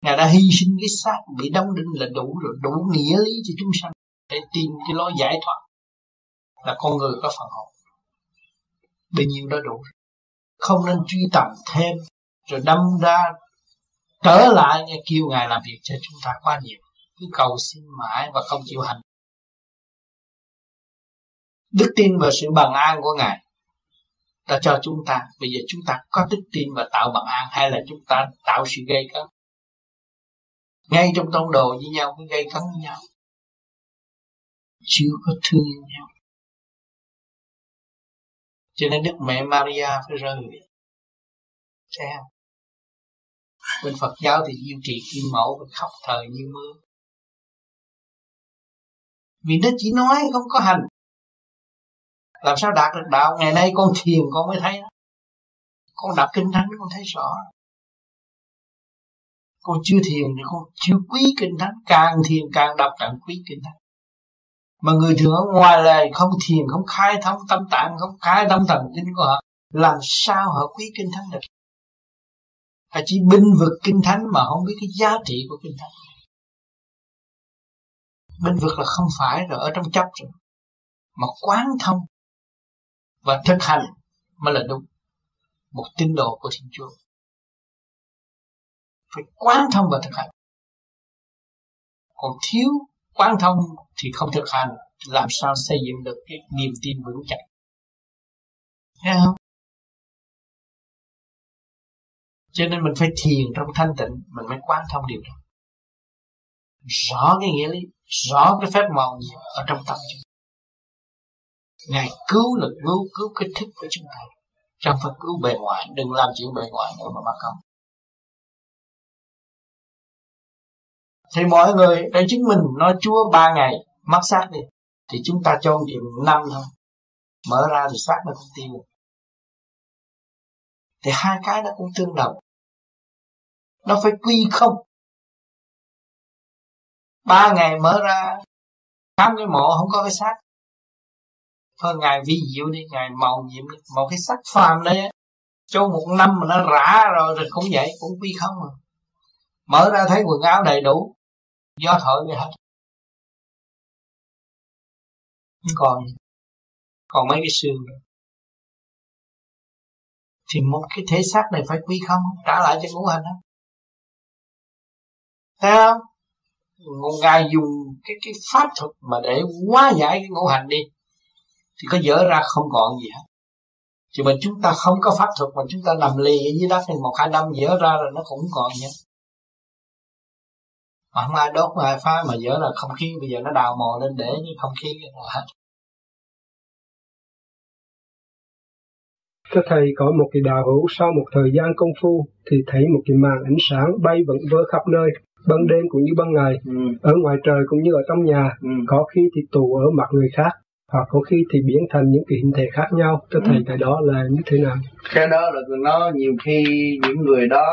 Ngài đã hy sinh cái xác, bị đóng đinh là đủ rồi, đủ nghĩa lý cho chúng sanh để tìm cái lối giải thoát. Là con người có phần hồn bấy nhiêu đó đủ. Không nên truy tầm thêm, rồi đâm ra trở lại nghe kêu ngài làm việc cho chúng ta quá nhiều. Cứ cầu xin mãi và không chịu hành. Đức tin và sự bằng an của ngài đã cho chúng ta. Bây giờ chúng ta có đức tin và tạo bằng an hay là chúng ta tạo sự gây cấn? Ngay trong tông đồ với nhau cứ gây cấn với nhau. Chưa có thương nhau cho nên đức mẹ Maria phải rơi về thấy không? Bên Phật giáo thì duy trì kim mẫu và khóc thời như mưa. Vì nó chỉ nói, không có hành. Làm sao đạt được đạo? Ngày nay con thiền con mới thấy đó. con đọc kinh thánh con thấy rõ. Con chưa thiền thì con chưa quý kinh thánh. Càng thiền càng đọc càng quý kinh thánh mà người thường ở ngoài lời không thiền, không khai thông tâm tạng, không khai thông thần kinh của họ, làm sao họ quý kinh thánh được? Họ chỉ binh vực kinh thánh mà không biết cái giá trị của kinh thánh. Binh vực là không phải rồi, ở trong chấp rồi. Mà quán thông và thực hành mới là đúng. Một tín đồ của Thiên Chúa. Phải quán thông và thực hành. Còn thiếu quán thông thì không thực hành, làm sao xây dựng được cái niềm tin vững chắc? Thấy không? Cho nên mình phải thiền trong thanh tịnh, mình mới quán thông điều đó. Rõ cái nghĩa lý, rõ cái phép màu gì ở trong tâm chúng ngài cứu lực, cứu cứu cái thức của chúng ta. Trong phải cứu bề ngoài, đừng làm chuyện bề ngoài nữa mà bắt công. Thì mọi người, để chứng minh nói Chúa ba ngày mất xác đi, thì chúng ta chôn chìm năm thôi. Mở ra thì xác nó cũng tiêu. Thì hai cái nó cũng tương đồng. Nó phải quy không. Ba ngày mở ra, khám cái mộ không có cái xác. Thôi ngài vi diệu đi, ngài màu nhiệm đi. Một cái xác phàm đấy cho một năm mà nó rã rồi rồi cũng vậy, cũng quy không mà. Mở ra thấy quần áo đầy đủ gió thổi vậy hết không còn còn mấy cái xương nữa. Thì một cái thể xác này phải quy không? Trả lại cho ngũ hành đó thấy không? Ngài dùng cái cái pháp thuật mà để hóa giải cái ngũ hành đi, thì có dở ra không còn gì hết. Chứ mình chúng ta không có pháp thuật mà chúng ta nằm lì ở dưới đất thì một hai năm dở ra rồi nó cũng còn nhé mà không ai đốt không ai phá mà dở là không khí bây giờ nó đào mồ lên để như không khí hết Các thầy có một cái đạo hữu sau một thời gian công phu thì thấy một cái màn ánh sáng bay vẩn vơ khắp nơi, ban đêm cũng như ban ngày, ừ. ở ngoài trời cũng như ở trong nhà, ừ. có khi thì tù ở mặt người khác, hoặc có khi thì biến thành những cái hình thể khác nhau. Thưa ừ. thầy cái đó là như thế nào? Cái đó là nó nhiều khi những người đó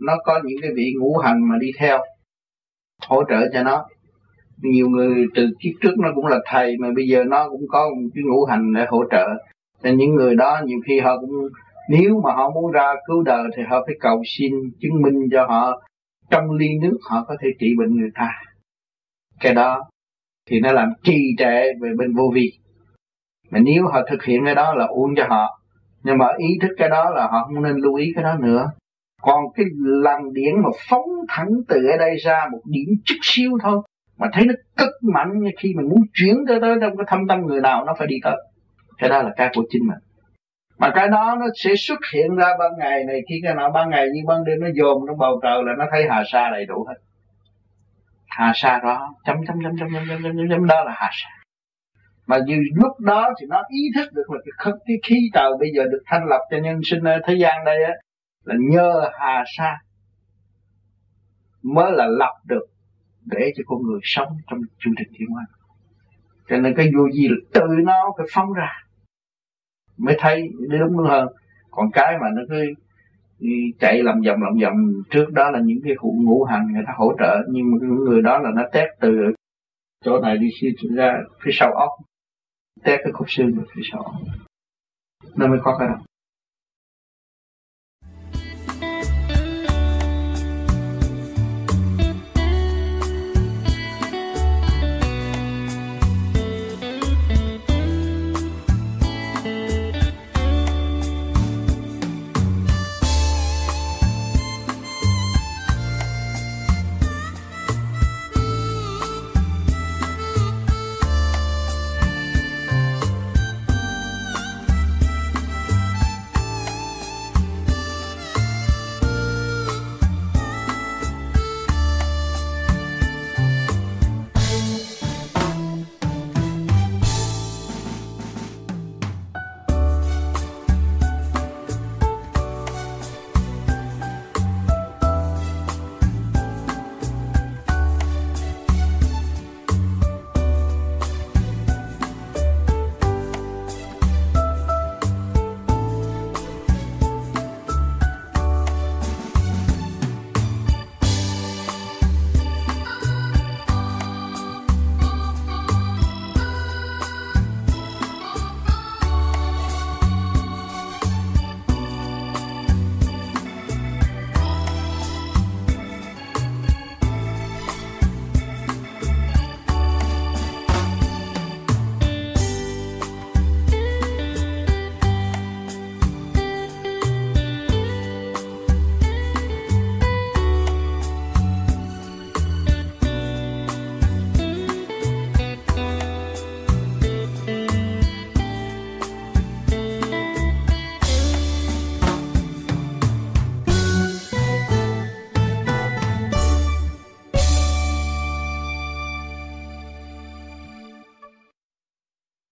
nó có những cái vị ngũ hành mà đi theo hỗ trợ cho nó. Nhiều người từ kiếp trước nó cũng là thầy, mà bây giờ nó cũng có một cái ngũ hành để hỗ trợ. Nên những người đó nhiều khi họ cũng, nếu mà họ muốn ra cứu đời thì họ phải cầu xin chứng minh cho họ trong ly nước họ có thể trị bệnh người ta. Cái đó thì nó làm trì trệ về bên vô vi. Mà nếu họ thực hiện cái đó là uống cho họ, nhưng mà ý thức cái đó là họ không nên lưu ý cái đó nữa còn cái làn điện mà phóng thẳng từ ở đây ra một điểm chút xíu thôi mà thấy nó cực mạnh như khi mình muốn chuyển tới tới trong cái thâm tâm người nào nó phải đi tới. Cái đó là cái của chính mình. Mà cái đó nó sẽ xuất hiện ra ban ngày này khi cái nào ban ngày như ban đêm nó dồn trong bầu trời là nó thấy hà sa đầy đủ hết. Hà sa đó chấm chấm chấm chấm chấm chấm chấm chấm đó là hà sa. Mà như lúc đó thì nó ý thức được là cái, cái khí trời bây giờ được thanh lập cho nhân sinh thế gian đây á là nhờ hà sa mới là lập được để cho con người sống trong chương trình thiên hóa cho nên cái vô gì là tự nó phải phóng ra, mới thấy nó đúng hơn. Còn cái mà nó cứ chạy làm vòng làm vòng, trước đó là những cái hữu ngũ hành người ta hỗ trợ, nhưng mà người đó là nó test từ chỗ này đi ra phía sau óc test cái khúc xương phía sau óc nó mới có cái đó.